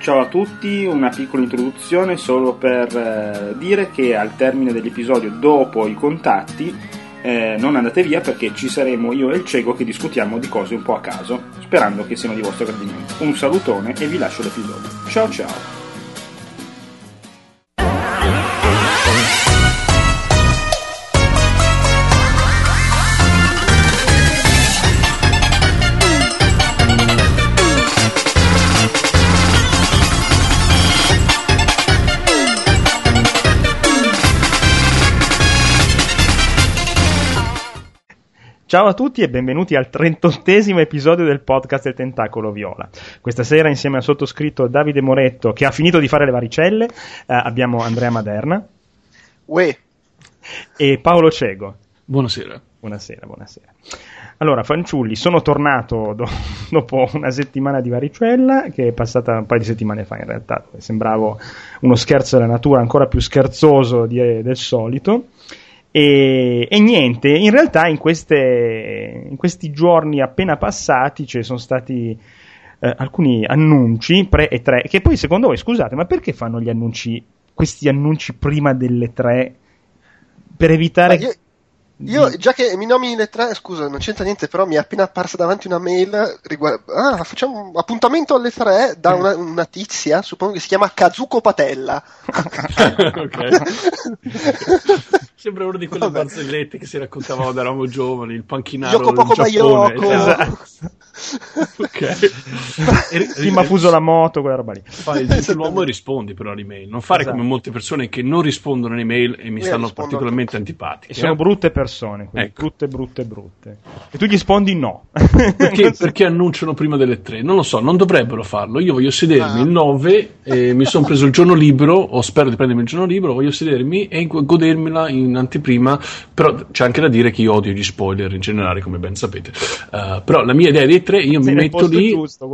Ciao a tutti, una piccola introduzione solo per eh, dire che al termine dell'episodio, dopo i contatti, eh, non andate via perché ci saremo io e il cieco che discutiamo di cose un po' a caso, sperando che siano di vostro gradimento. Un salutone e vi lascio l'episodio. Ciao ciao! Ciao a tutti e benvenuti al 38 episodio del podcast del Tentacolo Viola. Questa sera insieme al sottoscritto Davide Moretto che ha finito di fare le varicelle eh, abbiamo Andrea Maderna Uè. e Paolo Cego. Buonasera. Buonasera, buonasera. Allora, fanciulli, sono tornato do- dopo una settimana di varicella che è passata un paio di settimane fa in realtà, sembravo uno scherzo della natura ancora più scherzoso di- del solito. E, e, niente, in realtà in, queste, in, questi giorni appena passati ci sono stati eh, alcuni annunci pre e tre, che poi secondo voi, scusate, ma perché fanno gli annunci, questi annunci prima delle tre? Per evitare... Io, io, già che mi nomini le tre, scusa, non c'entra niente, però mi è appena apparsa davanti una mail riguardo. Ah, facciamo un appuntamento alle tre da una, una tizia, suppongo che si chiama Kazuko Patella. ok. Sembra una di quelle Vabbè. barzellette che si raccontavano quando eravamo giovani, il panchinaro Yoko poco Giappone. Esatto. ok. Ha fuso la moto, quella roba lì. Fai il gentiluomo e rispondi però all'email. Non fare esatto. come molte persone che non rispondono alle email e mi Io stanno particolarmente antipatiche. E sono brutte persone, ecco. brutte, brutte, brutte. E tu gli rispondi no. Perché, perché, annunciano prima delle tre? Non lo so, non dovrebbero farlo. Io voglio sedermi ah. il 9 e mi sono preso il giorno libero, o spero di prendermi il giorno libero, voglio sedermi e godermela in anteprima, però c'è anche da dire che io odio gli spoiler in generale, come ben sapete. Uh, però la mia idea dei tre, io Sei mi metto lì, giusto,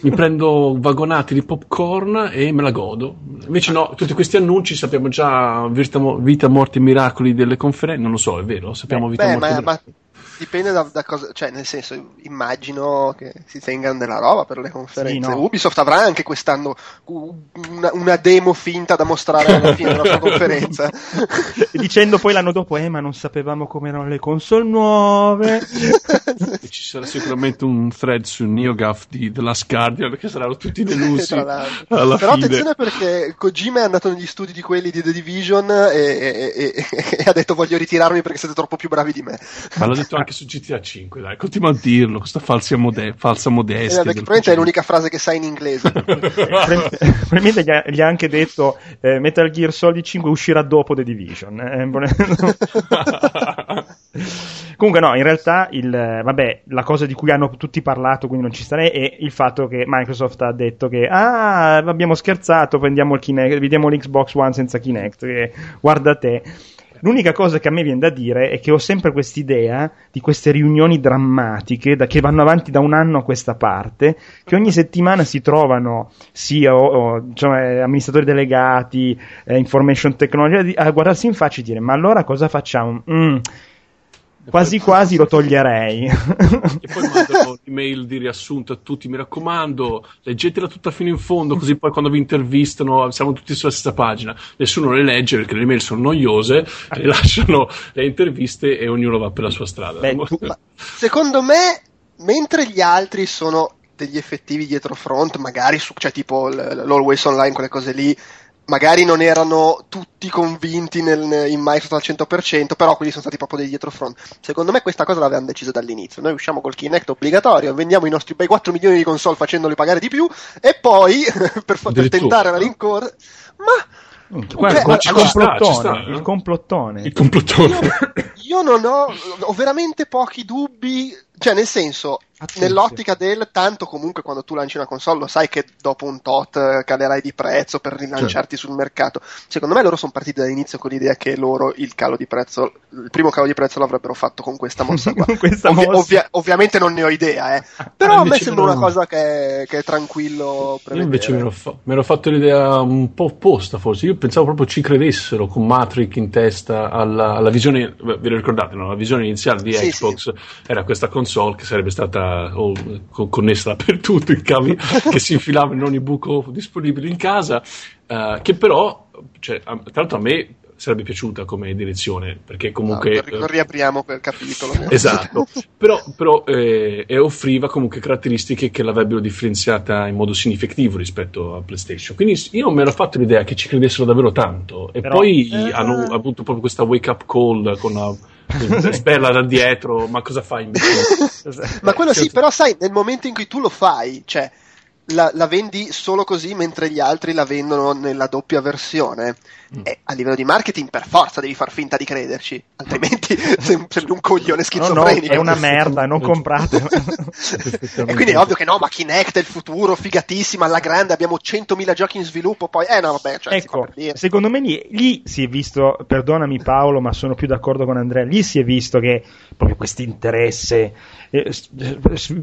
mi prendo vagonati di popcorn e me la godo. Invece no, tutti questi annunci sappiamo già vita, vita morte e miracoli delle conferenze, non lo so, è vero, sappiamo vita, Beh, morte ma, ma dipende da, da, cosa, cioè nel senso immagino che si tengano della roba per le conferenze. Sì, no. Ubisoft avrà anche quest'anno una, una, demo finta da mostrare alla fine della sua conferenza. Dicendo poi l'anno dopo, eh ma non sapevamo come erano le console nuove. Ci sarà sicuramente un thread su NeoGAF di The Last Guardian perché saranno tutti delusi. Però fine. attenzione perché Kojima è andato negli studi di quelli di The Division e, e, e, e ha detto voglio ritirarmi perché siete troppo più bravi di me. Ma l'ha detto anche anche su GTA 5, dai, continua a dirlo, questa falsa, mode- falsa modestia. Eh, probabilmente è l'unica frase che sai in inglese. probabilmente gli ha, gli ha, anche detto eh, Metal Gear Solid 5 uscirà dopo The Division. Eh, Comunque no, in realtà il, vabbè, la cosa di cui hanno tutti parlato, quindi non ci starei, è il fatto che Microsoft ha detto che ah, abbiamo scherzato, prendiamo il Kinect, vediamo l'Xbox One senza Kinect, che, guarda te. L'unica cosa che a me viene da dire è che ho sempre quest'idea di queste riunioni drammatiche da, che vanno avanti da un anno a questa parte, che ogni settimana si trovano CEO, o, cioè, amministratori delegati, eh, information technology, a guardarsi in faccia e dire ma allora cosa facciamo? Mm, quasi quasi lo toglierei. e poi mando un'email di riassunto a tutti, mi raccomando, leggetela tutta fino in fondo, così poi quando vi intervistano siamo tutti sulla stessa pagina. Nessuno le legge perché le email sono noiose, rilasciano le interviste e ognuno va per la sua strada. Beh, tu, secondo me, mentre gli altri sono degli effettivi dietro front, magari su, cioè tipo l'Always Online, quelle cose lì, magari non erano tutti convinti nel, in Microsoft al 100%, però quelli sono stati proprio dei dietrofront. Secondo me questa cosa l'avevano deciso dall'inizio. Noi usciamo col Kinect obbligatorio, vendiamo i nostri bei 4 milioni di console facendoli pagare di più e poi per, per tentare la rincorsa. Ma Guarda, Beh, il, complottone, sta, il complottone. Il complottone. Io, io non ho, ho veramente pochi dubbi, cioè nel senso, Attenzione. Nell'ottica del tanto comunque quando tu lanci una console lo sai che dopo un tot eh, calerai di prezzo per rilanciarti certo. sul mercato. Secondo me loro sono partiti dall'inizio con l'idea che loro il calo di prezzo, il primo calo di prezzo l'avrebbero fatto con questa mossa qua. questa Ovvi- mossa. Ovvia- ovviamente non ne ho idea, eh. però ah, a me sembra no. una cosa che è, che è tranquillo. Prevedere. Io invece mi ero, fa- mi ero, fatto l'idea un po' opposta forse. Io pensavo proprio ci credessero con Matrix in testa alla, alla visione. Vi ricordate, no? la visione iniziale di Sì, Xbox era questa console che sarebbe stata oh, co- connessa dappertutto, in cavi che si infilava in ogni buco disponibile in casa, eh, che però, cioè, tra l'altro a me sarebbe piaciuta come direzione, perché comunque... Ah, non riapriamo quel capitolo. Esatto, però, però eh, e offriva comunque caratteristiche che l'avrebbero differenziata in modo significativo rispetto a PlayStation. Quindi io mi ero fatto l'idea che ci credessero davvero tanto e Però- poi Eh. hanno avuto proprio questa wake up call con la sperla da dietro, ma cosa fai invece? Ma quello sì, Certo. però sai, nel momento in cui tu lo fai, cioè la, la vendi solo così mentre gli altri la vendono nella doppia versione, Mm. e a livello di marketing per forza devi far finta di crederci, altrimenti sei sembri un coglione No, no, schizofrenico. è una merda, non comprate. E quindi è ovvio che no, ma Kinect è il futuro, figatissima, alla grande, abbiamo 100.000 giochi in sviluppo, poi eh no, vabbè, cioè, ecco, per secondo me lì, lì si è visto, perdonami Paolo, ma sono più d'accordo con Andrea, lì si è visto che proprio questo interesse eh,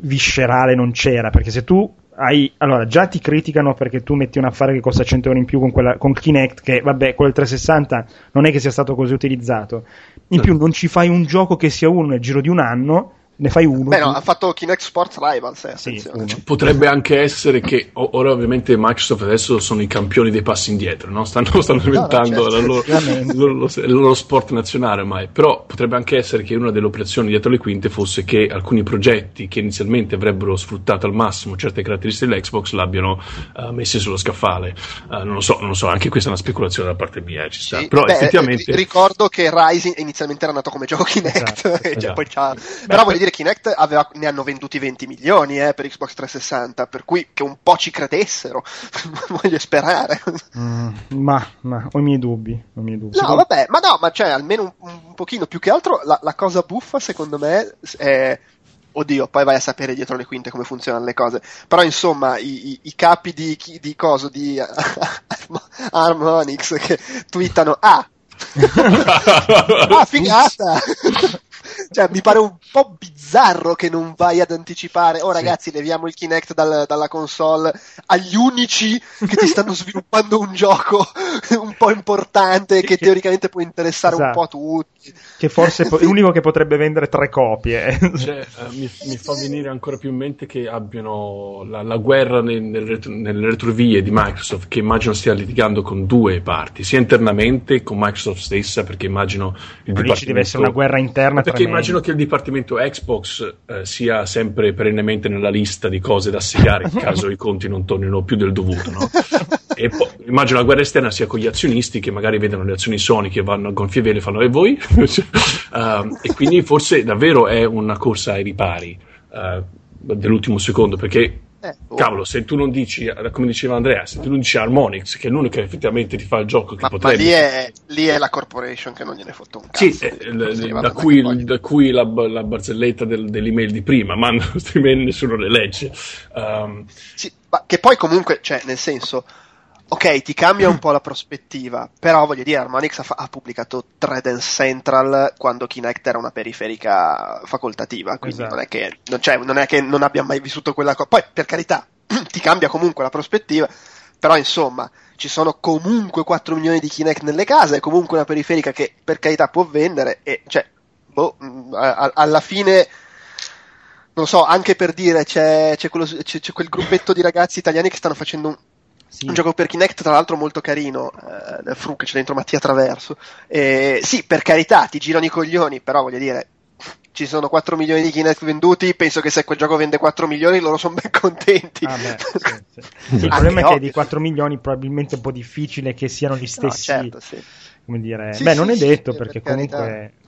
viscerale non c'era, perché se tu hai, allora già ti criticano perché tu metti un affare che costa 100 euro in più con, quella, con Kinect, che vabbè, quello del 360 non è che sia stato così utilizzato, in più non ci fai un gioco che sia uno nel giro di un anno, ne fai uno. Beh no, ha fatto Kinect Sports Rivals, eh, Sì. Potrebbe anche essere che ora ovviamente Microsoft adesso sono i campioni dei passi indietro, no? stanno, stanno diventando certo. loro- Ovviamente. il, loro, il loro sport nazionale ormai, però potrebbe anche essere che una delle operazioni dietro le quinte fosse che alcuni progetti che inizialmente avrebbero sfruttato al massimo certe caratteristiche dell'Xbox l'abbiano eh, messe sullo scaffale. Eh, non lo so, non lo so, anche questa è una speculazione da parte mia, ci sta. Sì, però beh, effettivamente... ri- ricordo che Rising inizialmente era nato come gioco Kinect, Esatto, e cioè, esatto. poi c'ha- però voglio dire Kinect aveva- ne hanno venduti 20 milioni eh, per Xbox 360, per cui che un po' ci credessero, voglio sperare. Mm, ma, ma ho i miei dubbi. Ho i miei dubbi. No, Secondo- vabbè, ma no, ma cioè almeno un, un pochino più che altro la, la cosa buffa secondo me è Oddio, poi vai a sapere dietro le quinte come funzionano le cose. Però insomma, i, i- i capi di, di coso di Harmonix che twittano Ah, ah figata! Cioè, mi pare un po' bizzarro che non vai ad anticipare. Oh, ragazzi, leviamo il Kinect dal- dalla console agli unici che ti stanno sviluppando un gioco un po' importante che Che- teoricamente può interessare un Esatto. po' a tutti. Che forse po- è l'unico che potrebbe vendere tre copie. Cioè, eh, mi, mi fa venire ancora più in mente che abbiano la, la guerra nel- nel retro- nelle retrovie di Microsoft, che immagino stia litigando con due parti, sia internamente con Microsoft stessa, perché immagino il Ma lì ci deve essere una guerra interna Perché. Immagino che il dipartimento Xbox eh, sia sempre perennemente nella lista di cose da segare in caso i conti non tornino più del dovuto, no? E poi immagino la guerra esterna sia con gli azionisti che magari vedono le azioni Sony che vanno a gonfie vele e fanno e voi? Um, e quindi forse davvero è una corsa ai ripari uh, dell'ultimo secondo perché Oh. cavolo se tu non dici eh, come diceva Andrea se tu non dici Harmonix che è l'unico che effettivamente ti fa il gioco che Ma, ma potrebbe lì, è, lì è la corporation che non gliene fotte un cazzo. sì, eh, l- da, ma cui, da cui la, la barzelletta del- dell'email di prima, ma queste email nessuno le legge. Um, Sì, ma che poi comunque, cioè, nel senso, ok, ti cambia un po' la prospettiva, però voglio dire, Harmonix ha, ha pubblicato Trident Central quando Kinect era una periferica facoltativa, quindi Esatto. non, è che, non, cioè, non è che non abbia mai vissuto quella cosa. Poi, per carità, ti cambia comunque la prospettiva, però insomma, ci sono comunque 4 milioni di Kinect nelle case, è comunque una periferica che per carità può vendere e, cioè, boh, mh, a- a- alla fine non so, anche per dire, c'è, c'è quello- c'è- c'è quel gruppetto di ragazzi italiani che stanno facendo un, Sì. un gioco per Kinect, tra l'altro molto carino, eh, Fru che c'è dentro Mattia Traverso. Eh, sì, per carità, ti girano i coglioni, però voglio dire, ci sono 4 milioni di Kinect venduti, penso che se quel gioco vende 4 milioni loro sono ben contenti. Ah, beh, sì, sì. Sì, il problema è che ovvio. di 4 milioni probabilmente è un po' difficile che siano gli No, stessi. certo, sì. Come dire, Sì, beh, sì, non è detto sì, perché per carità. comunque s-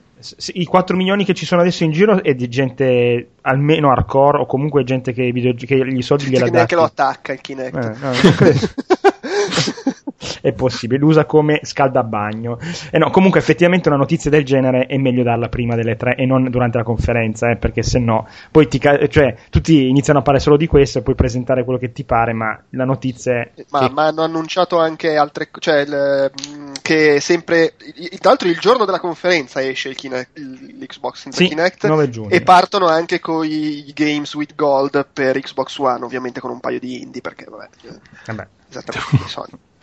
i 4 milioni che ci sono adesso in giro è di gente almeno hardcore o comunque gente che, video- che gli soldi Che gliela dà. neanche lo attacca il Kinect. Eh, no. è possibile, lo usa come scaldabagno. E no, comunque effettivamente una notizia del genere è meglio darla prima delle tre e non durante la conferenza, eh, perché se no poi ti ca- cioè, tutti iniziano a parlare solo di questo e puoi presentare quello che ti pare, ma la notizia è Ma, che- ma hanno annunciato anche altre cioè il, mh, che sempre tra l'altro il giorno della conferenza esce il Kinect, l'Xbox senza Sì, Kinect 9 giugno. e partono anche con i Games with Gold per Xbox One ovviamente con un paio di indie perché vabbè eh, vabbè. esattamente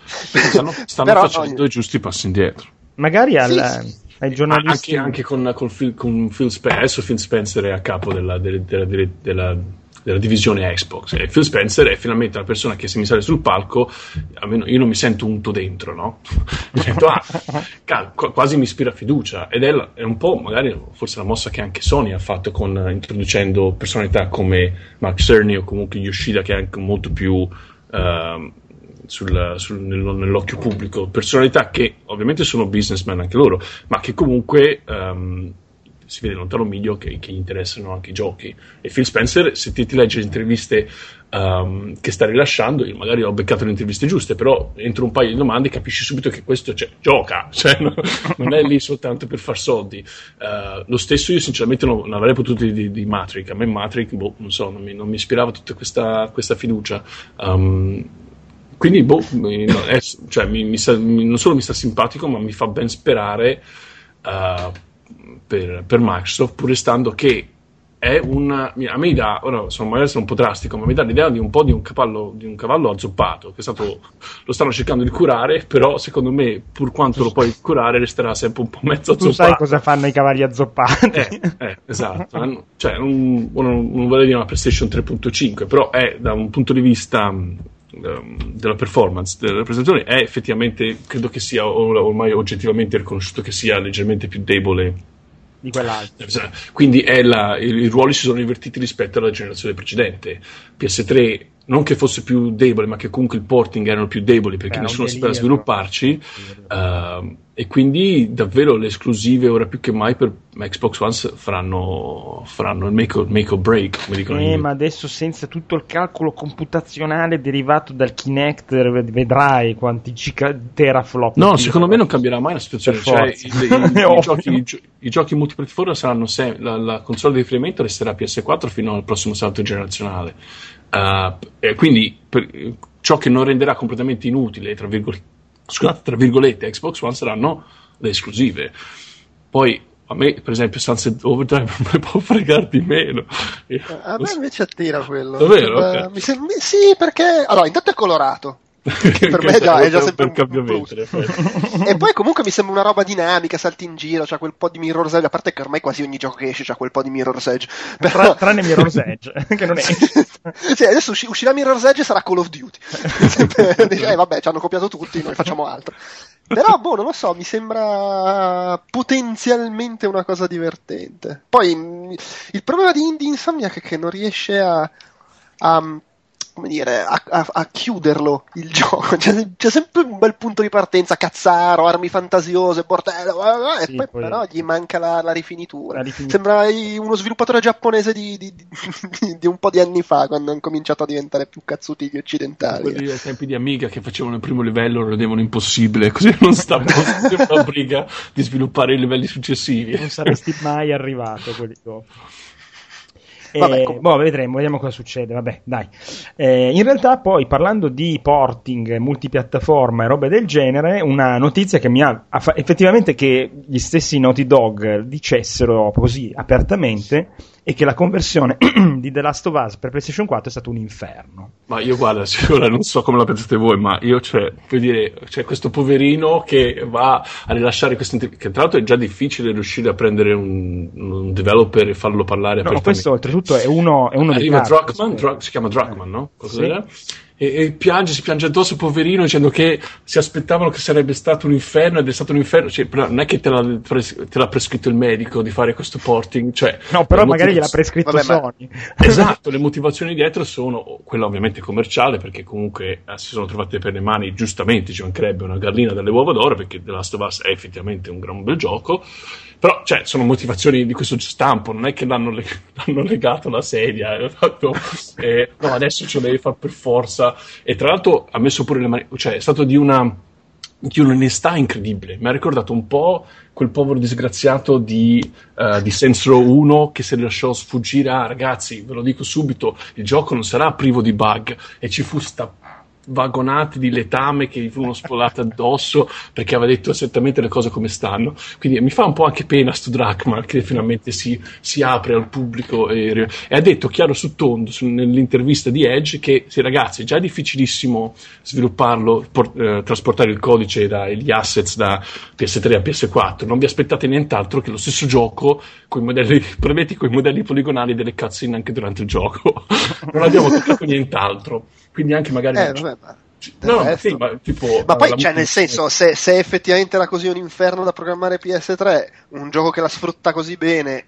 stanno stanno Però, facendo no, i giusti passi indietro. Magari al, Sì, ai Ai giornalisti. Anche, anche con, con, Phil, con Phil Spencer, adesso Phil Spencer è a capo della, della, della, della della divisione Xbox. E Phil Spencer è finalmente la persona che se mi sale sul palco, almeno io non mi sento unto dentro, no? mi sento, ah, quasi mi ispira fiducia. Ed è, la, è, un po' magari forse la mossa che anche Sony ha fatto con introducendo personalità come Mark Cerny o comunque Yoshida che è anche molto più uh, sul, sul, nell'occhio pubblico, personalità che ovviamente sono businessman anche loro, ma che comunque um, si vede lontano miglio che, che, gli interessano anche i giochi. E Phil Spencer, se ti, ti leggi le interviste um, che sta rilasciando, io magari ho beccato le interviste giuste, però entro un paio di domande capisci subito che questo cioè, gioca, cioè, no, non è lì soltanto per far soldi. Uh, lo stesso io sinceramente non, non avrei potuto di, di Matrix, a me Matrix, boh, non so, non mi, non mi ispirava tutta questa, questa fiducia. Um, quindi, boh, no, è, cioè, mi, mi sta, non solo mi sta simpatico, ma mi fa ben sperare uh, per, per, Microsoft, pur restando che è un. A me dà, ora sono magari sono un po' drastico, ma mi dà l'idea di un po' di un cavallo, di un cavallo azzoppato, che è stato, lo stanno cercando di curare, però secondo me, pur quanto lo puoi curare, resterà sempre un po' mezzo azzoppato. Tu sai cosa fanno i cavalli azzoppati? Eh, eh esatto. cioè, un, non, non vorrei dire una PlayStation 3.5, però è da un punto di vista della performance della rappresentazione è effettivamente, credo che sia ormai oggettivamente riconosciuto che sia leggermente più debole di quell'altro. Quindi la, i, i, ruoli si sono invertiti rispetto alla generazione precedente. PS3 non che fosse più debole, ma che comunque il porting erano più deboli perché Beh, nessuno sapeva svilupparci. Uh, e quindi davvero le esclusive ora più che mai per Xbox One faranno, faranno il make or, make or, break come dicono eh, ma adesso senza tutto il calcolo computazionale derivato dal Kinect vedrai quanti cica- teraflop no secondo me non cambierà mai la situazione cioè, i, i, i, giochi, i, giochi multipiattaforma saranno sempre la, la, console di riferimento resterà PS4 fino al prossimo salto generazionale uh, e quindi per, ciò che non renderà completamente inutile tra virgolette scusate, tra virgolette, Xbox One saranno le esclusive. Poi a me, per esempio, Sunset Overdrive non mi può fregare di meno. A me invece attira quello. Davvero? Okay. Mi sembra, sì, perché allora, intanto è colorato per me già, è già sempre per un plus. e poi comunque mi sembra una roba dinamica, salti in giro, c'ha quel po' di Mirror's Edge, a parte che ormai quasi ogni gioco che esce c'ha quel po' di Mirror's Edge. Però... Tra, tranne Mirror's Edge, che non è. sì, adesso usci- uscirà Mirror's Edge e sarà Call of Duty. eh vabbè, ci hanno copiato tutti, noi facciamo altro. Però, boh, non lo so, mi sembra potenzialmente una cosa divertente. Poi, il problema di Indie Insomniac è che non riesce a, a come dire, a, a, a chiuderlo il gioco. C'è, c'è, sempre un bel punto di partenza, cazzaro, armi fantasiose, bordello, e sì, poi, poi, però gli manca la, la, rifinitura. la, rifinitura. Sembra uno sviluppatore giapponese di, di, di, di, un po' di anni fa, quando hanno cominciato a diventare più cazzuti gli occidentali. Quelli ai tempi di Amiga che facevano il primo livello lo rendevano impossibile, così non stavano a briga di sviluppare i livelli successivi. Non saresti mai arrivato quelli dopo. Vabbè, eh, boh, vedremo, vediamo cosa succede. Vabbè, dai. Eh, in realtà, poi parlando di porting, multipiattaforma e robe del genere, una notizia che mi ha, ha effettivamente che gli stessi Naughty Dog dicessero così apertamente e che la conversione di The Last of Us per PlayStation 4 è stato un inferno. Ma io guarda, ora non so come la pensate voi, ma io cioè, per dire, c'è questo poverino che va a rilasciare questo che tra l'altro è già difficile riuscire a prendere un, un developer e farlo parlare no, questo oltretutto è uno, è uno Arriva dei Druckmann, Druck, si chiama Druckmann, no? Cosa sì e, e, piange, si piange addosso, poverino, dicendo che si aspettavano che sarebbe stato un inferno ed è stato un inferno. Cioè, non è che te l'ha, te l'ha, prescritto il medico di fare questo porting. Cioè, no, però magari gliel'ha prescritto Vabbè, Sony. Ma... Esatto, le motivazioni dietro sono quella ovviamente commerciale, perché comunque eh, si sono trovate per le mani, giustamente ci mancherebbe una gallina dalle uova d'oro, perché The Last of Us è effettivamente un gran bel gioco. Però, cioè, sono motivazioni di questo stampo, non è che l'hanno, leg- l'hanno legato alla sedia fatto, eh, no, adesso ce lo devi fare per forza. E tra l'altro ha messo pure le mani, cioè, è stato di una, di un'onestà incredibile. Mi ha ricordato un po' quel povero disgraziato di, uh, di Sensro 1 che se lasciò sfuggire. Ah, ragazzi, ve lo dico subito, il gioco non sarà privo di bug. E ci fu sta vagonate di letame che gli furono spolate addosso perché aveva detto esattamente le cose come stanno. Quindi mi fa un po' anche pena sto Drachman che finalmente si, si apre al pubblico e, e, ha detto chiaro su tondo su, nell'intervista di Edge che sì, ragazzi è già difficilissimo svilupparlo, por, eh, trasportare il codice e gli assets da PS3 a PS4, non vi aspettate nient'altro che lo stesso gioco con i modelli, premetti con i modelli poligonali delle cutscene anche durante il gioco. non abbiamo toccato nient'altro. Quindi anche magari... Eh, vabbè, ma... No, no, sì, ma, tipo, ma poi, cioè, nel senso, se, se, effettivamente era così un inferno da programmare PS3, un gioco che la sfrutta così bene,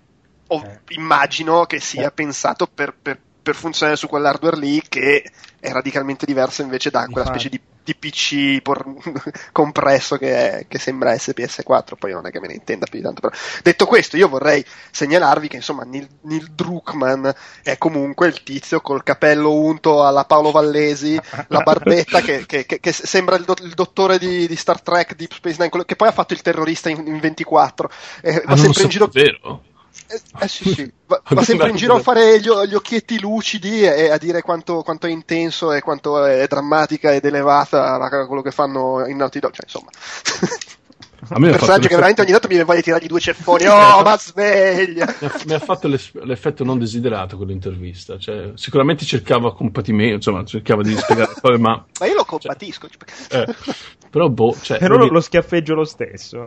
o, eh. immagino che sia eh. pensato per, per, per funzionare su quell'hardware lì che è radicalmente diverso invece da quella specie di di PC por- compresso che, è, che, sembra SPS4, poi non è che me ne intenda più di tanto. Però. Detto questo, io vorrei segnalarvi che insomma Neil, Neil Druckmann è comunque il tizio col capello unto alla Paolo Vallesi, la barbetta che, che, che sembra il, do- il dottore di, di, Star Trek Deep Space Nine, che poi ha fatto il terrorista in, in 24. Eh, va sempre in giro. Vero? Eh, eh, sì, sì. Va, va sempre in giro a fare gli, gli occhietti lucidi e a dire quanto, quanto, è intenso e quanto è drammatica ed elevata quello che fanno in Naughty Dog. Cioè, insomma. A me personaggio che veramente ogni tanto mi voglia tirargli due ceffoni. Oh, ma sveglia! Mi ha, mi ha fatto l'effetto non desiderato quell'intervista. Cioè, sicuramente cercava compatimento, insomma, cercava di spiegare cose, ma. Ma io lo compatisco. Cioè... Eh, però, boh. Cioè, però lo, lo schiaffeggio lo stesso.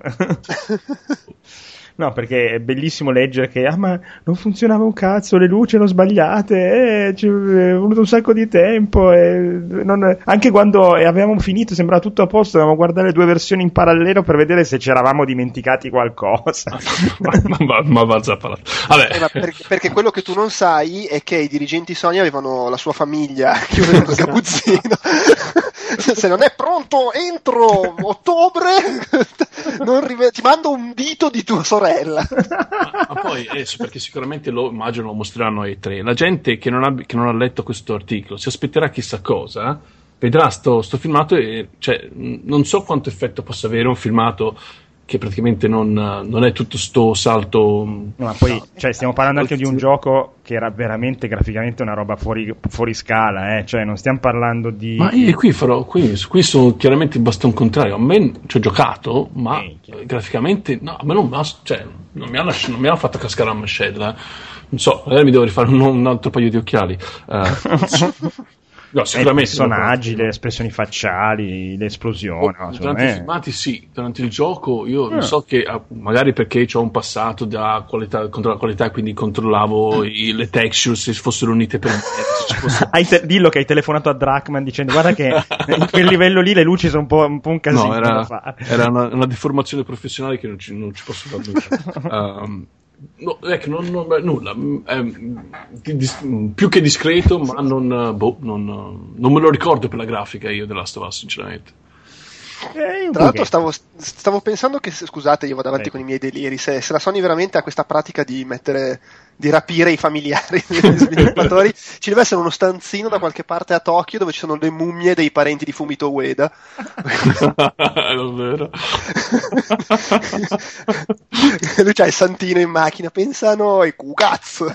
No, perché è bellissimo leggere che ah, ma non funzionava un cazzo, le luci erano sbagliate, eh, ci è voluto un sacco di tempo. E non, anche quando avevamo finito sembrava tutto a posto, dovevamo guardare due versioni in parallelo per vedere se ci eravamo dimenticati qualcosa. ma, ma, ma, ma Vabbè. Eh, ma perché, perché, quello che tu non sai è che i dirigenti Sony avevano la sua famiglia chiusa in un sgabuzzino. se non è pronto entro ottobre, rive- ti mando un dito di tua sorella. Ma, ma poi adesso, perché sicuramente lo immagino lo mostreranno ai tre. La gente che non, ha, che non ha letto questo articolo si aspetterà chissà cosa vedrà sto, sto filmato e cioè, non so quanto effetto possa avere un filmato che praticamente non, non, è tutto sto salto. No, ma poi no, cioè, stiamo parlando anche di un gioco che era veramente graficamente una roba fuori, fuori scala, eh? cioè non stiamo parlando di. Ma io qui farò, qui, qui sono chiaramente il bastone contrario. A me ci ho giocato, ma eh, graficamente no, a me non, cioè, non, mi hanno, non mi hanno fatto cascare la mascella. Non so, magari mi devo rifare un, un altro paio di occhiali. Uh, No, sicuramente. I personaggi, le espressioni facciali, le esplosioni. Oh, durante i filmati sì, durante il gioco io eh. so che ah, magari perché ho un passato da qualità, contro la qualità, quindi controllavo i, le texture se fossero unite per me. Fosse... te- dillo che hai telefonato a Drachman dicendo guarda che in quel livello lì le luci sono un po', un, po un casino. No, era, era una, una, deformazione professionale che non ci, non ci posso fare nulla. um, No, ecco, non, non, nulla. Eh, dis, più che discreto, ma non, boh, non, non, me lo ricordo per la grafica io della Last of Us, sinceramente. Eh, Tra l'altro stavo, stavo, pensando che, scusate, io vado avanti eh. con i miei deliri, se, se, la Sony veramente ha questa pratica di mettere, di rapire i familiari degli sviluppatori, ci deve essere uno stanzino da qualche parte a Tokyo dove ci sono le mummie dei parenti di Fumito Ueda. Davvero? Lui c'ha il santino in macchina, pensa a noi, cazzo!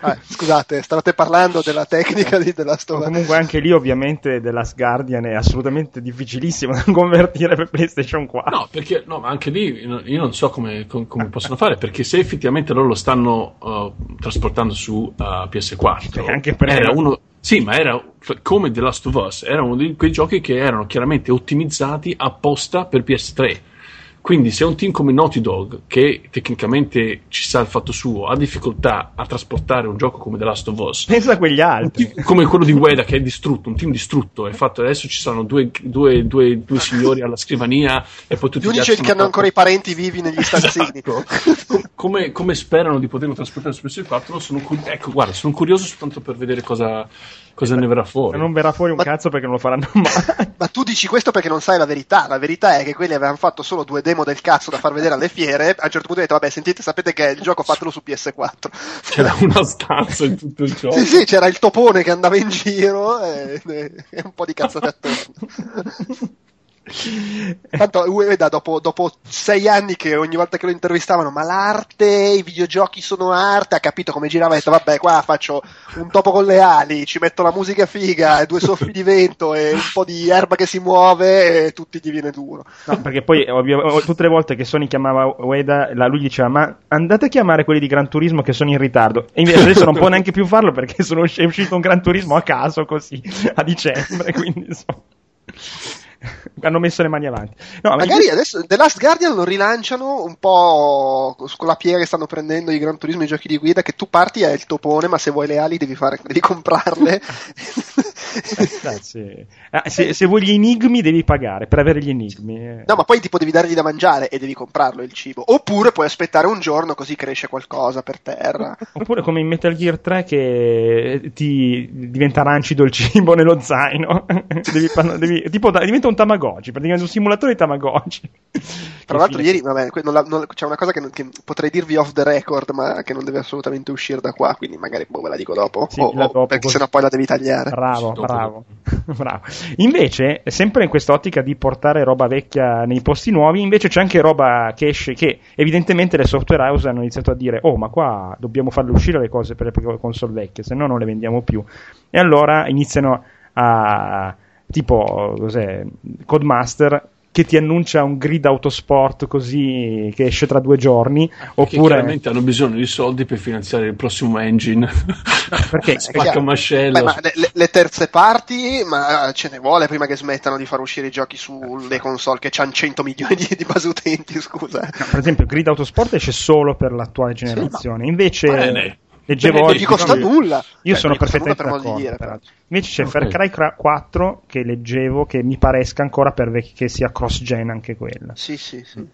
Ah, scusate, stavate parlando della tecnica di The Last of Us. Comunque anche lì ovviamente The Last Guardian è assolutamente difficilissimo da convertire per PlayStation 4. No, perché no, ma anche lì io non so come, come possono fare, perché se effettivamente loro lo stanno uh, trasportando su uh, PS4, anche per era uno sì, ma era come The Last of Us, era uno di quei giochi che erano chiaramente ottimizzati apposta per PS3 quindi se un team come Naughty Dog, che tecnicamente ci sa il fatto suo, ha difficoltà a trasportare un gioco come The Last of Us, pensa a quegli altri. Team, come quello di Ueda che è distrutto, un team distrutto, è fatto adesso ci sono due, due, due, due signori alla scrivania e poi tutti gli unici che hanno ancora i parenti vivi negli stanzini. Esatto. come, come, sperano di poterlo trasportare su PS4, sono, ecco, guarda, sono curioso soltanto per vedere cosa cosa ne verrà fuori? Non verrà fuori un ma, cazzo perché non lo faranno mai. Ma tu dici questo perché non sai la verità. La verità è che quelli avevano fatto solo due demo del cazzo da far vedere alle fiere. A un certo punto ho detto, vabbè, sentite, sapete che il gioco fatelo su PS4. C'era una stanza in tutto il gioco. sì, sì, c'era il topone che andava in giro e, e un po' di cazzate attorno. Tanto Ueda dopo, dopo, sei anni che ogni volta che lo intervistavano, ma l'arte, i videogiochi sono arte, ha capito come girava e ha detto vabbè qua faccio un topo con le ali, ci metto la musica figa e due soffi di vento e un po' di erba che si muove e tutti gli viene duro. No, perché poi ovvio, tutte le volte che Sony chiamava Ueda, lui diceva ma andate a chiamare quelli di Gran Turismo che sono in ritardo. E invece adesso non può neanche più farlo perché sono, è uscito un Gran Turismo a caso così a dicembre, quindi insomma hanno messo le mani avanti. No, Magari adesso The Last Guardian lo rilanciano un po' con la piega che stanno prendendo i Gran Turismo e i giochi di guida, che tu parti è il topone, ma se vuoi le ali devi, fare, devi comprarle. eh, ah, se, se, vuoi gli enigmi devi pagare per avere gli enigmi. Eh. No, ma poi tipo devi dargli da mangiare e devi comprarlo il cibo. Oppure puoi aspettare un giorno così cresce qualcosa per terra. Oppure come in Metal Gear 3 che ti diventa rancido il cibo nello zaino. devi, devi, tipo diventa un Tamagotchi, praticamente un simulatore di Tamagotchi. Tra l'altro, ieri vabbè, non non, c'è una cosa che, non, che, potrei dirvi off the record, ma che non deve assolutamente uscire da qua, quindi magari boh, ve la dico dopo. Sì, o, dopo perché così. sennò poi la devi tagliare. Bravo, bravo, bravo. Invece, sempre in quest'ottica di portare roba vecchia nei posti nuovi, invece c'è anche roba che esce, che evidentemente le software house hanno iniziato a dire: Oh, ma qua dobbiamo farle uscire le cose per le console vecchie, se no non le vendiamo più. E allora iniziano a tipo cos'è, Codemaster che ti annuncia un grid autosport così che esce tra due giorni perché oppure chiaramente hanno bisogno di soldi per finanziare il prossimo engine. Perché? Spacca mascello ma le, le, terze parti ma ce ne vuole prima che smettano di far uscire i giochi sulle console che hanno 100 milioni di, di base utenti scusa. No, per esempio Grid Autosport esce solo per l'attuale generazione sì, invece Bene leggevo oggi. Non gli costa nulla. Io cioè, sono perfettamente d'accordo. Dire, Invece c'è okay. Far Cry 4 che leggevo che mi paresca ancora per vec- che sia cross-gen anche quella. Sì, sì, sì. Mm.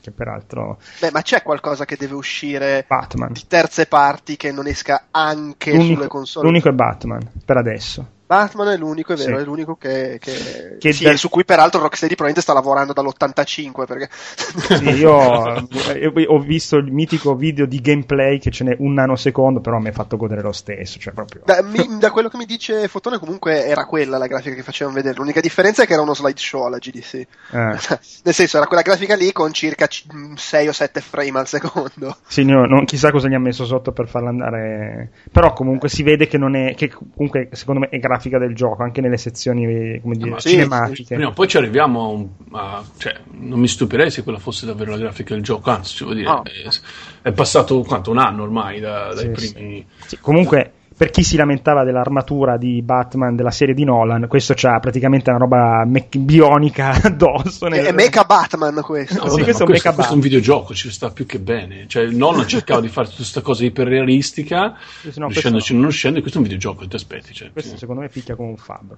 Che peraltro. Beh, ma c'è qualcosa che deve uscire Batman. di terze parti che non esca anche l'unico, sulle console? L'unico è Batman, per adesso. Batman è l'unico, è vero, sì. è l'unico che, che, che sì, del... su cui peraltro Rocksteady probabilmente sta lavorando dall'85 perché... Sì, io ho visto il mitico video di gameplay che ce n'è un nanosecondo, però mi ha fatto godere lo stesso. Cioè proprio... da, mi, da, quello che mi dice Fotone comunque era quella la grafica che facevano vedere, l'unica differenza è che era uno slideshow alla GDC. Eh. Nel senso era quella grafica lì con circa 6 o 7 frame al secondo. Sì, no, non, chissà cosa gli ha messo sotto per farla andare... Però comunque si vede che non è... che comunque secondo me è grafica grafica del gioco, anche nelle sezioni come dire, sì, cinematiche. Prima o poi ci arriviamo a, cioè, non mi stupirei se quella fosse davvero la grafica del gioco, anzi, dire, oh. è, è, passato quanto un anno ormai da, dai sì, primi. Sì. Comunque per chi si lamentava dell'armatura di Batman della serie di Nolan, questo c'ha praticamente una roba me- bionica addosso. Nel... È Mecha Batman questo. No, vabbè, questo, è questo, questo, è un videogioco, ci sta più che bene. Cioè, Nolan cercava di fare tutta questa cosa iperrealistica, no, riuscendoci no. non riuscendo, e questo è un videogioco, ti aspetti. Cioè, questo sì. secondo me picchia come un fabbro.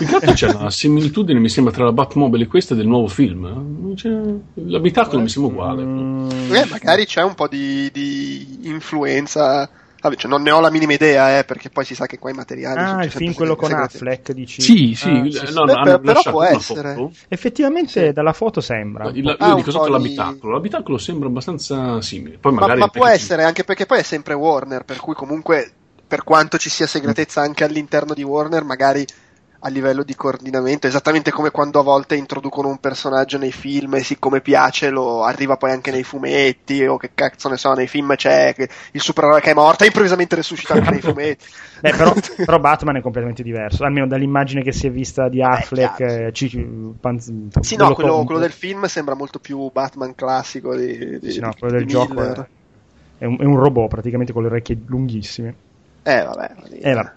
Infatti c'è una similitudine, mi sembra, tra la Batmobile e questa del nuovo film. Cioè, l'abitacolo eh, mi sembra uguale. Mm... Eh, magari c'è un po' di, di influenza Vabbè, cioè non ne ho la minima idea, eh, perché poi si sa che qua i materiali. Ah, il film quello con Affleck, dici? Sì, sì, ah, sì, no, no, Beh, però può essere. Foto. Effettivamente sì. dalla foto sembra. io ah, dico sotto l'abitacolo. L'abitacolo sembra abbastanza simile. Poi ma, ma può essere, anche perché poi è sempre Warner, per cui comunque, per quanto ci sia segretezza anche all'interno di Warner, magari a livello di coordinamento, esattamente come quando a volte introducono un personaggio nei film e siccome piace lo arriva poi anche nei fumetti o che cazzo ne so, nei film c'è il supereroe che è morto e improvvisamente resuscita anche nei fumetti. Beh, però, però, Batman è completamente diverso, almeno dall'immagine che si è vista di Affleck. Eh, ci, panz, sì, no, quello, quello, del film sembra molto più Batman classico di, di, sì, no, quello del gioco è, è, un, è, un, robot praticamente con le orecchie lunghissime. Eh, vabbè. Eh, vabbè.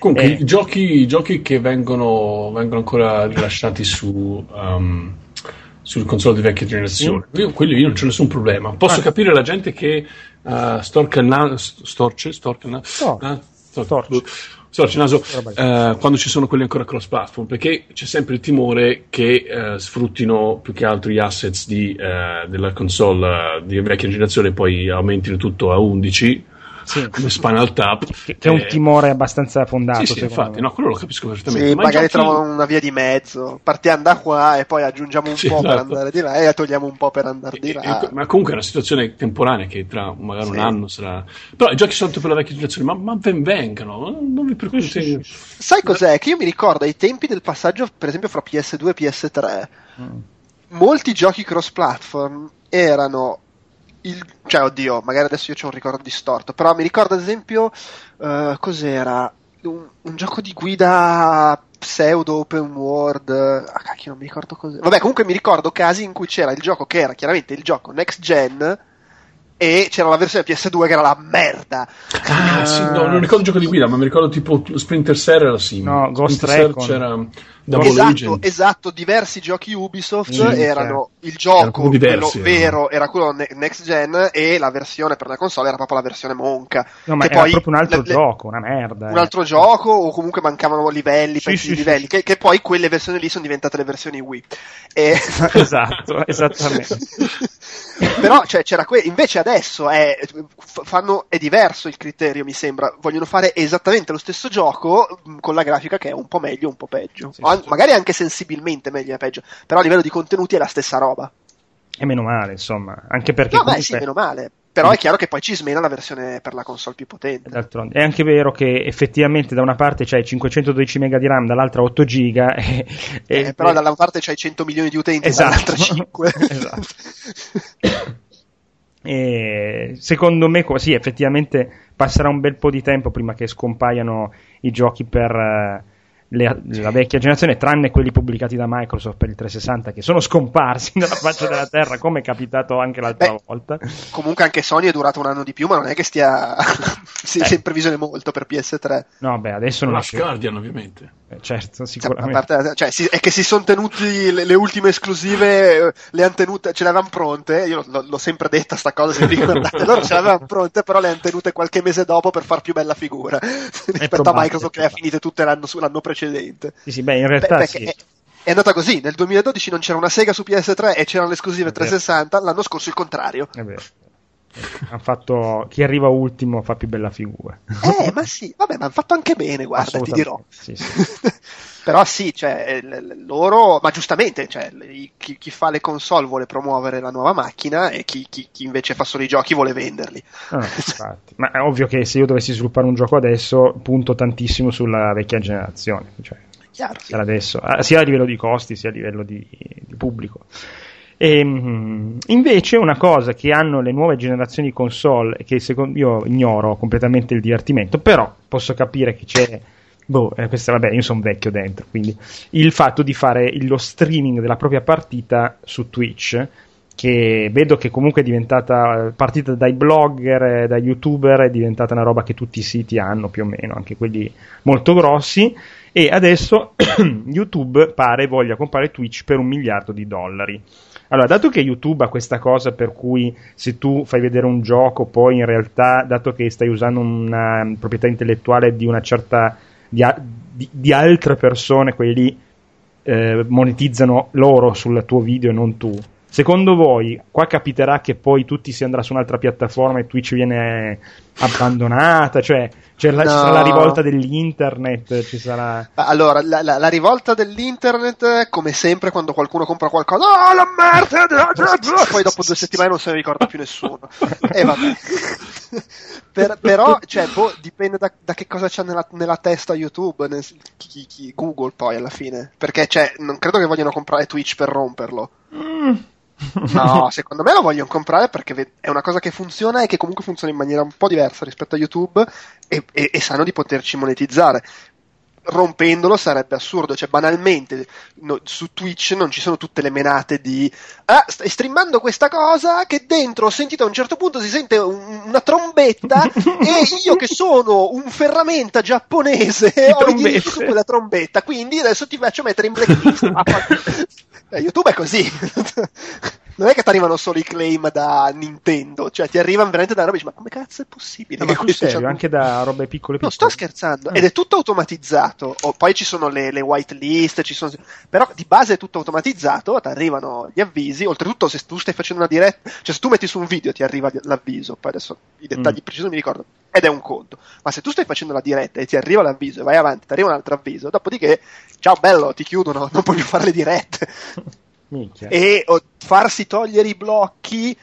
Comunque, eh. i, giochi, i, giochi, che vengono, vengono ancora rilasciati su, um, sul console di vecchia generazione, mm. io, quelli io non c'è nessun problema. Posso ah. capire la gente che uh, storca il naso, storce, storca il naso, ah, storce. Storce naso uh, quando ci sono quelli ancora cross platform perché c'è sempre il timore che uh, sfruttino più che altro gli assets di, uh, della console di vecchia generazione e poi aumentino tutto a 11 Sì. come Spinal Tap. Che, che è un Eh, timore abbastanza fondato. Sì, sì, infatti, me. no, quello lo capisco perfettamente. Sì, Ma magari giochi- trovano una via di mezzo. Partiamo da qua e poi aggiungiamo un Sì, po' per esatto. andare di là e togliamo un po' per andare di E- là. e- ma comunque è una situazione temporanea che tra magari Sì. un anno sarà. Però i giochi sono per la vecchia generazione, ma, ma ben vengano, non vi preoccupate. Sai cos'è? Che io mi ricordo ai tempi del passaggio, per esempio, fra PS2 e PS3, Mm. molti giochi cross-platform erano. Il, cioè, oddio, magari adesso io ho un ricordo distorto, però mi ricordo ad esempio. eh, cos'era? Un, un gioco di guida pseudo open world. Ah, cacchio, non mi ricordo cos'era. Vabbè, comunque mi ricordo casi in cui c'era il gioco che era chiaramente il gioco next gen. E c'era la versione PS2 che era la merda. Ah, sì, no, non ricordo il gioco di guida, ma mi ricordo tipo Splinter Cell era simile. No, Ghost Recon. c'era esatto, Agent. esatto, diversi giochi Ubisoft Sì, erano il Erano gioco diversi, vero era quello ne- next gen e la versione per la console era proprio la versione monca. No, ma che era poi proprio un altro le- gioco, una merda. Un eh. altro gioco o comunque mancavano livelli, Sì, sì, livelli, sì. Che, che poi quelle versioni lì sono diventate le versioni Wii. E... Esatto, esattamente. Però cioè, c'era que- invece adesso è, f- fanno, è diverso il criterio, mi sembra. Vogliono fare esattamente lo stesso gioco mh, con la grafica che è un po' meglio, un po' peggio. Sì, an-. Magari anche sensibilmente meglio e peggio, però a livello di contenuti è la stessa roba. E meno male, insomma. Anche perché no, beh, comunque... sì, meno male. Però è chiaro che poi ci smena la versione per la console più potente. D'altronde. È anche vero che effettivamente da una parte c'hai 512 MB di RAM, dall'altra 8 GB. E, e- Eh, però dalla parte c'hai 100 milioni di utenti, Esatto. dall'altra 5. Esatto. E secondo me, sì, effettivamente passerà un bel po' di tempo prima che scompaiano i giochi per eh, le- la vecchia generazione, tranne quelli pubblicati da Microsoft per il 360 che sono scomparsi dalla faccia della terra, come è capitato anche l'altra Beh, volta. Comunque anche Sony è durato un anno di più, ma non è che stia Eh. in previsione molto per PS3. No, beh, adesso non è Last. Guardian, ovviamente. Eh, Certo, A sicuramente. parte- cioè, si- è che si sono tenuti le, le ultime esclusive, eh, le hanno tenute, ce le avevano pronte. Io l- l'ho sempre detta sta cosa, se vi ricordate. Loro ce le avevano pronte, però le hanno tenute qualche mese dopo per far più bella figura rispetto a Microsoft che le ha finite tutte l'anno, l'anno precedente. Sì, sì, beh, in Beh, realtà perché sì. è, è andata così. Nel 2012 non c'era una Sega su PS3 e c'erano le esclusive È vero. 360. L'anno scorso il contrario. È vero. Ha fatto chi arriva ultimo fa più bella figura. Eh, ma sì, vabbè, ma hanno fatto anche bene, guarda, ti dirò. Sì, sì. Però sì, cioè, l- loro, ma giustamente, cioè, chi, chi fa le console vuole promuovere la nuova macchina e chi, chi- chi invece fa solo i giochi vuole venderli. Infatti. Ma è ovvio che se io dovessi sviluppare un gioco adesso, punto tantissimo sulla vecchia generazione. Cioè, Chiaro, sì. adesso, ah, sia a livello di costi sia a livello di, di pubblico. E, mm, invece una cosa che hanno le nuove generazioni di console che secondo io ignoro completamente il divertimento, però posso capire che c'è boh, eh, questa, vabbè, io sono vecchio dentro, quindi il fatto di fare lo streaming della propria partita su Twitch che vedo che comunque è diventata partita dai blogger, dai youtuber, è diventata una roba che tutti i siti hanno più o meno, anche quelli molto grossi e adesso YouTube pare voglia comprare Twitch per un miliardo di dollari. Allora, dato che YouTube ha questa cosa per cui se tu fai vedere un gioco, poi in realtà, dato che stai usando una proprietà intellettuale di una certa di, di- di altre persone, quelli lì eh, monetizzano loro sul tuo video e non tu. Secondo voi, qua capiterà che poi tutti si andrà su un'altra piattaforma e Twitch viene abbandonata? Cioè, c'è la, ci No. sarà la rivolta dell'internet? Ci sarà. Allora, la, la- la rivolta dell'internet, come sempre, quando qualcuno compra qualcosa, oh la merda! Poi dopo due settimane non se ne ricorda più nessuno. E vabbè. Per- però, cioè, boh, dipende da, da che cosa c'ha nella, nella testa YouTube, nel- chi- chi- Google poi alla fine. Perché, cioè, non credo che vogliano comprare Twitch per romperlo. No, secondo me lo vogliono comprare perché è una cosa che funziona e che comunque funziona in maniera un po' diversa rispetto a YouTube e, e- e sanno di poterci monetizzare. Rompendolo sarebbe assurdo, cioè banalmente no- su Twitch non ci sono tutte le menate di ah, stai streamando questa cosa che dentro ho sentito a un certo punto si sente un- una trombetta e io che sono un ferramenta giapponese ho i diritti su quella trombetta, quindi adesso ti faccio mettere in blacklist. Eh, YouTube è così. Non è che ti arrivano solo i claim da Nintendo, cioè ti arrivano veramente da roba e dici, ma come cazzo è possibile? No, che ma questo serio, anche da robe piccole piccole. sto scherzando, Ah. ed è tutto automatizzato. O poi ci sono le, le whitelist, ci sono... però di base è tutto automatizzato, ti arrivano gli avvisi. Oltretutto, se tu stai facendo una diretta, cioè se tu metti su un video ti arriva l'avviso. Poi adesso i dettagli Mm. precisi non mi ricordo. Ed è un conto. Ma se tu stai facendo la diretta e ti arriva l'avviso e vai avanti, ti arriva un altro avviso, dopodiché, ciao bello, ti chiudono, non puoi più fare le dirette. Minchia. E o, farsi togliere i blocchi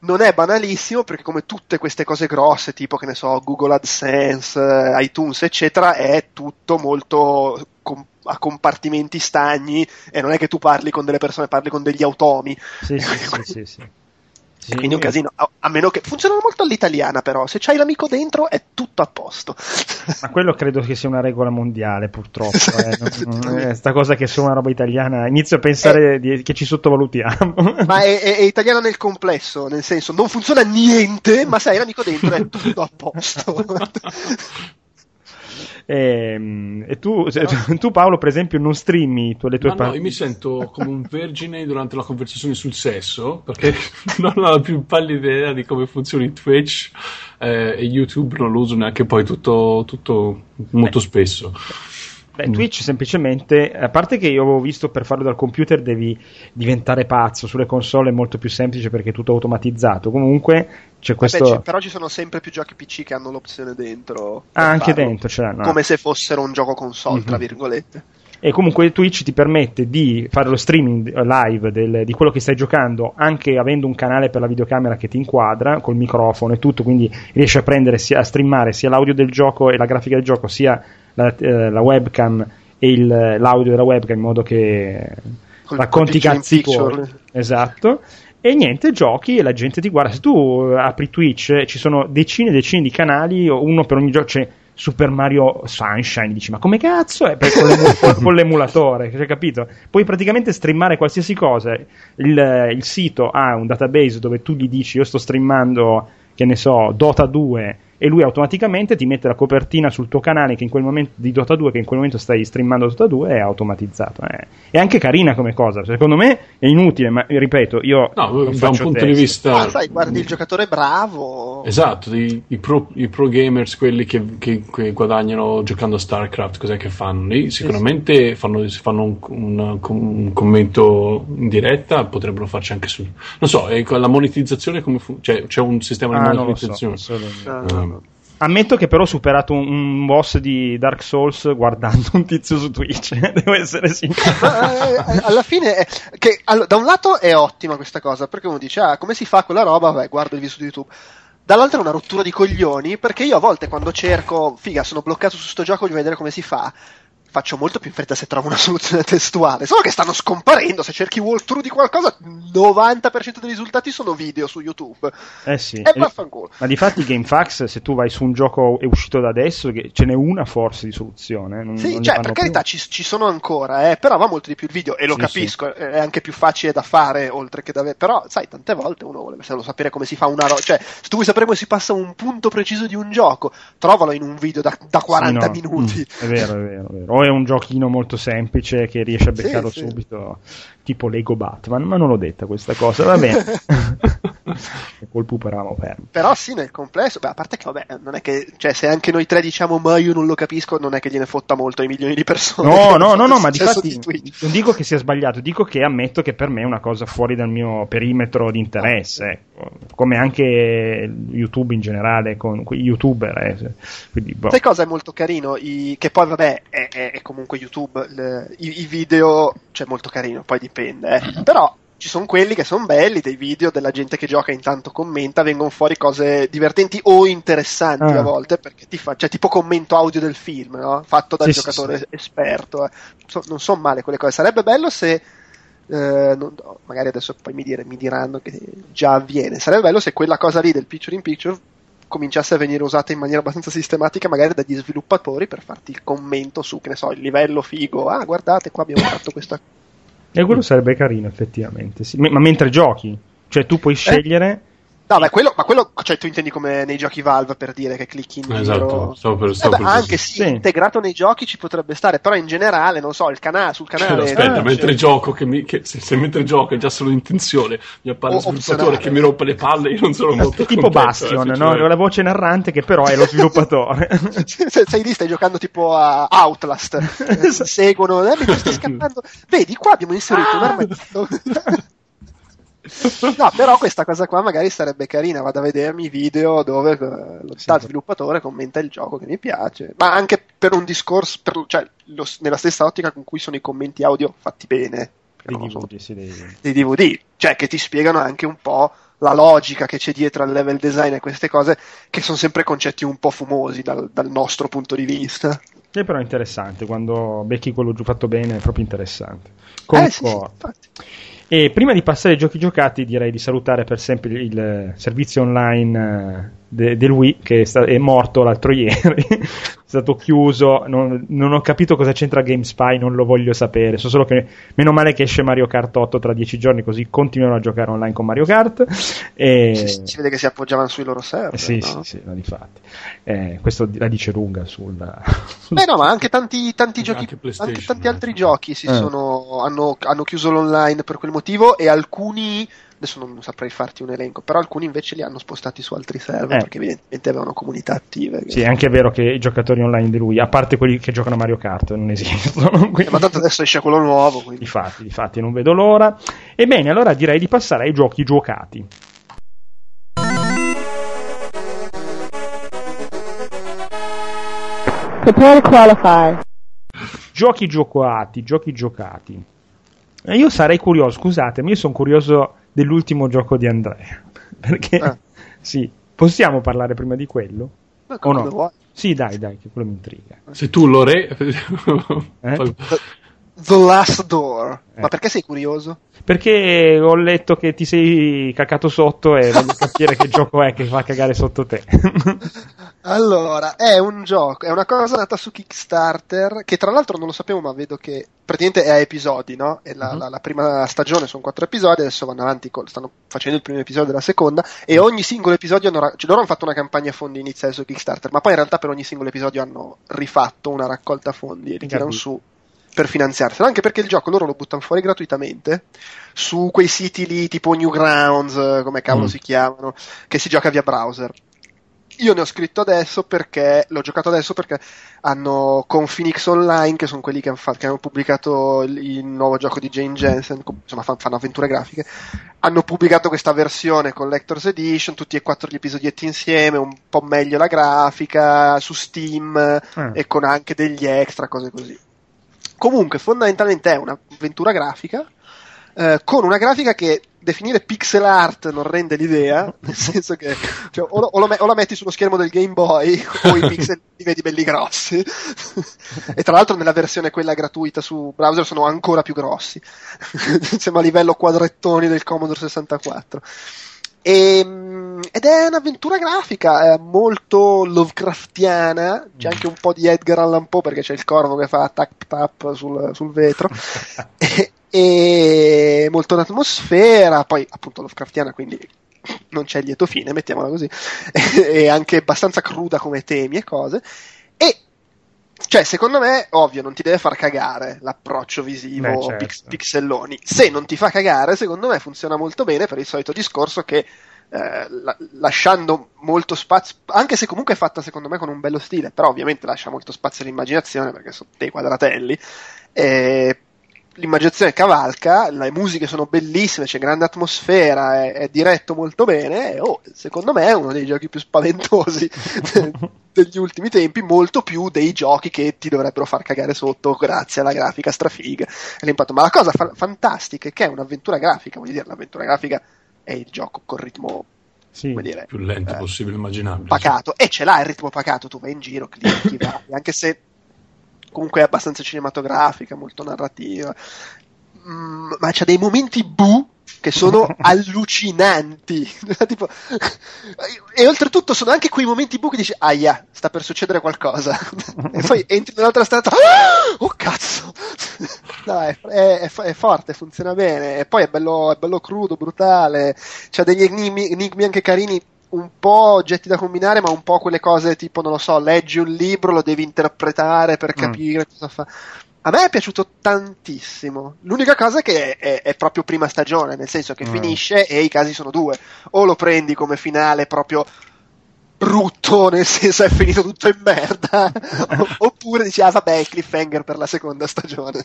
non è banalissimo perché come tutte queste cose grosse, tipo che ne so, Google AdSense, eh, iTunes, eccetera, è tutto molto com- a compartimenti stagni e non è che tu parli con delle persone, parli con degli automi. Sì, sì, sì, sì, sì. Sì, Quindi è un casino, a, a meno che funzionano molto all'italiana però, se c'hai l'amico dentro è tutto a posto. Ma quello credo che sia una regola mondiale, purtroppo. Eh. Eh, sta cosa che è solo una roba italiana. Inizio a pensare di- che ci sottovalutiamo. Ma è, è- è italiana nel complesso, nel senso non funziona niente, ma se hai l'amico dentro è tutto a posto. Ehm, e tu, se- tu, Paolo, per esempio, non streami tu- le tue Ma no, parti. io mi sento come un vergine durante la conversazione sul sesso perché non ho la più pallida idea di come funzioni Twitch eh, e YouTube non lo uso neanche poi tutto, tutto molto spesso. Beh, Twitch semplicemente, a parte che io avevo visto per farlo dal computer devi diventare pazzo, sulle console è molto più semplice perché è tutto automatizzato. Comunque c'è questo... Vabbè, però ci sono sempre più giochi PC che hanno l'opzione dentro. Ah, anche farlo. dentro ce l'hanno. Come se fossero un gioco console, tra Mhm. virgolette. E comunque Twitch ti permette di fare lo streaming live del- di quello che stai giocando anche avendo un canale per la videocamera che ti inquadra col microfono e tutto, quindi riesci a prendere sia a streamare sia l'audio del gioco e la grafica del gioco, sia la, eh, la webcam e il- l'audio della webcam in modo che racconti cazzi. Esatto. E niente, giochi e la gente ti guarda. Se tu eh, apri Twitch, eh, ci sono decine e decine di canali, uno per ogni gioco. C'è Super Mario Sunshine, dici, ma come cazzo è? Perché con, l'emu- con- l'emulatore, cioè, capito? Puoi praticamente streamare qualsiasi cosa. Il, il sito ha un database dove tu gli dici, io sto streamando, che ne so, Dota 2 e lui automaticamente ti mette la copertina sul tuo canale che in quel momento di Dota 2 che in quel momento stai streamando Dota 2 è automatizzato eh. è anche carina come cosa secondo me è inutile ma ripeto io No, da un punto di test. vista... Ah, sai, guardi il giocatore bravo. Esatto, i, i pro, i pro gamers, quelli che, che- che guadagnano giocando a StarCraft, cos'è che fanno lì? Sicuramente fanno, se fanno un, un- un commento in diretta, potrebbero farci anche su. Non so, la monetizzazione come fu- cioè, c'è un sistema Ah, di non lo so, monetizzazione. assolutamente. Ah, Ehm, ammetto che però ho superato un, un boss di Dark Souls guardando un tizio su Twitch devo essere sincero Ma, eh, alla fine, è- che, allo- da un lato è ottima questa cosa, perché uno dice, ah, come si fa quella roba? Vai, guardo il video su YouTube. Dall'altro è una rottura di coglioni, perché io a volte quando cerco, figa, sono bloccato su sto gioco, voglio vedere come si fa, faccio molto più in fretta se trovo una soluzione testuale. Solo che stanno scomparendo, se cerchi walkthrough di qualcosa, 90% dei risultati sono video su YouTube. eh sì E vaffanculo. ma di fatti GameFAQs se tu vai su un gioco è uscito da adesso ce n'è una forse di soluzione non, Sì, non cioè, per carità ci, ci sono ancora, eh, però va molto di più il video e lo Sì, capisco, è anche più facile da fare oltre che da avere. Però, sai, tante volte uno vuole solo sapere come si fa una roba. Cioè, se tu vuoi sapere come si passa un punto preciso di un gioco, trovalo in un video da, da 40 Sì, no. minuti. Mm, è vero, è vero, è vero. O è un giochino molto semplice che riesce a beccarlo sì. subito, tipo Lego Batman, ma non l'ho detta questa cosa, va bene. Col pupo eravamo fermi. Però sì, nel complesso, beh, a parte che, vabbè, non è che, cioè, se anche noi tre diciamo, ma io non lo capisco, non è che gliene fotta molto ai milioni di persone. No, no, no, no, ma il di non dico che sia sbagliato, dico che ammetto che per me è una cosa fuori dal mio perimetro di interesse, ecco. come anche YouTube in generale, con youtuber. eh. Quindi, boh. Sai cosa è molto carino? I- che poi, vabbè, è, è- è comunque YouTube. le- i, i video, cioè, molto carino, poi dipende. eh. Però ci sono quelli che sono belli, dei video della gente che gioca e intanto commenta, vengono fuori cose divertenti o interessanti Ah. a volte, perché ti fa, cioè, tipo commento audio del film, no? Fatto dal Sì, sì, giocatore esperto. eh. So- non sono male quelle cose. Sarebbe bello se. eh, non- magari adesso poi mi, dire- mi diranno che già avviene. Sarebbe bello se quella cosa lì del picture in picture cominciasse a venire usata in maniera abbastanza sistematica, magari dagli sviluppatori per farti il commento su, che ne so, il livello figo. Ah, guardate, qua abbiamo fatto questa. E quello sarebbe carino, effettivamente. sì. Ma mentre giochi, cioè tu Eh? puoi scegliere. No, ma quello, ma quello, cioè, tu intendi come nei giochi Valve per dire che clicchi in giro. Esatto, stavo per, Eh stavo beh, anche sì, Sì. integrato nei giochi ci potrebbe stare, però in generale, non so, il canale, sul canale. Cioè, aspetta, eh, mentre cioè, gioco, che mi- che- se, se mentre gioco è già solo intenzione, mi appare lo sviluppatore che mi rompe le palle, io non sono molto È tipo contento, Bastion, eh, no? sinceramente. la voce narrante che però è lo sviluppatore. se- sei lì, stai giocando tipo a Outlast, eh, seguono, eh, mentre stai scappando. Vedi, qua abbiamo inserito un armadillo. No, però questa cosa qua magari sarebbe carina. Vado a vedermi i video dove eh, lo sì, sviluppatore commenta il gioco che mi piace, ma anche per un discorso, per, cioè lo, nella stessa ottica con cui sono i commenti audio fatti bene. Dei DVD, sì, dei... dei DVD, cioè che ti spiegano anche un po' la logica che c'è dietro al level design e queste cose, che sono sempre concetti un po' fumosi dal, dal nostro punto di vista. È però interessante, quando becchi quello fatto bene è proprio interessante. Concordo. Eh, sì, sì, e prima di passare ai giochi giocati, direi di salutare per sempre il servizio online eh, de- del Wii che è, sta- è, morto l'altro ieri. è stato chiuso. Non, non, ho capito cosa c'entra GameSpy, non lo voglio sapere. So solo che meno male che esce Mario Kart 8 tra dieci giorni, così continuano a giocare online con Mario Kart. E... Si, si vede che si appoggiavano sui loro server. Sì, no? sì, sì, no, difatti. Eh, questo la dice lunga sul. Beh, no, ma anche tanti, tanti giochi, anche, anche tanti altri giochi si eh. sono, hanno, hanno chiuso l'online per quel motivo e alcuni adesso non saprei farti un elenco, però alcuni invece li hanno spostati su altri server eh. perché evidentemente avevano comunità attive. Sì, è anche vero che i giocatori online di lui, a parte quelli che giocano a Mario Kart, non esistono. Quindi... Eh, ma tanto adesso esce quello nuovo. Quindi. Difatti, difatti, non vedo l'ora. Ebbene, allora direi di passare ai giochi giocati. Prepare to qualify. Giochi giocati, giochi giocati. Io sarei curioso, scusatemi, io sono curioso dell'ultimo gioco di Andrea. Perché ah. sì, possiamo parlare prima di quello? Ma o no? Vuoi? Sì, dai, dai, che quello mi intriga. Se tu lo re... eh? The Last Door. Eh. Ma perché sei curioso? Perché ho letto che ti sei cacato sotto e voglio capire che gioco è che fa cagare sotto te. allora, è un gioco, è una cosa nata su Kickstarter, che tra l'altro non lo sapevo, ma vedo che praticamente è a episodi, no? La, uh-huh. la, la prima stagione sono quattro episodi, adesso vanno avanti, con, stanno facendo il primo episodio della seconda, e ogni singolo episodio hanno, cioè loro hanno fatto una campagna fondi iniziale su Kickstarter, ma poi in realtà per ogni singolo episodio hanno rifatto una raccolta fondi e li tirano su per finanziarselo, anche perché il gioco loro lo buttano fuori gratuitamente su quei siti lì tipo Newgrounds, eh, come cavolo mm. si chiamano, che si gioca via browser. Io ne ho scritto adesso perché l'ho giocato adesso perché hanno con Phoenix Online, che sono quelli che, hanno, fatto, che hanno pubblicato il, il, nuovo gioco di Jane Jensen, insomma fanno avventure grafiche, hanno pubblicato questa versione Collector's Edition, tutti e quattro gli episodietti insieme, un po' meglio la grafica, su Steam mm. e con anche degli extra, cose così. Comunque, fondamentalmente è un'avventura grafica. Eh, con una grafica che definire pixel art non rende l'idea, nel senso che cioè, o, o, me- o, la metti sullo schermo del Game Boy o i pixel li vedi belli grossi. e tra l'altro nella versione quella gratuita su browser sono ancora più grossi. Siamo a livello quadrettoni del Commodore 64. E, ehm, ed è un'avventura grafica molto Lovecraftiana, c'è anche un po' di Edgar Allan Poe perché c'è il corvo che fa tac tap sul, sul vetro, e, e, molto d'atmosfera, poi appunto Lovecraftiana, quindi non c'è lieto fine, mettiamola così, e anche abbastanza cruda come temi e cose, e cioè, secondo me, ovvio, non ti deve far cagare l'approccio visivo Beh, certo. pix- pixelloni. Se non ti fa cagare, secondo me funziona molto bene per il solito discorso che eh, la- lasciando molto spazio, anche se comunque è fatta secondo me con un bello stile, però ovviamente lascia molto spazio all'immaginazione perché sono dei quadratelli. Eh, l'immaginazione cavalca, le musiche sono bellissime, c'è grande atmosfera, è, è diretto molto bene. E, oh, secondo me è uno dei giochi più spaventosi degli ultimi tempi, molto più dei giochi che ti dovrebbero far cagare sotto grazie alla grafica strafiga e l'impatto. Ma la cosa fa- fantastica è che è un'avventura grafica, voglio dire, l'avventura grafica è il gioco col ritmo sì, dire, più lento eh, possibile immaginabile. Pacato, sì. e ce l'ha il ritmo pacato, tu vai in giro, clicchi, vai, anche se comunque è abbastanza cinematografica, molto narrativa. Mm, ma c'ha dei momenti bu che sono allucinanti. tipo, e oltretutto sono anche quei momenti bu che dici, aia, sta per succedere qualcosa. e poi entri nell'altra strada, oh cazzo! no, è, è, è, forte, funziona bene. E poi è bello, è bello crudo, brutale. C'ha degli enigmi, enigmi anche carini un po' oggetti da combinare, ma un po' quelle cose tipo, non lo so, leggi un libro, lo devi interpretare per mm. capire mm. cosa fa. A me è piaciuto tantissimo. L'unica cosa è che è, è proprio prima stagione, nel senso che mm. finisce e i casi sono due. O lo prendi come finale proprio brutto, nel senso è finito tutto in merda, oppure dici, ah vabbè, cliffhanger per la seconda stagione.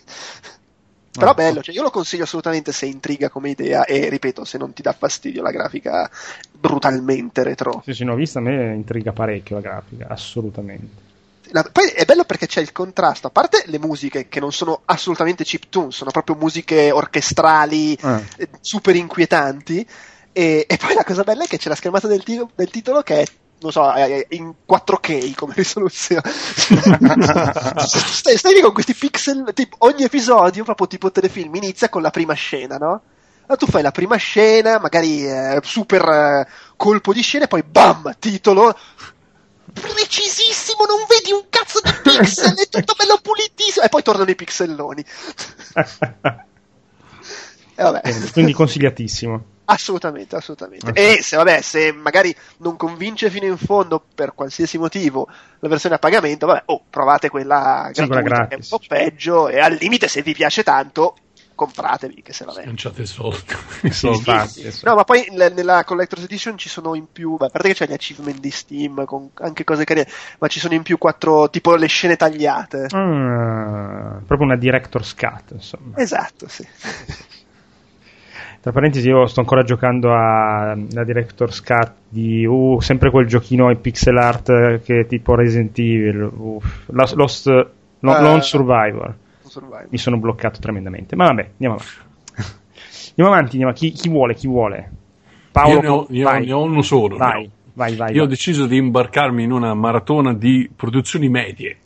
Però bello, cioè io lo consiglio assolutamente se intriga come idea e ripeto, se non ti dà fastidio la grafica brutalmente retro. Sì, sì, no, vista a me intriga parecchio la grafica, assolutamente. La, poi è bello perché c'è il contrasto, a parte le musiche che non sono assolutamente chip tune, sono proprio musiche orchestrali Ah. eh, super inquietanti. E, e poi la cosa bella è che c'è la schermata del, ti- del titolo che è, non so, è in 4K come risoluzione. stai, stai lì con questi pixel, tipo, ogni episodio, proprio tipo telefilm, inizia con la prima scena, no? Allora tu fai la prima scena, magari eh, super eh, colpo di scena, e poi bam, titolo, precisissimo, non vedi un cazzo di pixel, è tutto bello pulitissimo, e poi tornano i pixelloni. E vabbè. Quindi consigliatissimo. Assolutamente, assolutamente. Ok. E se, vabbè, se magari non convince fino in fondo per qualsiasi motivo la versione a pagamento, vabbè, oh, provate quella Sì, quella gratuita, che è un gratis. po' peggio e al limite se vi piace tanto compratevi, che se vabbè. Lanciate i soldi. Soldi. adesso- No, ma poi nel- nella Collector's Edition ci sono in più, beh, a parte che c'è gli achievement di Steam con anche cose carine, ma ci sono in più quattro, tipo le scene tagliate. Ah, proprio una director's cut, insomma. Esatto, sì. Tra parentesi, io sto ancora giocando a la Director's Cut di uh, sempre quel giochino in pixel art che è tipo Resident Evil, uff, Lost, Lost- Lo- Eh. Lone Survivor. Non survive. Mi sono bloccato tremendamente. Ma vabbè, andiamo avanti. andiamo avanti, andiamo. Chi, chi vuole, chi vuole? Paolo, io ne ho, io vai, ne ho uno solo. vai, vai, vai, Io ho deciso di imbarcarmi in una maratona di produzioni medie.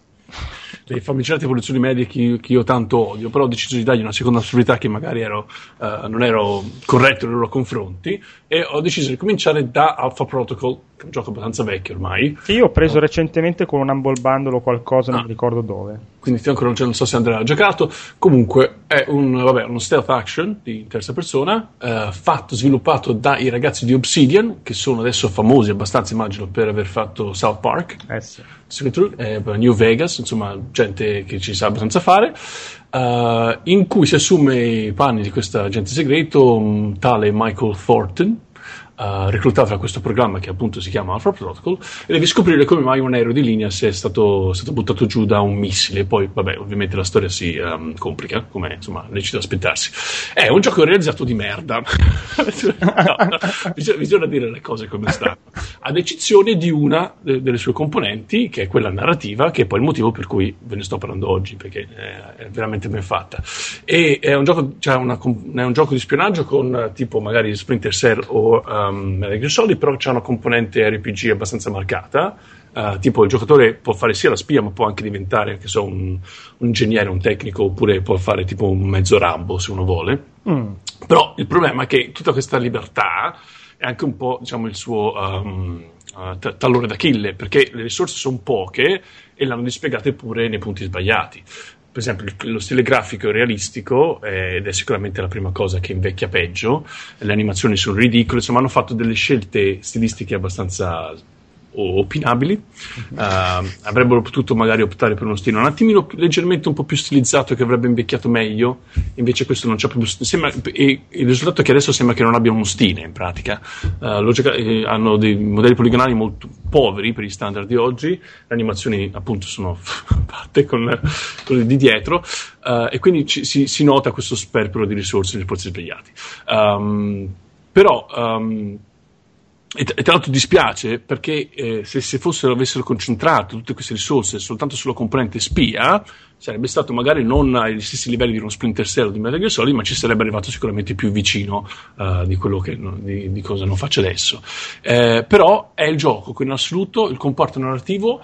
Le famigerate produzioni medie che, che io tanto odio, però ho deciso di dargli una seconda possibilità che magari ero, eh, non ero corretto nei loro confronti e ho deciso di cominciare da Alpha Protocol, che è un gioco abbastanza vecchio ormai, Che io ho preso recentemente con un Humble Bundle o qualcosa, non Ah. mi ricordo dove. quindi ancora non, non so se Andrea ha giocato. Comunque è un, vabbè, uno stealth action di terza persona, eh, fatto, sviluppato dai ragazzi di Obsidian, che sono adesso famosi abbastanza, immagino, per aver fatto South Park. Eh sì. Eh, New Vegas, insomma, gente che ci sa abbastanza fare, eh, in cui si assume i panni di questo agente segreto, un tale Michael Thornton, eh, reclutato da questo programma che appunto si chiama Alpha Protocol, e devi scoprire come mai un aereo di linea sia stato, stato buttato giù da un missile. Poi, vabbè, ovviamente la storia si ehm, complica, come insomma, lecito aspettarsi. È un gioco realizzato di merda. No, bisogna, bisogna dire le cose come stanno. Ad eccezione di una de- delle sue componenti, che è quella narrativa, che è poi il motivo per cui ve ne sto parlando oggi, perché è, veramente ben fatta. E è un gioco, c'è una è un gioco di spionaggio con tipo magari Splinter Cell o um, Metal Gear Solid, però c'è una componente RPG abbastanza marcata. Eh, tipo il giocatore può fare sia la spia, ma può anche diventare che so, un, un ingegnere, un tecnico, oppure può fare tipo un mezzo Rambo se uno vuole. Mm. Però il problema è che tutta questa libertà è anche un po' diciamo, il suo um, uh, ta- tallone d'Achille, perché le risorse sono poche e l'hanno dispiegate pure nei punti sbagliati. Per esempio, lo stile grafico è realistico eh, ed è sicuramente la prima cosa che invecchia peggio. Le animazioni sono ridicole, insomma, hanno fatto delle scelte stilistiche abbastanza opinabili. Uh, avrebbero potuto magari optare per uno stile un attimino leggermente un po' più stilizzato che avrebbe invecchiato meglio. Invece questo non c'è proprio sembra, e il risultato è che adesso sembra che non abbiano uno stile in pratica. Uh, l'ho gioca- eh, hanno dei modelli poligonali molto poveri per gli standard di oggi. Le animazioni appunto sono fatte con quelle di dietro uh, e quindi ci- si, si nota questo sperpero di risorse nei posti sbagliati. Um, però um, e, tra- l'altro dispiace perché eh, se, se fossero, avessero concentrato tutte queste risorse soltanto sulla componente spia, sarebbe stato magari non agli stessi livelli di uno Splinter Cell o di Metal Gear Solid, ma ci sarebbe arrivato sicuramente più vicino eh, di quello che di, di cosa non faccio adesso. Eh, però è il gioco che in assoluto il comporto narrativo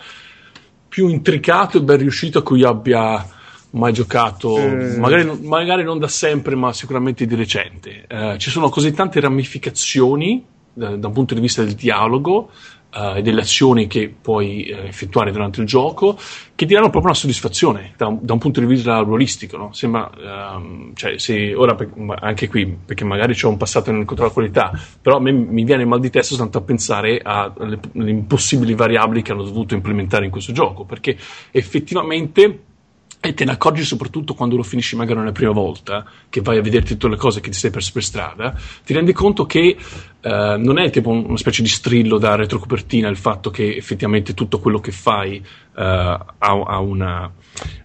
più intricato e ben riuscito a cui abbia mai giocato, Eh. magari, non- magari non da sempre, ma sicuramente di recente. Eh, ci sono così tante ramificazioni da, da un punto di vista del dialogo eh, e delle azioni che puoi eh, effettuare durante il gioco che ti danno proprio una soddisfazione da un, da un punto di vista ruolistico. No? Sembra, ehm, cioè, se ora per- anche qui, perché magari c'è un passato nel controllo della qualità, però a me mi viene mal di testa soltanto a pensare alle impossibili variabili che hanno dovuto implementare in questo gioco, perché effettivamente e te ne accorgi soprattutto quando lo finisci magari una prima volta, che vai a vederti tutte le cose che ti sei perso per strada, ti rendi conto che eh, non è tipo un- una specie di strillo da retrocopertina il fatto che effettivamente tutto quello che fai eh, ha, ha una,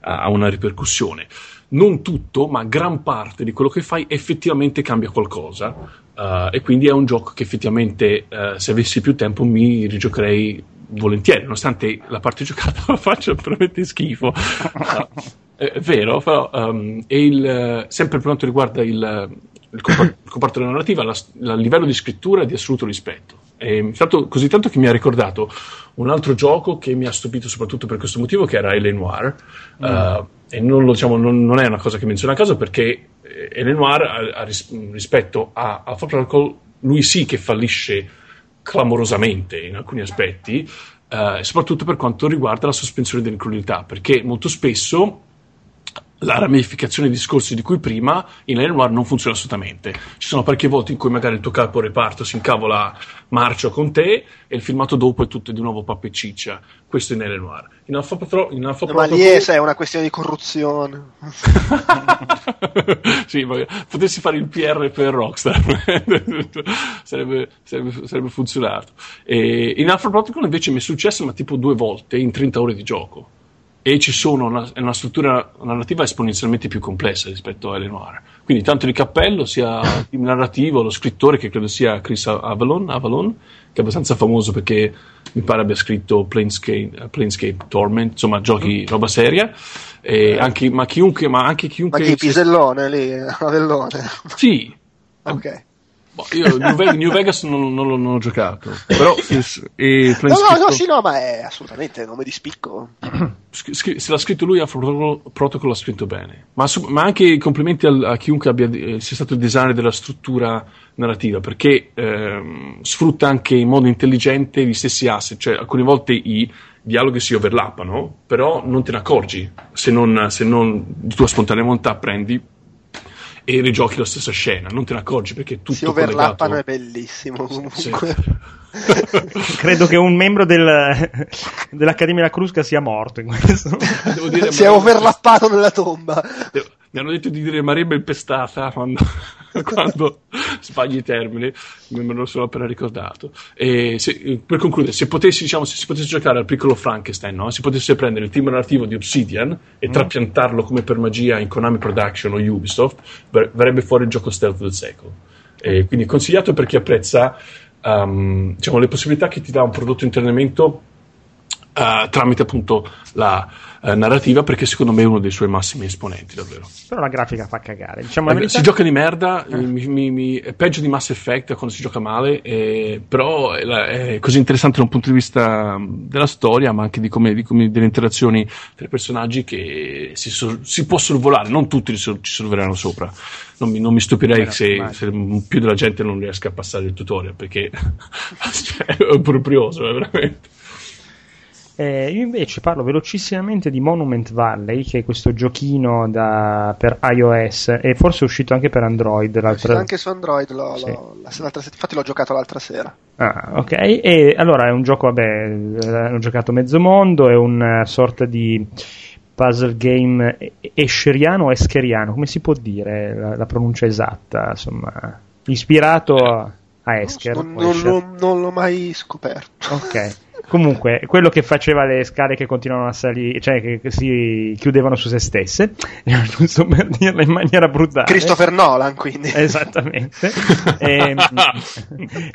ha una ripercussione. non tutto, ma gran parte di quello che fai effettivamente cambia qualcosa. Uh, e quindi è un gioco che effettivamente, uh, se avessi più tempo, mi rigiocherei volentieri, nonostante la parte giocata la faccia veramente schifo. Uh, è vero, però um, il, sempre per quanto riguarda il, il comparto della narrativa, il livello di scrittura è di assoluto rispetto. E, tanto, così tanto che mi ha ricordato un altro gioco che mi ha stupito soprattutto per questo motivo, che era Ele Noir. Mm. Uh, e non, lo, diciamo, non, non, è una cosa che menziona a caso perché Ele Noir, a, a, rispetto a Alpha Protocol, lui sì che fallisce clamorosamente in alcuni aspetti, uh, soprattutto per quanto riguarda la sospensione dell'incredulità, perché molto spesso la ramificazione dei discorsi di cui prima in Noir non funziona assolutamente. Ci sono parecchie volte in cui magari il tuo capo reparto si incavola marcio con te e il filmato dopo è tutto di nuovo pappa e ciccia. Questo in Noir. In Alpha Patrol, in Alpha no, ma lì è, è una questione di corruzione. sì, ma potessi fare il PR per Rockstar sarebbe, sarebbe, sarebbe, funzionato. E in Alpha Protocol invece mi è successo ma tipo due volte in 30 ore di gioco e ci sono una, una, struttura narrativa esponenzialmente più complessa rispetto a Eleanor. Quindi tanto di cappello sia il narrativo, lo scrittore che credo sia Chris Avalon, Avalon che è abbastanza famoso perché mi pare abbia scritto Planescape, Planescape Torment, insomma giochi roba seria, eh. anche, ma, chiunque, ma anche chiunque... Ma chi, Pisellone lì, Avellone? Sì. Ok. Boh, io New Vegas, New Vegas non, non, non, ho giocato, però e no, no, no, sì, no, ma è assolutamente nome di spicco. Se l'ha scritto lui, a Protocol l'ha scritto bene, ma, ma anche complimenti a, a chiunque abbia, eh, sia stato il designer della struttura narrativa, perché ehm, sfrutta anche in modo intelligente gli stessi asset, cioè alcune volte i dialoghi si overlappano, però non te ne accorgi se non, se non di tua spontanea volontà prendi e rigiochi la stessa scena, non te ne accorgi perché tutto si overlappano è bellissimo comunque. Sì. Credo che un membro del, dell'Accademia della Crusca sia morto in questo. Dire, si è overlappato nella tomba. Devo, mi hanno detto di dire Marebbe impestata quando, quando sbagli i termini, me lo sono appena ricordato. E se, per concludere, se potessi, diciamo, se si potesse giocare al piccolo Frankenstein, no? si potesse prendere il team narrativo di Obsidian e mm. trapiantarlo come per magia in Konami Production o Ubisoft, verrebbe fuori il gioco stealth del secolo. E quindi consigliato per chi apprezza um, diciamo, le possibilità che ti dà un prodotto in trasferimento uh, tramite appunto la uh, narrativa perché secondo me è uno dei suoi massimi esponenti davvero. Però la grafica fa cagare diciamo eh, si gioca di merda eh. mi, mi, mi, è peggio di Mass Effect quando si gioca male eh, però è, è, così interessante da un punto di vista della storia ma anche di come, di come delle interazioni tra i personaggi che si, si può sorvolare non tutti ci sorvoleranno sopra. Non mi, non mi stupirei se, se, più della gente non riesca a passare il tutorial perché cioè, è proprioso veramente eh, io invece parlo velocissimamente di Monument Valley, che è questo giochino da, per iOS e forse è uscito anche per Android. L'altra... Anche su Android, l'ho, sì. l'ho, infatti l'ho giocato l'altra sera. Ah, ok. E allora è un gioco, vabbè, ho giocato mezzo mondo, è una sorta di puzzle game escheriano o escheriano, come si può dire la, la pronuncia esatta? Insomma, ispirato a, a Esker. Non, non, non, non l'ho mai scoperto. Ok. Comunque, quello che faceva le scale che continuavano a salire, cioè che, che si chiudevano su se stesse, giusto per dirla in maniera brutale. Christopher Nolan, quindi. Esattamente. e,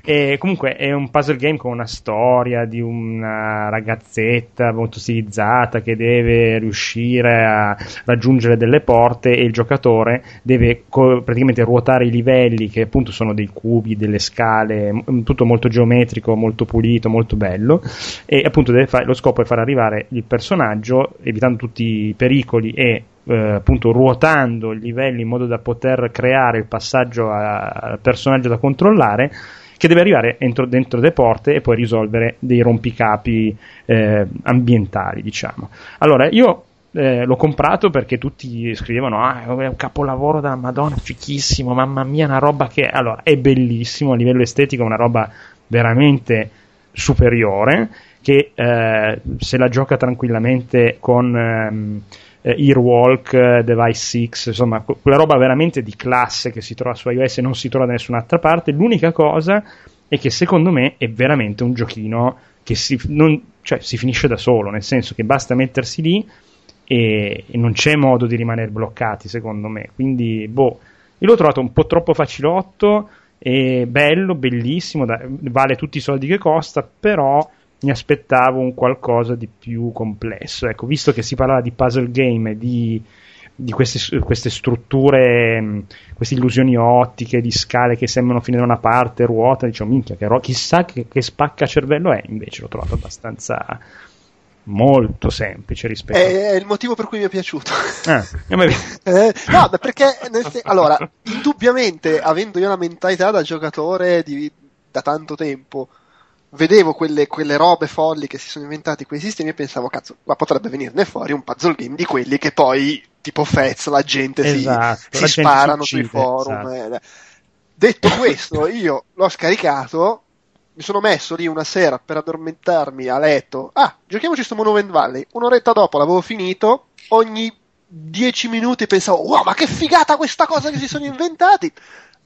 e, comunque è un puzzle game con una storia di una ragazzetta molto stilizzata che deve riuscire a raggiungere delle porte e il giocatore deve co- praticamente ruotare i livelli che appunto sono dei cubi, delle scale, tutto molto geometrico, molto pulito, molto bello e appunto fare, lo scopo è far arrivare il personaggio evitando tutti i pericoli e eh, appunto ruotando i livelli in modo da poter creare il passaggio al personaggio da controllare che deve arrivare entro, dentro le porte e poi risolvere dei rompicapi eh, ambientali diciamo. Allora io eh, l'ho comprato perché tutti scrivevano ah è un capolavoro della madonna fichissimo mamma mia una roba che allora è bellissimo a livello estetico una roba veramente superiore che eh, se la gioca tranquillamente con ehm, eh, Earwalk, eh, Device 6, insomma quella roba veramente di classe che si trova su iOS e non si trova da nessun'altra parte. L'unica cosa è che secondo me è veramente un giochino che si, non, cioè, si finisce da solo, nel senso che basta mettersi lì e, e non c'è modo di rimanere bloccati secondo me. Quindi, boh, io l'ho trovato un po' troppo facilotto e bello, bellissimo, da, vale tutti i soldi che costa, però mi aspettavo un qualcosa di più complesso. Ecco, visto che si parlava di puzzle game, di, di queste, queste, strutture, queste illusioni ottiche, di scale che sembrano finire da una parte, ruota, diciamo, minchia, che ro- chissà che, che spacca cervello è, invece l'ho trovato abbastanza molto semplice rispetto è, è il motivo per cui mi è piaciuto ah, eh, no perché allora indubbiamente avendo io una mentalità da giocatore di, da tanto tempo vedevo quelle, quelle, robe folli che si sono inventati quei sistemi e pensavo cazzo ma potrebbe venirne fuori un puzzle game di quelli che poi tipo Fez la gente esatto, si, la si gente sparano uccide, sui forum esatto. eh. detto questo io l'ho scaricato mi sono messo lì una sera per addormentarmi a letto. Ah, giochiamoci sto Monument Valley. Un'oretta dopo l'avevo finito. Ogni dieci minuti pensavo, wow, ma che figata questa cosa che si sono inventati.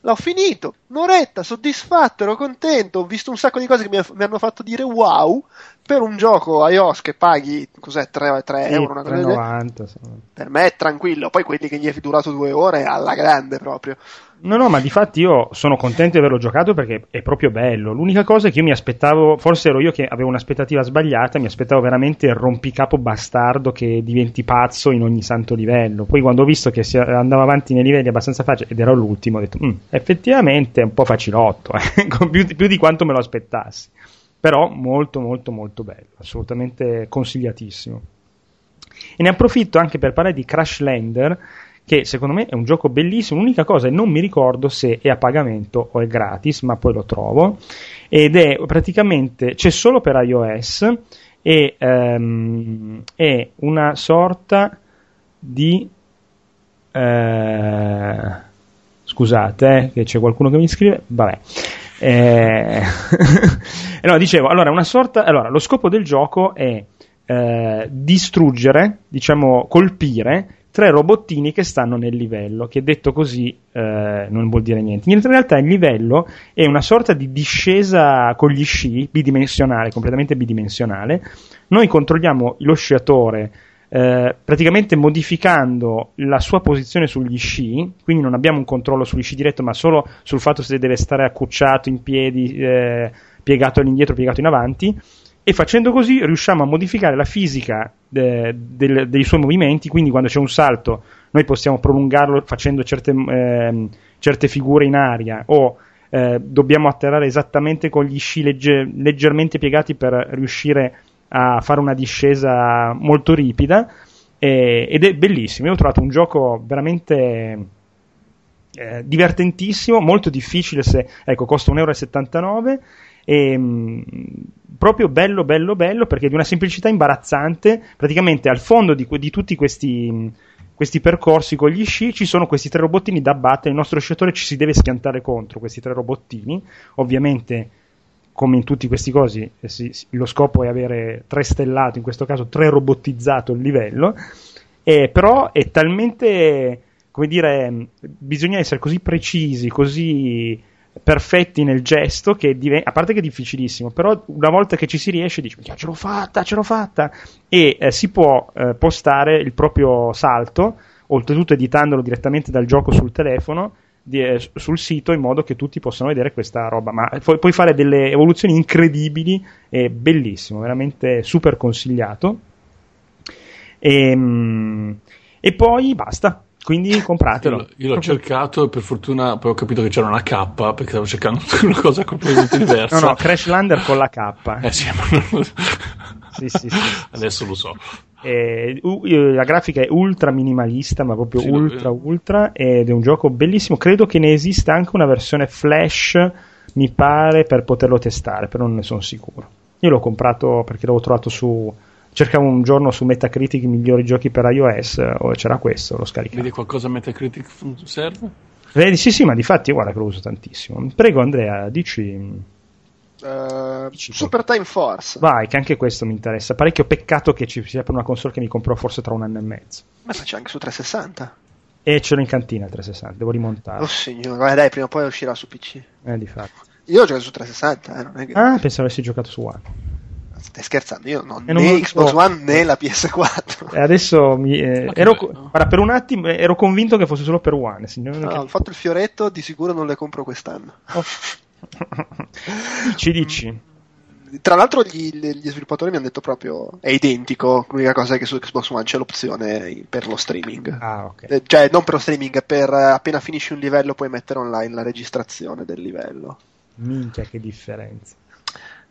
L'ho finito, un'oretta, soddisfatto, ero contento, ho visto un sacco di cose che mi, mi hanno fatto dire wow per un gioco iOS che paghi, cos'è, 3, 3 sì, euro? 3,90. Per me è tranquillo, poi quelli che gli è durato due ore alla grande proprio. No, no, ma di fatti io sono contento di averlo giocato perché è proprio bello. L'unica cosa è che io mi aspettavo, forse ero io che avevo un'aspettativa sbagliata, mi aspettavo veramente il rompicapo bastardo che diventi pazzo in ogni santo livello. Poi quando ho visto che andava avanti nei livelli abbastanza facili ed ero l'ultimo, ho detto, mm, effettivamente è un po' facilotto, eh? più, più di quanto me lo aspettassi. Però molto, molto, molto bello, assolutamente consigliatissimo. E ne approfitto anche per parlare di Crash Lander che secondo me è un gioco bellissimo. L'unica cosa è non mi ricordo se è a pagamento o è gratis, ma poi lo trovo. Ed è praticamente c'è solo per iOS e um, è una sorta di uh, scusate eh, che c'è qualcuno che mi scrive vabbè eh, no, dicevo allora una sorta allora lo scopo del gioco è eh, distruggere diciamo colpire tre robottini che stanno nel livello, che detto così eh, non vuol dire niente. In realtà il livello è una sorta di discesa con gli sci, bidimensionale, completamente bidimensionale. Noi controlliamo lo sciatore eh, praticamente modificando la sua posizione sugli sci, quindi non abbiamo un controllo sugli sci diretto, ma solo sul fatto se deve stare accucciato in piedi, eh, piegato all'indietro, piegato in avanti e facendo così riusciamo a modificare la fisica de, de, dei suoi movimenti, quindi quando c'è un salto noi possiamo prolungarlo facendo certe, eh, certe figure in aria o eh, dobbiamo atterrare esattamente con gli sci legge, leggermente piegati per riuscire a fare una discesa molto ripida eh, ed è bellissimo. Io ho trovato un gioco veramente eh, divertentissimo, molto difficile se ecco, costa 1,79 euro e, ehm, proprio bello, bello, bello perché di una semplicità imbarazzante. Praticamente al fondo di, di tutti questi, questi, percorsi con gli sci ci sono questi tre robottini da battere. Il nostro sciatore ci si deve schiantare contro questi tre robottini. Ovviamente, come in tutti questi cosi, eh, lo scopo è avere tre stellato, in questo caso tre robottizzato il livello. Eh, però è talmente come dire, bisogna essere così precisi, così perfetti nel gesto che div- a parte che è difficilissimo però una volta che ci si riesce dici ce l'ho fatta ce l'ho fatta. E eh, si può eh, postare il proprio salto oltretutto editandolo direttamente dal gioco sul telefono di, eh, sul sito in modo che tutti possano vedere questa roba. Ma pu- puoi fare delle evoluzioni incredibili e bellissimo veramente super consigliato. E, mm, e poi basta quindi compratelo. Io, io l'ho cercato e per fortuna poi ho capito che c'era una K perché stavo cercando una cosa completamente diversa. No, no, Crash Lander con la K. Eh sì, sì, sì, sì, Adesso lo so. Eh, la grafica è ultra minimalista, ma proprio sì, ultra ultra ed è un gioco bellissimo. Credo che ne esista anche una versione flash, mi pare, per poterlo testare, però non ne sono sicuro. Io l'ho comprato perché l'avevo trovato su cercavo un giorno su Metacritic i migliori giochi per iOS, o c'era questo, lo scaricavo. Vedi qualcosa a Metacritic serve? Vedi, sì, sì, ma di fatti guarda che lo uso tantissimo. Prego Andrea, dici... Uh, Super Time Force. Vai, che anche questo mi interessa. Parecchio peccato che ci sia per una console che mi comprò forse tra un anno e mezzo. Ma c'è anche su 360. E ce l'ho in cantina 360, devo rimontare. Oh signore, dai, prima o poi uscirà su PC. Eh, di fatto. Io ho giocato su 360, eh, non è che... Ah, pensavo avessi giocato su One. Stai scherzando, io non non né Xbox oh. One né la PS4. E adesso mi, eh, ero, bello. guarda, per un attimo ero convinto che fosse solo per One. Signore, No, ho fatto il fioretto, di sicuro non le compro quest'anno. dici, dici. Tra l'altro gli, gli sviluppatori mi hanno detto proprio è identico, l'unica cosa è che su Xbox One c'è l'opzione per lo streaming. Ah, ok. Eh, Cioè, non per lo streaming, per eh, appena finisci un livello puoi mettere online la registrazione del livello. Minchia, che differenza.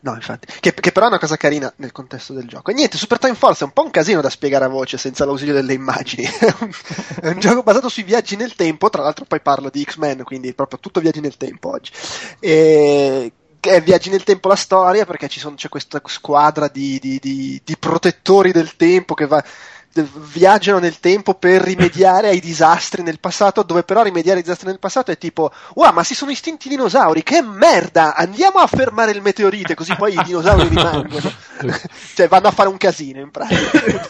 No, infatti. Che, che però è una cosa carina nel contesto del gioco. E niente, Super Time Force è un po' un casino da spiegare a voce senza l'ausilio delle immagini. è, un, gioco basato sui viaggi nel tempo. Tra l'altro, poi parlo di X-Men, quindi proprio tutto viaggi nel tempo oggi. E è viaggi nel tempo la storia perché sono, c'è questa squadra di, di- di- di protettori del tempo che va, viaggiano nel tempo per rimediare ai disastri nel passato, dove però rimediare ai disastri nel passato è tipo, wow, ma si sono estinti i dinosauri, che merda, andiamo a fermare il meteorite, così poi i dinosauri rimangono. cioè vanno a fare un casino in pratica.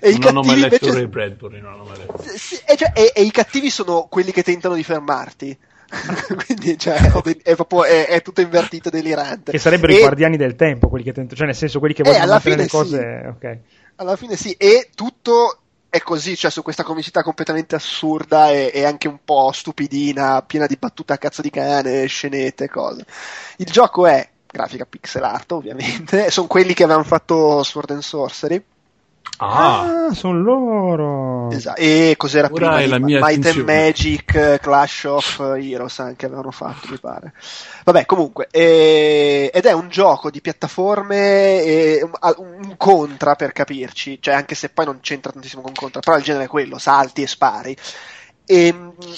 e i non ho mai cattivi letto invece... Ray Bradbury, non ho mai letto. Sì, e, cioè- e- e i cattivi sono quelli che tentano di fermarti. Quindi cioè, è, proprio è, è tutto invertito e delirante. Che sarebbero E i guardiani del tempo, quelli che tentano, cioè nel senso quelli che Eh, vogliono mettere le cose. Ok. Alla fine sì, e tutto è così, cioè su questa comicità completamente assurda e, e anche un po' stupidina, piena di battute a cazzo di cane, scenette, cose. Il gioco è grafica pixel art, ovviamente, sono quelli che avevano fatto Sword and Sorcery. Ah, Ah, sono loro. Esatto. E cos'era Ora prima? Might and. Magic, eh, Clash of Heroes anche avevano fatto, mi pare. Vabbè, comunque, eh, ed è un gioco di piattaforme, e un, un contra per capirci, cioè anche se poi non c'entra tantissimo con contra, però il genere è quello, salti e spari. E,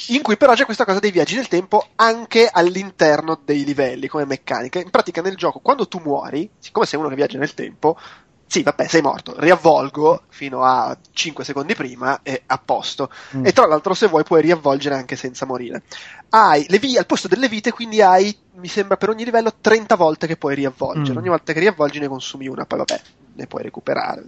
in cui però c'è questa cosa dei viaggi nel tempo anche all'interno dei livelli come meccanica. In pratica nel gioco, quando tu muori, siccome sei uno che viaggia nel tempo, sì, vabbè, sei morto, riavvolgo fino a 5 secondi prima e a posto. Mm. E tra l'altro, se vuoi, puoi riavvolgere anche senza morire. Hai le vi- al posto delle vite, quindi hai, mi sembra, per ogni livello 30 volte che puoi riavvolgere. Mm. Ogni volta che riavvolgi ne consumi una, poi vabbè, ne puoi recuperare.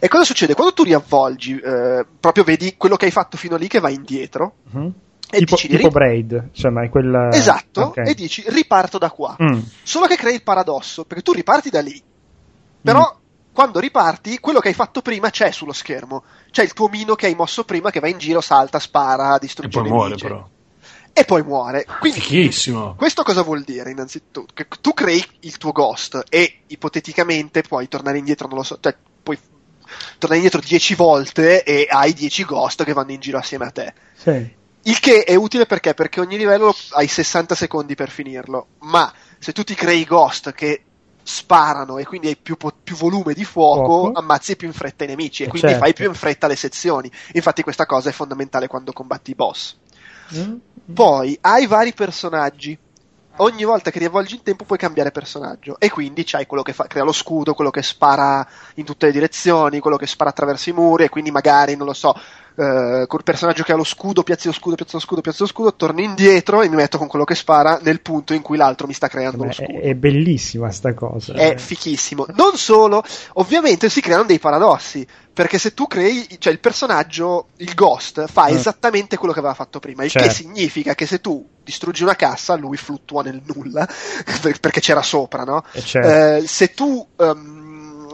E cosa succede? Quando tu riavvolgi, eh, proprio vedi quello che hai fatto fino lì che va indietro. Mhm. E tipo, dici di tipo ri- Braid, insomma, è quella. Esatto, ok. e dici riparto da qua. Mm. Solo che crei il paradosso, perché tu riparti da lì, però quando riparti, quello che hai fatto prima c'è sullo schermo. C'è il tuo mino che hai mosso prima che va in giro, salta, spara, e distrugge poi i muore però. E poi muore. Quindi Fichissimo. questo cosa vuol dire innanzitutto? Che tu crei il tuo ghost e ipoteticamente puoi tornare indietro, non lo so, cioè puoi tornare indietro 10 volte e hai 10 ghost che vanno in giro assieme a te. Sì. Il che è utile perché? Perché ogni livello hai 60 secondi per finirlo, ma se tu ti crei ghost che sparano e quindi hai più, più volume di fuoco, Fuoco. ammazzi più in fretta i nemici e quindi certo. fai più in fretta le sezioni. Infatti questa cosa è fondamentale quando combatti i boss. Mm. Poi hai vari personaggi. Ogni volta che riavvolgi il tempo puoi cambiare personaggio e quindi c'hai quello che fa, crea lo scudo, quello che spara in tutte le direzioni, quello che spara attraverso i muri e quindi magari, non lo so, eh, col personaggio che ha lo scudo, piazzi lo scudo, piazzi lo scudo, piazzi lo scudo, torno indietro e mi metto con quello che spara nel punto in cui l'altro mi sta creando Beh, lo scudo. è bellissima sta cosa. È fichissimo. Non solo, ovviamente si creano dei paradossi. Perché se tu crei, cioè il personaggio, il ghost, fa Mm. esattamente quello che aveva fatto prima. Il Certo. che significa che se tu distruggi una cassa, lui fluttua nel nulla. per- perché c'era sopra, no? Eh, certo. Eh, se tu. ehm,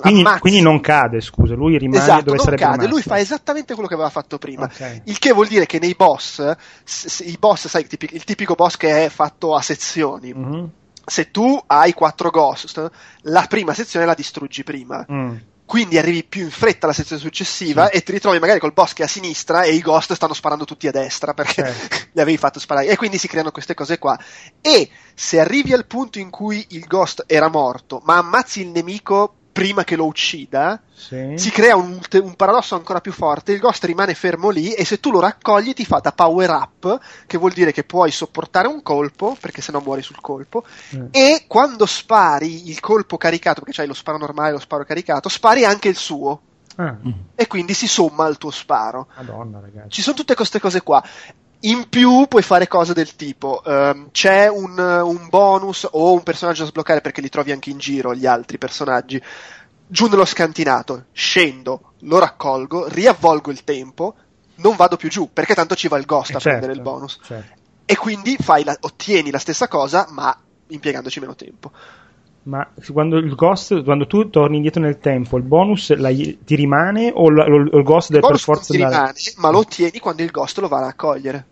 quindi, quindi non cade, scusa, lui rimane Esatto, dove non sarebbe cade, lui rimasto. fa esattamente quello che aveva fatto prima. Ok. Il che vuol dire che nei boss, i boss, sai, il tipi- il tipico boss che è fatto a sezioni, Mhm. se tu hai quattro ghost, la prima sezione la distruggi prima. Mm. Quindi arrivi più in fretta alla sezione successiva e ti ritrovi magari col boss che è a sinistra e i ghost stanno sparando tutti a destra perché Certo. li avevi fatto sparare. E quindi si creano queste cose qua. E se arrivi al punto in cui il ghost era morto, ma ammazzi il nemico prima che lo uccida, Sì. si crea un, un paradosso ancora più forte, il ghost rimane fermo lì e se tu lo raccogli ti fa da power up, che vuol dire che puoi sopportare un colpo, perché sennò muori sul colpo, Mm. e quando spari il colpo caricato, perché c'hai lo sparo normale e lo sparo caricato, spari anche il suo Ah, e quindi si somma al tuo sparo. madonna, ragazzi. Ci sono tutte queste cose qua. In più puoi fare cose del tipo ehm, c'è un, un bonus o un personaggio da sbloccare perché li trovi anche in giro gli altri personaggi. Giù nello scantinato, scendo, lo raccolgo, riavvolgo il tempo, non vado più giù perché tanto ci va il ghost Eh, a certo, prendere il bonus. certo. E quindi fai la- ottieni la stessa cosa ma impiegandoci meno tempo. Ma quando il ghost, quando tu torni indietro nel tempo, il bonus la- ti rimane o l- o il ghost Il deve per forza ti andare? rimane, ma lo ottieni quando il ghost lo va a raccogliere.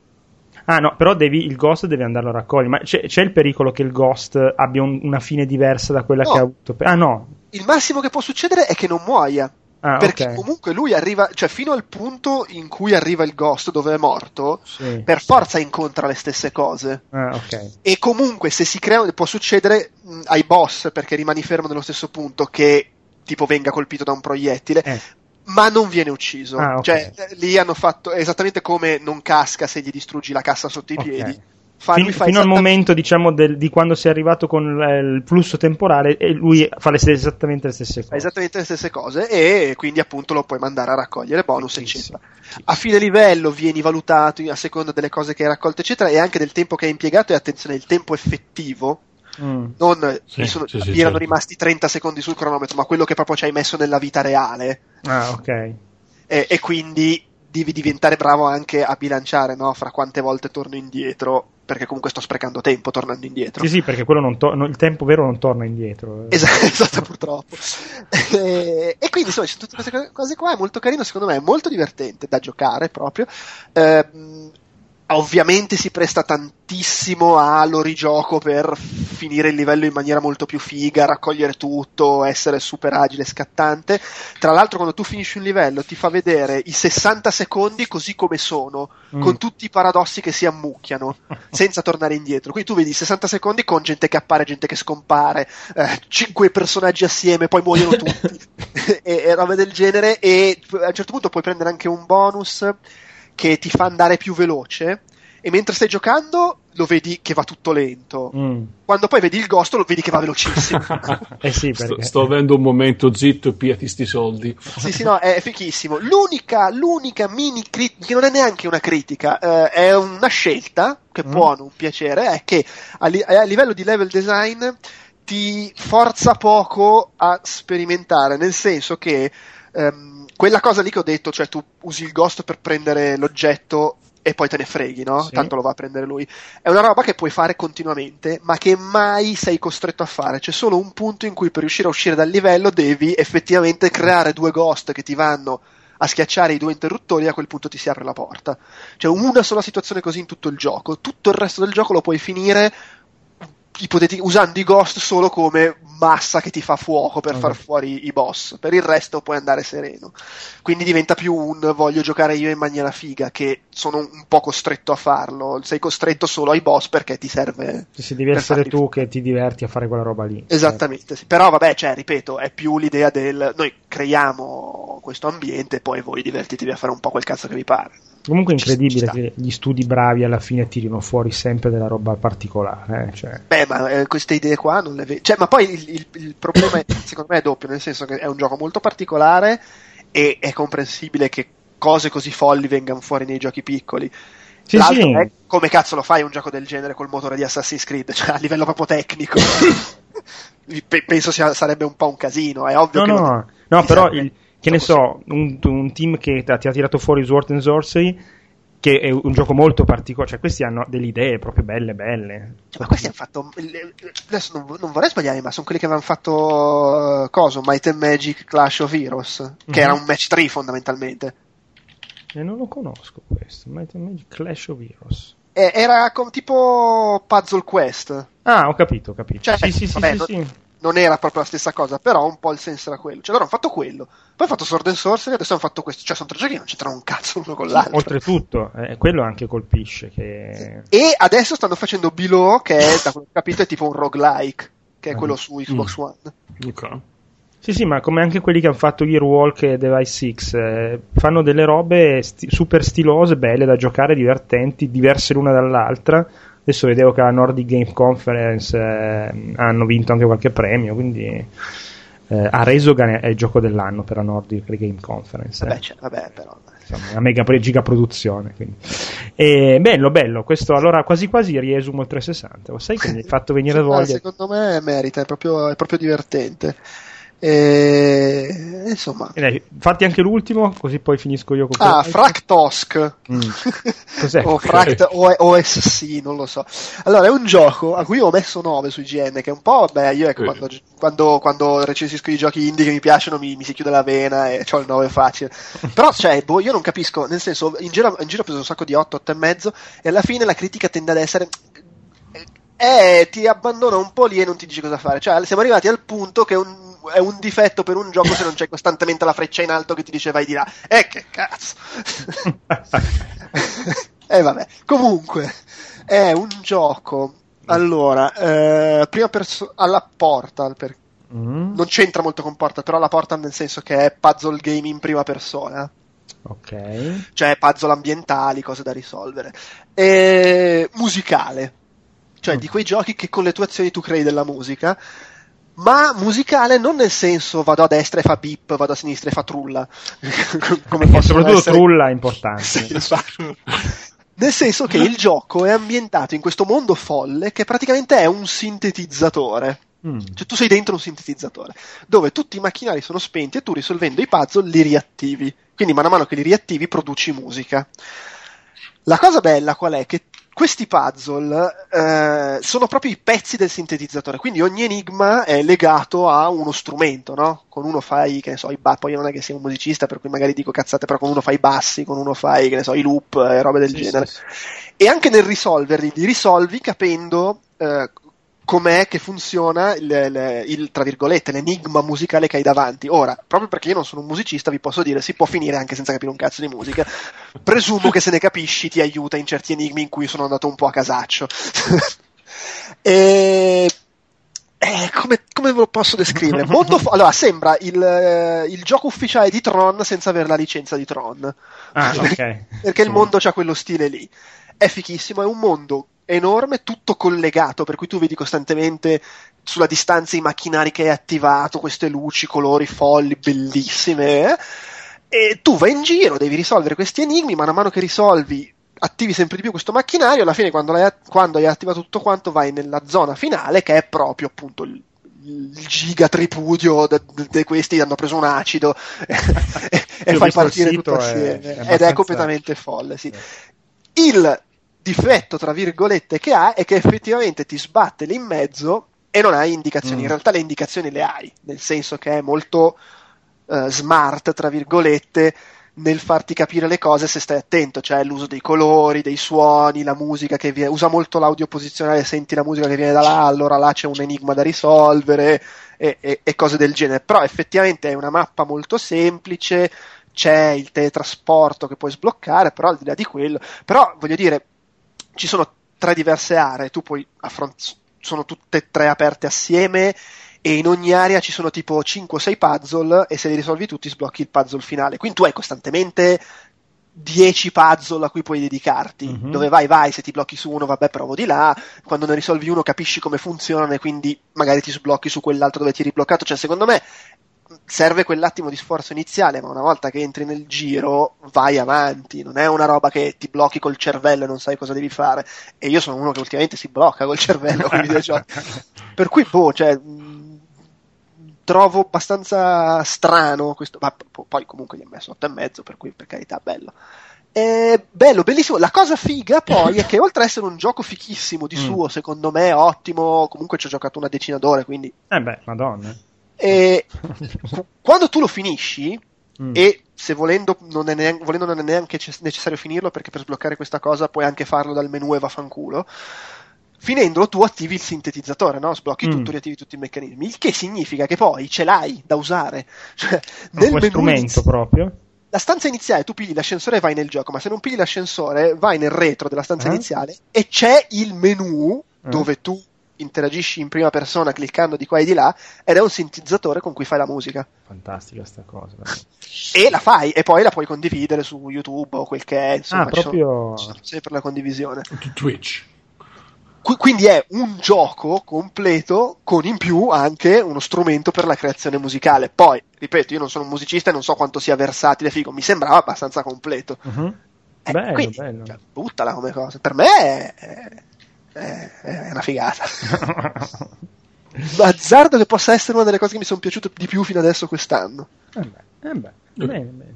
Ah no, però devi, il ghost deve andarlo a raccogliere. Ma c'è, c'è il pericolo che il ghost abbia un- una fine diversa da quella No. che ha avuto? Ah no. Il massimo che può succedere è che non muoia. Ah, perché ok. comunque lui arriva, cioè fino al punto in cui arriva il ghost dove è morto, Sì. per forza incontra le stesse cose. Ah, ok. E comunque se si crea, può succedere mh, ai boss perché rimani fermo nello stesso punto che tipo venga colpito da un proiettile. Eh. Ma non viene ucciso. Ah, ok. Cioè, eh, lì hanno fatto esattamente come non casca se gli distruggi la cassa sotto i piedi. Fa, Fin- fino al momento, diciamo, del- di quando sei arrivato con l- il flusso temporale e lui fa le, esattamente le stesse cose. esattamente le stesse cose e quindi appunto lo puoi mandare a raccogliere bonus eccetera a fine livello vieni valutato a seconda delle cose che hai raccolto eccetera e anche del tempo che hai impiegato e attenzione il tempo effettivo Mm. non Sì, sono- sì, mi sì, erano certo. rimasti 30 secondi sul cronometro ma quello che proprio ci hai messo nella vita reale Ah, ok. e, e quindi devi diventare bravo anche a bilanciare no? fra quante volte torno indietro perché comunque sto sprecando tempo tornando indietro Sì, sì, perché quello non to- no, il tempo vero non torna indietro. Esatto, esatto, purtroppo. e, e quindi insomma, ci sono tutte queste co- cose qua, è molto carino, secondo me è molto divertente da giocare proprio. Ehm, ovviamente si presta tantissimo allo rigioco per finire il livello in maniera molto più figa, raccogliere tutto, essere super agile scattante. Tra l'altro quando tu finisci un livello ti fa vedere i 60 secondi così come sono, Mm. con tutti i paradossi che si ammucchiano, senza tornare indietro. Quindi tu vedi 60 secondi con gente che appare, gente che scompare, eh, cinque personaggi assieme, poi muoiono tutti, e, e robe del genere. E a un certo punto puoi prendere anche un bonus che ti fa andare più veloce. E mentre stai giocando lo vedi che va tutto lento. Mm. Quando poi vedi il ghost lo vedi che va velocissimo. Eh sì, Sto, perché... sto avendo un momento zitto e piati sti soldi. sì, sì, no, è fichissimo. L'unica, l'unica mini critica, che non è neanche una critica, eh, è una scelta che Mm. può non piacere, è che a, li- a livello di level design ti forza poco a sperimentare, nel senso che ehm, quella cosa lì che ho detto, cioè tu usi il ghost per prendere l'oggetto e poi te ne freghi, no? Sì. Tanto lo va a prendere lui. È una roba che puoi fare continuamente, ma che mai sei costretto a fare. C'è solo un punto in cui per riuscire a uscire dal livello devi effettivamente creare due ghost che ti vanno a schiacciare i due interruttori e a quel punto ti si apre la porta. C'è una sola situazione così in tutto il gioco. Tutto il resto del gioco lo puoi finire ipoteti- usando i ghost solo come massa che ti fa fuoco per Ok. far fuori i boss. Per il resto puoi andare sereno. Quindi diventa più un voglio giocare io in maniera figa, che sono un po' costretto a farlo. Sei costretto solo ai boss perché ti serve. Sì, devi essere tu che ti diverti a fare quella roba lì. Esattamente, sì. però vabbè, cioè, ripeto, è più l'idea del noi creiamo questo ambiente e poi voi divertitevi a fare un po' quel cazzo che vi pare. Comunque è incredibile che gli studi bravi alla fine tirino fuori sempre della roba particolare. eh, cioè. Beh, ma eh, queste idee qua non le vedo. Cioè, ma poi il, il- il problema è, secondo me è doppio, nel senso che è un gioco molto particolare e è comprensibile che cose così folli vengano fuori nei giochi piccoli. Sì, L'altro sì. è come cazzo lo fai un gioco del genere col motore di Assassin's Creed, cioè a livello proprio tecnico. Pe- penso sia- sarebbe un po' un casino, è ovvio No, che no, no, ti però serve il- che ne so, un, un team che ti ha ti ha tirato fuori Sword and Sorcery, che è un gioco molto particolare, cioè questi hanno delle idee proprio belle, belle. Ma questi hanno fatto. Adesso non, non vorrei sbagliare, ma sono quelli che avevano fatto. uh, Coso? Might and Magic Clash of Heroes. Che Mhm. era un match 3 fondamentalmente. E non lo conosco questo, Might and Magic Clash of Heroes. E- era com- tipo Puzzle Quest. Ah, ho capito, ho capito. Cioè, sì, sì, sì, vabbè, sì, non- sì. Non era proprio la stessa cosa, però un po' il senso era quello. Cioè, loro hanno fatto quello. Poi hanno fatto Sword and Sorcery e adesso hanno fatto questo. Cioè, sono tre giochi che non c'entrano un cazzo l'uno con l'altro. Oltretutto, eh, quello anche colpisce. Che... E adesso stanno facendo Below, che è, da quello che ho capito, è tipo un roguelike. Che è Ah. quello su Xbox Mm. One. Ok. Sì, sì, ma come anche quelli che hanno fatto Gearwalk e Device 6, eh, fanno delle robe sti- super stilose, belle da giocare, divertenti, diverse l'una dall'altra. Adesso vedevo che alla Nordic Game Conference eh, hanno vinto anche qualche premio, quindi eh, a Resogan è il gioco dell'anno per la Nordic Game Conference. eh. Vabbè, cioè, vabbè, però. Insomma, una mega giga produzione. E, bello, bello. Questo allora quasi quasi riesumo il 360. Lo sai che mi hai fatto venire ma voglia? Secondo me merita, è proprio, è proprio divertente. E, insomma. E dai, fatti anche l'ultimo, così poi finisco io con Ah, quello. Fractosk. Mm. Cos'è? o Fract o- OSC, non lo so. Allora, è un gioco a cui ho messo 9 su IGN, che è un po', beh, io ecco, Eh. quando, quando, quando recensisco i giochi indie che mi piacciono mi, mi si chiude la vena e ho il 9 facile. Però, cioè, boh, io non capisco, nel senso, in giro, in giro ho preso un sacco di 8, 8 e mezzo, e alla fine la critica tende ad essere... Eh, ti abbandona un po' lì e non ti dice cosa fare. Cioè, siamo arrivati al punto che è un, è un difetto per un gioco se non c'è costantemente la freccia in alto che ti dice vai di là. Eh, che cazzo! E vabbè, comunque è un gioco. Allora, eh, prima perso- alla Portal, per- Mm, non c'entra molto con Portal, però la Portal nel senso che è puzzle game in prima persona, ok. cioè puzzle ambientali, cose da risolvere. E musicale, cioè Mm. di quei giochi che con le tue azioni tu crei della musica. Ma musicale non nel senso vado a destra e fa beep, vado a sinistra e fa trulla. Come E possono soprattutto essere- trulla è importante. Sì. Nel senso che il gioco è ambientato in questo mondo folle che praticamente è un sintetizzatore. Mm. Cioè tu sei dentro un sintetizzatore, dove tutti i macchinari sono spenti e tu risolvendo i puzzle li riattivi. Quindi man mano che li riattivi produci musica. La cosa bella qual è? Che questi puzzle eh, sono proprio i pezzi del sintetizzatore, quindi ogni enigma è legato a uno strumento, no? Con uno fai, che ne so, i ba- poi io non è che sia un musicista, per cui magari dico cazzate, però con uno fai i bassi, con uno fai, che ne so, i loop e robe del Sì, genere. sì, sì. E anche nel risolverli, li risolvi capendo eh, com'è che funziona il, il- il, tra virgolette, l'enigma musicale che hai davanti. Ora, proprio perché io non sono un musicista, vi posso dire, si può finire anche senza capire un cazzo di musica. Presumo che se ne capisci ti aiuta in certi enigmi in cui sono andato un po' a casaccio. e... eh, come, come ve lo posso descrivere? Molto fo- allora, sembra il, eh, il gioco ufficiale di Tron senza avere la licenza di Tron. Ah, ok. Perché il mondo ha quello stile lì. È fichissimo, è un mondo enorme, tutto collegato, per cui tu vedi costantemente sulla distanza i macchinari che hai attivato, queste luci, colori folli, bellissime. eh? E tu vai in giro, devi risolvere questi enigmi, man mano che risolvi attivi sempre di più questo macchinario, alla fine quando, quando hai attivato tutto quanto vai nella zona finale che è proprio appunto il, il giga tripudio di questi hanno preso un acido e, e fai partire tutto è- assieme è ed è completamente folle sì. il difetto tra virgolette che ha è che effettivamente ti sbatte lì in mezzo e non hai indicazioni Mm. in realtà le indicazioni le hai nel senso che è molto eh, smart tra virgolette nel farti capire le cose se stai attento, cioè l'uso dei colori, dei suoni, la musica che viene, usa molto l'audio posizionale, senti la musica che viene da là, allora là c'è un enigma da risolvere e, e- e cose del genere. Però effettivamente è una mappa molto semplice, c'è il teletrasporto che puoi sbloccare, però al di là di quello, però voglio dire, ci sono tre diverse aree, tu puoi affrontare, sono tutte e tre aperte assieme e in ogni area ci sono tipo 5 o 6 puzzle e se li risolvi tutti sblocchi il puzzle finale. Quindi tu hai costantemente 10 puzzle a cui puoi dedicarti. Mhm. Dove vai, vai, se ti blocchi su uno, vabbè, provo di là. Quando ne risolvi uno capisci come funzionano e quindi magari ti sblocchi su quell'altro dove ti eri bloccato. Cioè, secondo me serve quell'attimo di sforzo iniziale, ma una volta che entri nel giro vai avanti. Non è una roba che ti blocchi col cervello e non sai cosa devi fare. E io sono uno che ultimamente si blocca col cervello con i videogiochi. Per cui, boh, cioè, mh, trovo abbastanza strano questo. Ma p- poi comunque gli ho messo 8 e mezzo, per cui per carità, bello. È bello, bellissimo. La cosa figa poi è che oltre ad essere un gioco fichissimo di Mm. suo, secondo me ottimo, comunque ci ho giocato una decina d'ore, quindi... Eh beh, madonna. E qu- quando tu lo finisci, Mm. e se volendo non, è neanche, volendo non è neanche ce- necessario finirlo perché per sbloccare questa cosa puoi anche farlo dal menu e vaffanculo finendolo tu attivi il sintetizzatore no? sblocchi Mm. tutto, riattivi tutti i meccanismi il che significa che poi ce l'hai da usare cioè, nel menu strumento proprio. la stanza iniziale tu pigli l'ascensore e vai nel gioco ma se non pigli l'ascensore vai nel retro della stanza Ah. iniziale e c'è il menu Ah. dove tu interagisci in prima persona cliccando di qua e di là ed è un sintetizzatore con cui fai la musica Fantastica sta cosa. e la fai e poi la puoi condividere su YouTube o quel che è, insomma, Ah, sono- proprio- sono sempre la condivisione. Su Twitch. Qui- quindi è un gioco completo con in più anche uno strumento per la creazione musicale. Poi, ripeto, io non sono un musicista e non so quanto sia versatile, figo, mi sembrava abbastanza completo. Mhm. Eh, Bello, quindi, bello. cioè, buttala come cosa. Per me è, è- è una figata. Azzardo che possa essere una delle cose che mi sono piaciute di più fino adesso quest'anno. Eh beh, eh beh, bene, bene.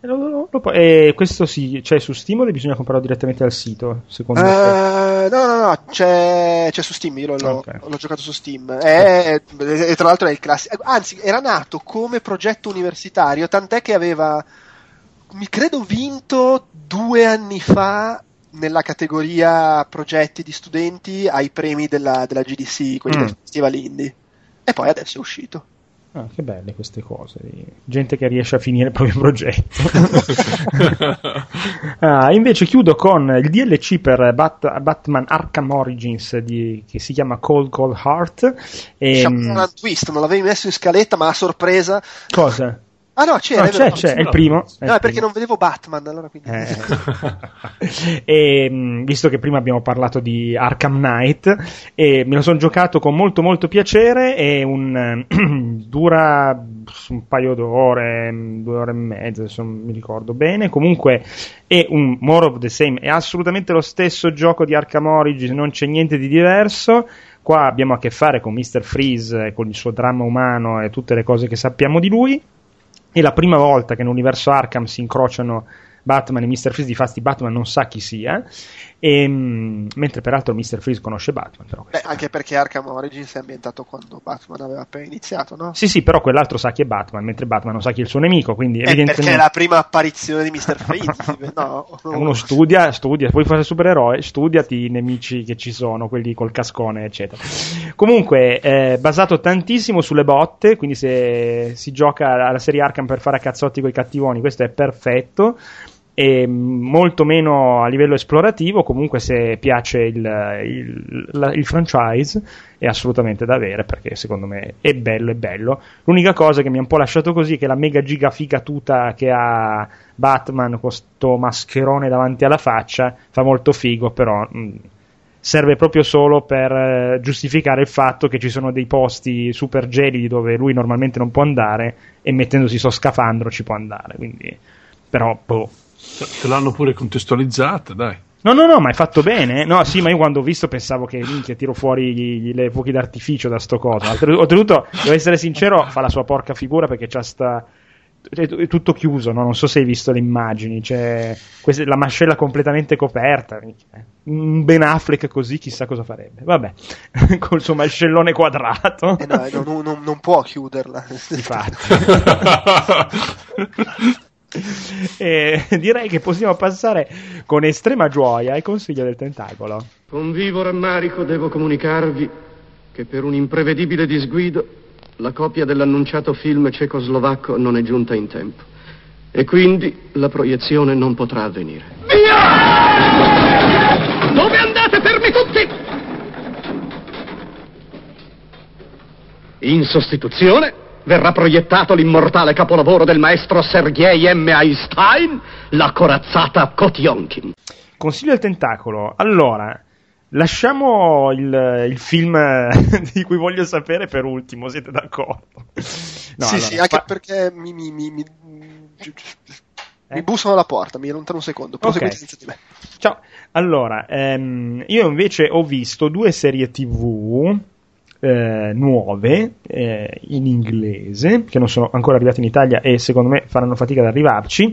E lo- lo- lo- questo sì, c'è su Steam o bisogna comprarlo direttamente dal sito? Secondo te? Eh, no, no, no, c'è, c'è su Steam, io l'ho, l'ho- Ok. l'ho giocato su Steam. È- e tra l'altro è il classico. Anzi, era nato come progetto universitario, tant'è che aveva, mi credo, vinto due anni fa nella categoria progetti di studenti ai premi della, della GDC, quelli Mm. del Festival Indie. E poi adesso è uscito. Ah, che belle queste cose. Gente che riesce a finire il proprio progetto. Ah, invece chiudo con il DLC per Bat- Batman Arkham Origins di- che si chiama Cold Cold Heart. E, Shyamalan Twist, non l'avevi messo in scaletta, ma a sorpresa. cosa? Ah no, c'era, No, è c'è, c'è, è il primo. è il No, è perché primo. non vedevo Batman, allora quindi... Eh. e mh, visto che prima abbiamo parlato di Arkham Knight e me lo sono giocato con molto molto piacere e un, dura un paio d'ore due ore e mezza adesso non mi ricordo bene comunque è un more of the same è assolutamente lo stesso gioco di Arkham Origins non c'è niente di diverso qua abbiamo a che fare con Mr. Freeze con il suo dramma umano e tutte le cose che sappiamo di lui è la prima volta che nell'universo Arkham si incrociano Batman e Mr. Freeze, di fatti Batman non sa chi sia, e, mm, mentre peraltro Mr. Freeze conosce Batman. Però Beh, anche perché Arkham Origins è ambientato quando Batman aveva appena iniziato, no? Sì, sì, però quell'altro sa chi è Batman, mentre Batman non sa chi è il suo nemico, quindi Eh, perché è evidentemente... la prima apparizione di Mr. Freeze. no, Uno studia, studia, puoi fare supereroe, studiati i nemici che ci sono, quelli col cascone, eccetera. Comunque, è basato tantissimo sulle botte, quindi se si gioca alla serie Arkham per fare a cazzotti con i cattivoni, questo è perfetto. E molto meno a livello esplorativo, comunque se piace il, il- la- il franchise è assolutamente da avere perché secondo me è bello, è bello. L'unica cosa che mi ha un po' lasciato così è che la mega giga figa tuta che ha Batman con sto mascherone davanti alla faccia fa molto figo, però mh, serve proprio solo per eh, giustificare il fatto che ci sono dei posti super gelidi dove lui normalmente non può andare e mettendosi so scafandro ci può andare, quindi però boh. Te l'hanno pure contestualizzata, dai. No, no, no, ma è fatto bene. No, sì, ma io quando ho visto pensavo che minchia tiro fuori gli- gli- le fuochi d'artificio da sto coso. Oltre- Oltretutto, devo essere sincero, fa la sua porca figura perché c'ha sta. È tutto chiuso, no? non so se hai visto le immagini. C'è questa- la mascella completamente coperta. minchia. Un Ben Affleck così, chissà cosa farebbe. Vabbè, col suo mascellone quadrato. Eh no, eh, non, non- non può chiuderla. Infatti. E direi che possiamo passare con estrema gioia ai consigli del tentacolo. Con vivo rammarico devo comunicarvi che per un imprevedibile disguido la copia dell'annunciato film cecoslovacco non è giunta in tempo e quindi la proiezione non potrà avvenire. Via! Dove andate fermi tutti? In sostituzione verrà proiettato l'immortale capolavoro del maestro Sergei M. Einstein, la corazzata Kotionkin. Consiglio del tentacolo. Allora, lasciamo il, il film di cui voglio sapere per ultimo, siete d'accordo? No, sì, allora, sì, anche fa- perché mi, mi, mi, mi, Eh? mi bussano alla porta, mi allontano un secondo. Proseguite Ok. senza di me. Ciao. Allora, ehm, io invece ho visto due serie TV eh, nuove eh, in inglese che non sono ancora arrivate in Italia e secondo me faranno fatica ad arrivarci.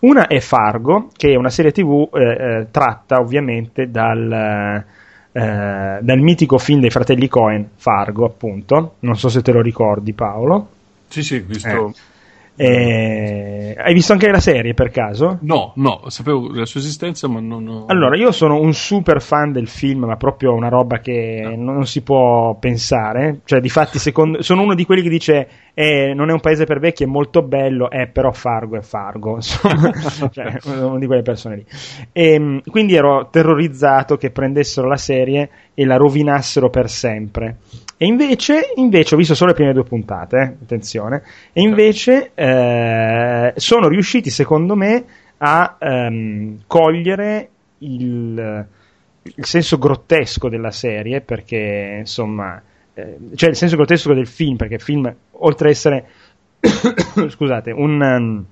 Una è Fargo, che è una serie TV eh, eh, tratta ovviamente dal, eh, dal mitico film dei fratelli Cohen, Fargo, appunto. Non so se te lo ricordi, Paolo. Sì, sì, visto. Eh, hai visto anche la serie per caso? No, no, sapevo la sua esistenza, ma non ho... Allora, io sono un super fan del film, ma proprio una roba che non si può pensare. Cioè, di fatti, secondo, sono uno di quelli che dice: eh, Non è un paese per vecchi, è molto bello, eh, però Fargo è Fargo. Insomma, cioè, uno di quelle persone lì. E, quindi ero terrorizzato che prendessero la serie e la rovinassero per sempre. E invece, invece ho visto solo le prime due puntate, eh, attenzione, e invece eh, sono riusciti, secondo me, a ehm, cogliere il, il senso grottesco della serie, perché insomma, eh, cioè il senso grottesco del film, perché il film, oltre ad essere, scusate, un, um,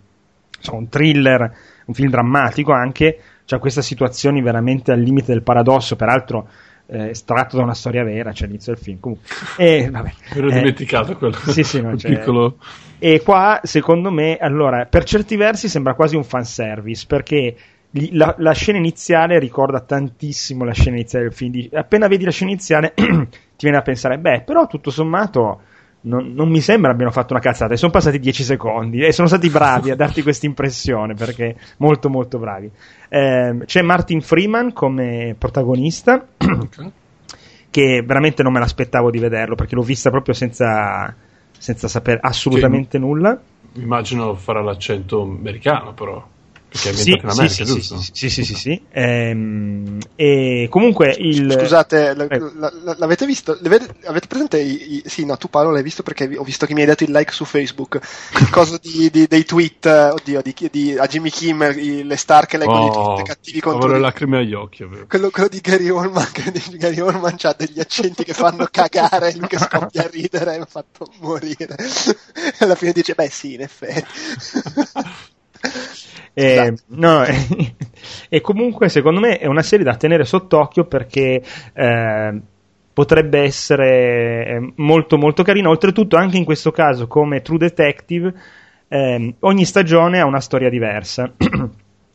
insomma, un thriller, un film drammatico anche, c'ha queste situazioni veramente al limite del paradosso, peraltro eh, tratto da una storia vera, c'è l'inizio del film. Comunque, e, vabbè, Ero eh, dimenticato quello. sì, sì, no, cioè- piccolo. E qua, secondo me, allora, per certi versi sembra quasi un fanservice, perché la, la scena iniziale ricorda tantissimo la scena iniziale del film. Appena vedi la scena iniziale, ti viene a pensare, beh, però tutto sommato non, non mi sembra abbiano fatto una cazzata. E sono passati 10 secondi e sono stati bravi a darti questa impressione, perché molto, molto bravi. Ehm, c'è Martin Freeman come protagonista che veramente non me l'aspettavo di vederlo perché l'ho vista proprio senza, senza sapere assolutamente nulla. Immagino farà l'accento americano, però. Perché è ambientato in sì, America, sì, giusto? sì, sì, sì, sì, sì. Ehm, e comunque il Scusate, l- l- l- l'avete visto? L'avete, avete presente? i- i- sì, no, tu Paolo l'hai visto perché ho visto che mi hai dato il like su Facebook. Il coso di, di- dei tweet, oddio, di, di- a Jimmy Kimmel, i- le star che leggono i Oh, tweet cattivi contro le di- lacrime agli occhi. avevo. quello, quello di Gary Oldman, che di Gary Oldman ha degli accenti che fanno cagare, lui che scoppia a ridere, mi ha fatto morire. Alla fine dice, beh sì, in effetti. Eh, no, e comunque secondo me è una serie da tenere sott'occhio perché eh, potrebbe essere eh, molto molto carina. Oltretutto, anche in questo caso, come True Detective, ehm, ogni stagione ha una storia diversa.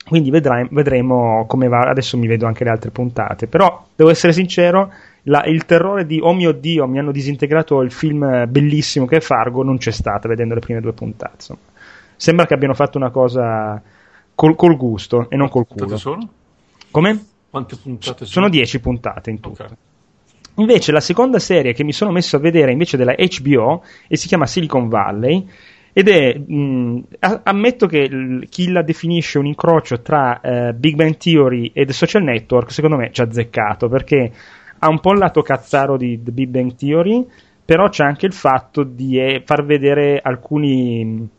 Quindi vedrai- vedremo come va. Adesso mi vedo anche le altre puntate. Però devo essere sincero: la- il terrore di oh mio dio, mi hanno disintegrato il film bellissimo che è Fargo, non c'è stato vedendo le prime due puntate. Insomma. Sembra che abbiano fatto una cosa col, col gusto e non col Puntate culo. sono? Come? Quante puntate sono? Sono 10 puntate in tutto. Ok. Invece la seconda serie che mi sono messo a vedere invece della HBO e si chiama Silicon Valley ed è, mh, a- ammetto che il- chi la definisce un incrocio tra eh, Big Bang Theory e The Social Network secondo me ci ha azzeccato perché ha un po' il lato cazzaro di The Big Bang Theory però c'è anche il fatto di eh, far vedere alcuni mh,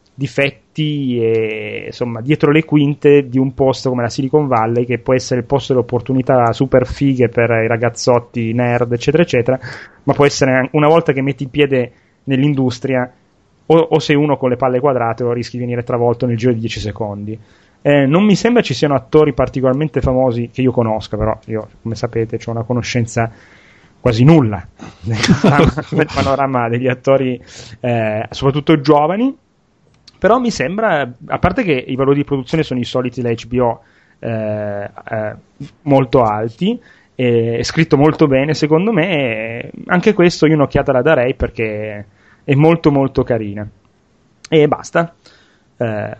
difetti e, insomma dietro le quinte di un posto come la Silicon Valley che può essere il posto dell'opportunità super fighe per i ragazzotti nerd eccetera eccetera ma può essere una volta che metti il piede nell'industria o, o sei uno con le palle quadrate o rischi di venire travolto nel giro di 10 secondi. Eh, non mi sembra ci siano attori particolarmente famosi che io conosca però io come sapete ho una conoscenza quasi nulla nel panorama, nel panorama degli attori eh, soprattutto giovani però mi sembra, a parte che i valori di produzione sono i soliti della HBO eh, eh, molto alti, è scritto molto bene secondo me, anche questo io un'occhiata la darei perché è molto molto carina. E basta. Eh,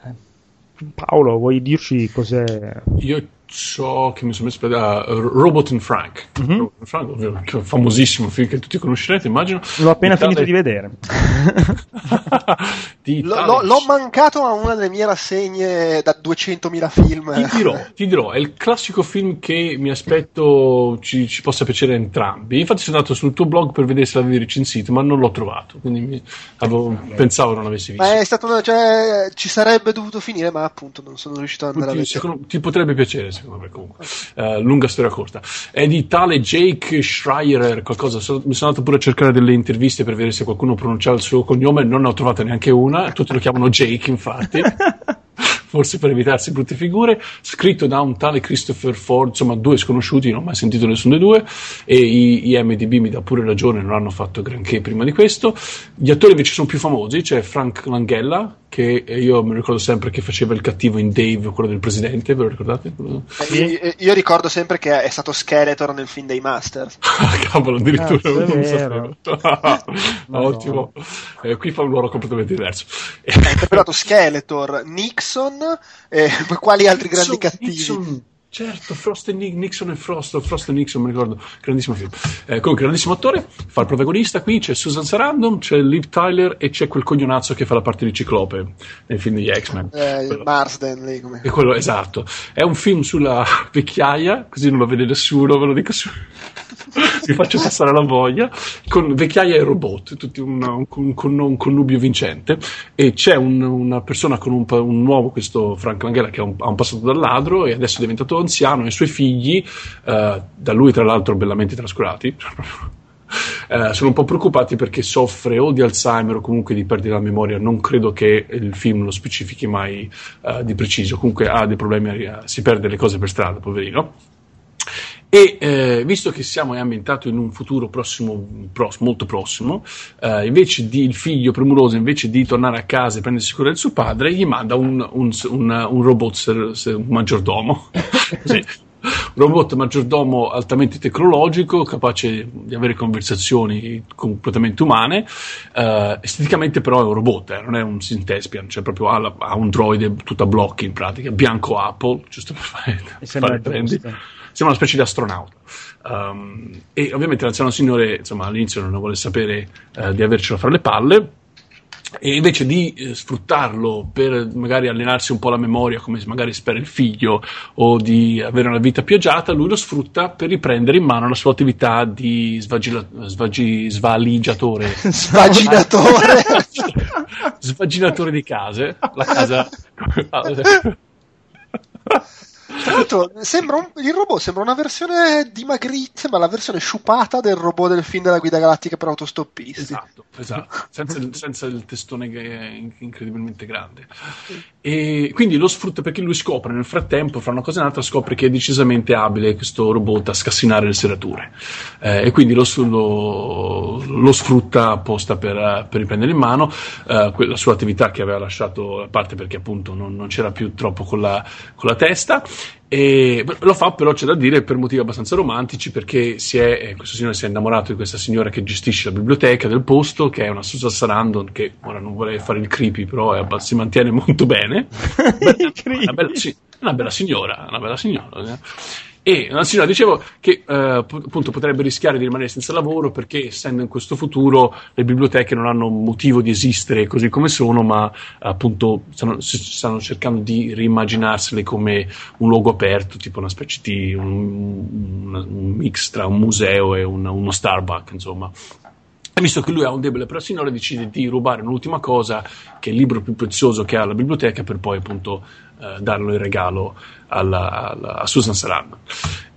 Paolo, vuoi dirci cos'è? Io so che mi sono messo per uh, Robot in Frank. Mhm. Robot in Frank, ovvio, che è un famosissimo film che tutti conoscerete, immagino. L'ho appena Di tale- finito di vedere. di L'ho, tale- l'ho- mancato a una delle mie rassegne da 200.000 film. Ti dirò, ti dirò, è il classico film che mi aspetto ci, ci possa piacere a entrambi. Infatti sono andato sul tuo blog per vedere se l'avevi recensito, ma non l'ho trovato, quindi mi- avevo- pensavo non l'avessi visto. Ma è stato una, cioè, ci sarebbe dovuto finire, ma appunto non sono riuscito ad andare a Ti, vedere. secondo- ti potrebbe piacere, secondo me, comunque. Eh, lunga storia corta. È di tale Jake Schreier, qualcosa. So- mi sono andato pure a cercare delle interviste per vedere se qualcuno pronunciava il suo cognome, non ne ho trovata neanche una. Tutti lo chiamano Jake, infatti. Forse per evitarsi brutte figure. Scritto da un tale Christopher Ford, insomma, due sconosciuti, non ho mai sentito nessuno dei due. E i, i MDB mi dà pure ragione, non hanno fatto granché prima di questo. Gli attori invece sono più famosi, c'è Frank Langella, che io mi ricordo sempre che faceva il cattivo in Dave, quello del presidente, ve lo ricordate? Quello- Eh, io, io ricordo sempre che è stato Skeletor nel film dei Masters. Ah, cavolo, addirittura è non sapevo. Ottimo. Eh, qui fa un ruolo completamente diverso. Ha interpretato Skeletor, Nixon, e poi quali altri grandi Nixon- cattivi? Nixon, certo, Frost e Ni- Nixon e Frost, Frost e Nixon, mi ricordo, grandissimo film. Eh, comunque, grandissimo attore, fa il protagonista qui, c'è Susan Sarandon, c'è Liv Tyler e c'è quel coglionazzo che fa la parte di Ciclope nel film degli X-Men. Eh. Marsden, lì come... E quello esatto. È un film sulla vecchiaia, così non lo vede nessuno, ve lo dico su. Vi faccio passare la voglia. Con vecchiaia e robot, tutti un, un, un un connubio vincente. E c'è un- una persona con un nuovo, questo Frank Langella, che ha un, ha un passato da ladro e adesso è diventato anziano. E i suoi figli, eh, da lui tra l'altro bellamente trascurati. eh, sono un po' preoccupati perché soffre o di Alzheimer o comunque di perdita della memoria. Non credo che il film lo specifichi mai eh, di preciso. Comunque ha dei problemi, a- si perde le cose per strada, poverino. E eh, visto che siamo ambientato in un futuro prossimo, pros, molto prossimo, eh, invece di il figlio premuroso, invece di tornare a casa e prendersi cura del suo padre, gli manda un, un, un, un robot ser, ser, maggiordomo. sì. Un robot maggiordomo altamente tecnologico, capace di avere conversazioni completamente umane. Uh, esteticamente, però, è un robot, eh, non è un Synthespian, cioè proprio ha, la, ha, un droide tutto a blocchi in pratica, bianco Apple, giusto per fare, fare prendi sembra una specie di astronauta. Um, e ovviamente l'anziano signore insomma, all'inizio non vuole sapere uh, di avercelo fra le palle. E invece di eh, sfruttarlo per magari allenarsi un po' la memoria, come magari spera il figlio, o di avere una vita più agiata, lui lo sfrutta per riprendere in mano la sua attività di svagila- svagi- svaligiatore. Svaginatore! Svaginatore di case. La casa. Tra l'altro, sembra un, il robot sembra una versione di Magritte, ma la versione sciupata del robot del film della guida galattica per autostoppisti. Esatto, esatto. senza, il, senza il testone che è incredibilmente grande. E quindi lo sfrutta perché lui scopre nel frattempo, fra una cosa e un'altra, scopre che è decisamente abile questo robot a scassinare le serrature. Eh, e quindi lo, lo, lo, sfrutta apposta per, per riprendere in mano eh, la sua attività che aveva lasciato a parte perché appunto non, non c'era più troppo con la, con la testa. E lo fa però c'è da dire per motivi abbastanza romantici perché si è, eh, questo signore si è innamorato di questa signora che gestisce la biblioteca del posto che è una Susan Sarandon che ora non vorrei fare il creepy però è, si mantiene molto bene una, bella, una bella signora una bella signora eh. E una signora dicevo che eh, appunto potrebbe rischiare di rimanere senza lavoro perché essendo in questo futuro le biblioteche non hanno motivo di esistere così come sono, ma appunto stanno, stanno cercando di rimmaginarsele come un luogo aperto, tipo una specie di un, un, un mix tra un museo e un, uno Starbucks, insomma. Visto che lui ha un debole per la signora, decide di rubare un'ultima cosa, che è il libro più prezioso che ha alla biblioteca, per poi appunto eh, darlo in regalo alla, alla, a Susan Sarandon.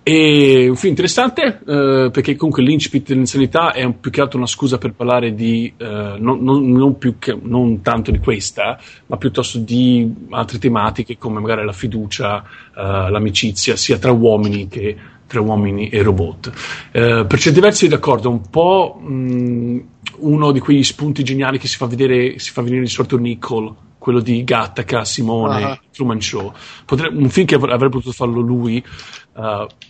E un film interessante eh, perché comunque l'incipit dell'insanità è un, più che altro una scusa per parlare di eh, non, non, non, che, non, tanto di questa, ma piuttosto di altre tematiche come magari la fiducia, eh, l'amicizia, sia tra uomini che tra uomini e robot. Eh, per certi versi d'accordo, un po' mh, uno di quegli spunti geniali che si fa vedere, si fa venire di solito Nicole, quello di Gattaca, Simone, uh-huh. Truman Show. Potre, un film che avrebbe potuto farlo lui, uh,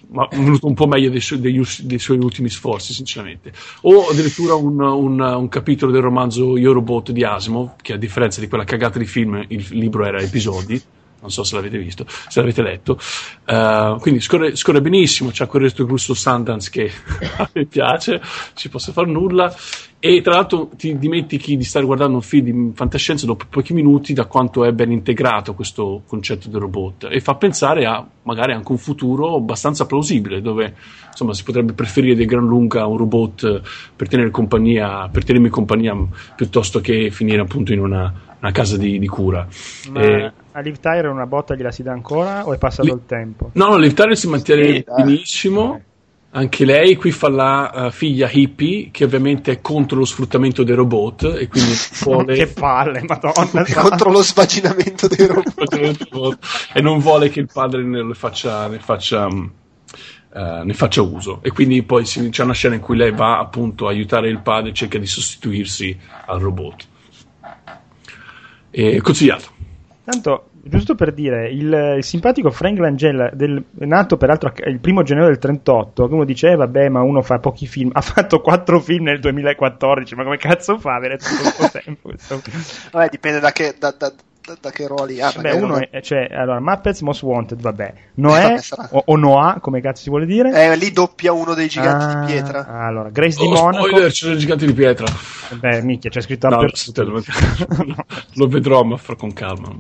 ma è venuto un po' meglio dei, su- dei, dei, suoi ultimi sforzi, sinceramente. O addirittura un, un, un, capitolo del romanzo Yo Robot di Asimov, che a differenza di quella cagata di film, il libro era episodi non so se l'avete visto, se l'avete letto. Uh, quindi scorre, scorre, benissimo, c'è quel resto gusto Sundance che a me piace, ci posso far nulla. E tra l'altro ti dimentichi di stare guardando un film di fantascienza dopo pochi minuti da quanto è ben integrato questo concetto del robot e fa pensare a magari anche un futuro abbastanza plausibile dove insomma si potrebbe preferire di gran lunga un robot per tenere compagnia, per tenermi compagnia piuttosto che finire appunto in una, una casa di, di cura. Ma... E, a Liv Tyler una botta gliela si dà ancora o è passato Li- il tempo? No, no, Liv Tyler si mantiene sì, benissimo. Anche lei qui fa la uh, figlia hippie, che ovviamente è contro lo sfruttamento dei robot e quindi vuole... che palle, madonna! contro lo svaginamento dei robot. e non vuole che il padre ne faccia, ne faccia, uh, ne faccia uso. E quindi poi si, c'è una scena in cui lei va appunto a aiutare il padre e cerca di sostituirsi al robot. E consigliato. Tanto giusto per dire, il, il simpatico Frank Langella, del, nato peraltro il primo gennaio del 38, che uno dice, eh, vabbè, ma uno fa pochi film, ha fatto quattro film nel 2014, ma come cazzo fa avere tutto questo tempo? Vabbè, dipende da che, da, da, da che ruoli ha. Beh, uno è, cioè, allora, Muppets Most Wanted, vabbè, Noè o, o, Noah, come cazzo si vuole dire? Eh, lì doppia uno dei giganti ah, di pietra. Allora, Grace oh, di Monaco. Spoiler, c'è il gigante di pietra. Beh, minchia, c'è scritto no, lo, lo vedrò, ma fra con calma.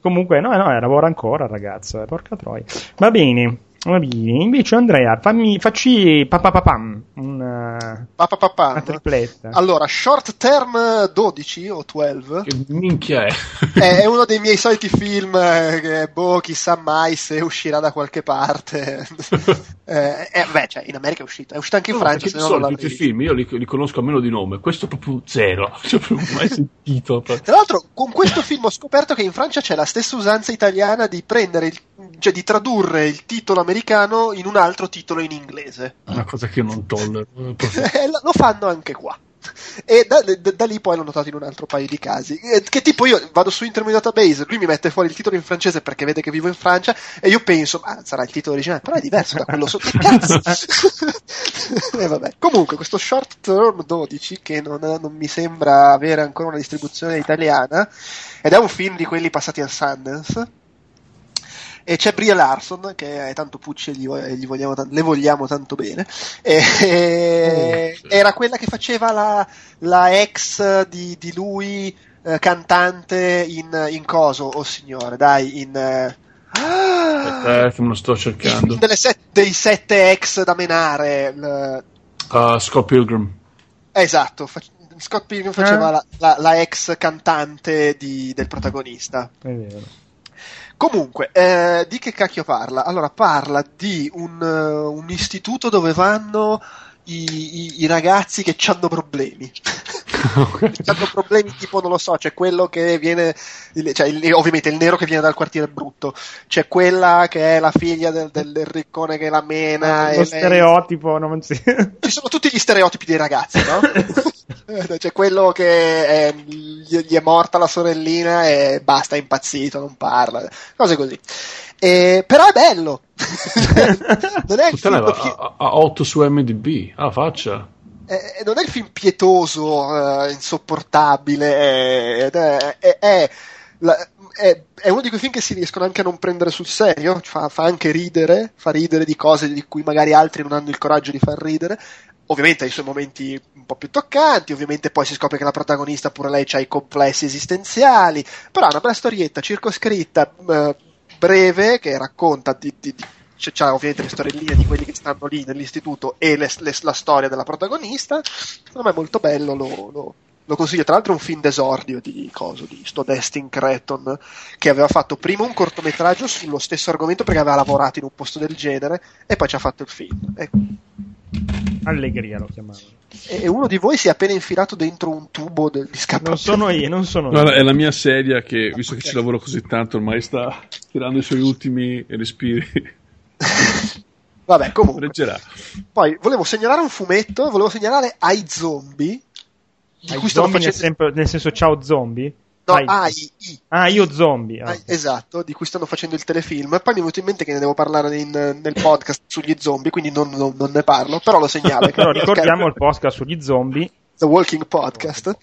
Comunque, no, no, lavora ancora, ragazzo, eh, porca troia. Va bene. Va bene, invece Andrea, fammi, facci papapapam, una, papapapam. una tripletta. Allora, short term 12 o 12. Che minchia è? è uno dei miei soliti film eh, che, boh, chissà mai se uscirà da qualche parte. eh, eh, beh, cioè, in America è uscito, è uscito anche in no, Francia. Se no, non tutti i film, io li, li, conosco almeno di nome, questo proprio zero, cioè, proprio mai sentito. Tra l'altro, con questo film ho scoperto che in Francia c'è la stessa usanza italiana di prendere il cioè di tradurre il titolo americano in un altro titolo in inglese. Una cosa che io non tollero. Eh, lo- lo fanno anche qua. E da, da- da lì poi l'ho notato in un altro paio di casi. Eh, Che tipo io vado su Internet Database, lui mi mette fuori il titolo in francese perché vede che vivo in Francia e io penso, ma sarà il titolo originale, però è diverso da quello sotto. Cazzo? e vabbè. Comunque, questo Short Term 12, che non, non mi sembra avere ancora una distribuzione italiana, ed è un film di quelli passati al Sundance. E c'è Brie Larson, che è tanto Pucci e gli, e gli vogliamo le vogliamo tanto bene. E- Oh, sì. Era quella che faceva la, la ex di, di lui, eh, cantante in, in coso, oh signore, dai, in... eh, ah! Eh, che me lo sto cercando. set- dei sette ex da menare. l- Uh, Scott Pilgrim. esatto, fa- Scott Pilgrim faceva Ah. la, la- la ex cantante di- del protagonista. È vero. Comunque, eh, di che cacchio parla? Allora, parla di un, eh, un istituto dove vanno i, i- i ragazzi che hanno problemi. hanno problemi tipo, non lo so, c'è quello che viene, il- cioè, il- ovviamente il nero che viene dal quartiere brutto, c'è quella che è la figlia del, del- del riccone che la mena. e Lo lei- stereotipo non si... ci sono tutti gli stereotipi dei ragazzi, no? Eh, C'è quello che è- gli, gli è morta la sorellina e basta, è impazzito, non parla, cose così. E- però è bello. non, è il Puttana, film ha, pie- ha- ha 8 su MDB. Ah, faccia. Eh, non è il film pietoso, eh, insopportabile, eh, è, è- è- è uno di quei film che si riescono anche a non prendere sul serio, fa, fa anche ridere, fa ridere di cose di cui magari altri non hanno il coraggio di far ridere. Ovviamente ha i suoi momenti un po' più toccanti, ovviamente poi si scopre che la protagonista pure lei ha i complessi esistenziali, però è una bella storietta circoscritta, eh, breve, che racconta di, di- di- c'è, c'ha ovviamente le storielline di quelli che stanno lì nell'istituto e le- le- la storia della protagonista. Secondo me è molto bello, lo, lo- lo consiglio. Tra l'altro è un film d'esordio di coso, di sto Destin Cretton, che aveva fatto prima un cortometraggio sullo stesso argomento perché aveva lavorato in un posto del genere e poi ci ha fatto il film. E, Allegria lo chiamavano. e uno di voi si è appena infilato dentro un tubo del, di scappato. Non sono io, non sono Guarda, io. è la mia sedia che, visto che ci lavoro così tanto, ormai sta tirando i suoi ultimi respiri. Vabbè, comunque. Reggerà. Poi volevo segnalare un fumetto, volevo segnalare ai zombie. Di Ai cui stanno zombie nel, facendo. sempre- nel senso ciao zombie? No, Ai- ai, i. Ah, io zombie. Ah, Ah, esatto, di cui stanno facendo il telefilm. Poi mi è venuto in mente che ne devo parlare in- nel podcast sugli zombie, quindi non, non- non ne parlo, però lo segnalo. Però ricordiamo il podcast sugli zombie. The Walking Podcast.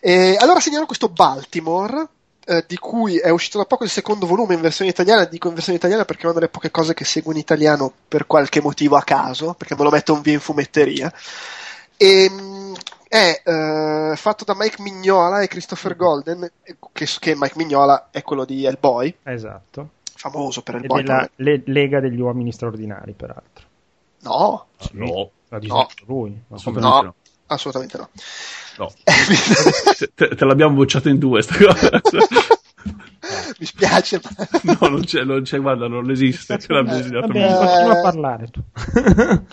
E allora segnalo questo Baltimore, eh, di cui è uscito da poco il secondo volume in versione italiana. Dico in versione italiana perché è una delle poche cose che seguo in italiano per qualche motivo a caso, perché me lo metto via in fumetteria. E, mh, è eh, fatto da Mike Mignola e Christopher Golden, eh, che, che Mike Mignola è quello di Hellboy, Esatto. famoso per E Hellboy. della le- Lega degli Uomini Straordinari, peraltro. No, No, L'ha No. disegnato lui. Come assolutamente no. no. Assolutamente no. No. Te, te- l'abbiamo bocciata in due sta cosa. Mi spiace, ma... No, non c'è, non c'è, guarda, non esiste. Ce l'abbiamo disegnato continua a parlare tu.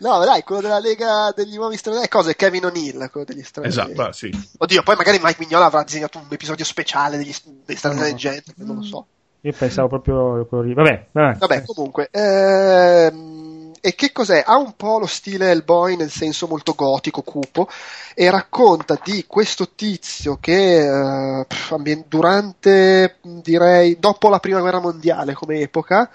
No, dai, quello della Lega degli Uomini Straordinari, cosa è Kevin O'Neill, quello degli Straordinari. Esatto, ah, sì. Oddio, poi magari Mike Mignola avrà disegnato un episodio speciale degli, dei Straordinari No. Gente, non lo so. Io pensavo proprio quello lì. Vabbè, vabbè. Vabbè, comunque, ehm, e che cos'è? Ha un po' lo stile Hellboy nel senso molto gotico, cupo, e racconta di questo tizio che eh, durante, direi, dopo la prima guerra mondiale come epoca,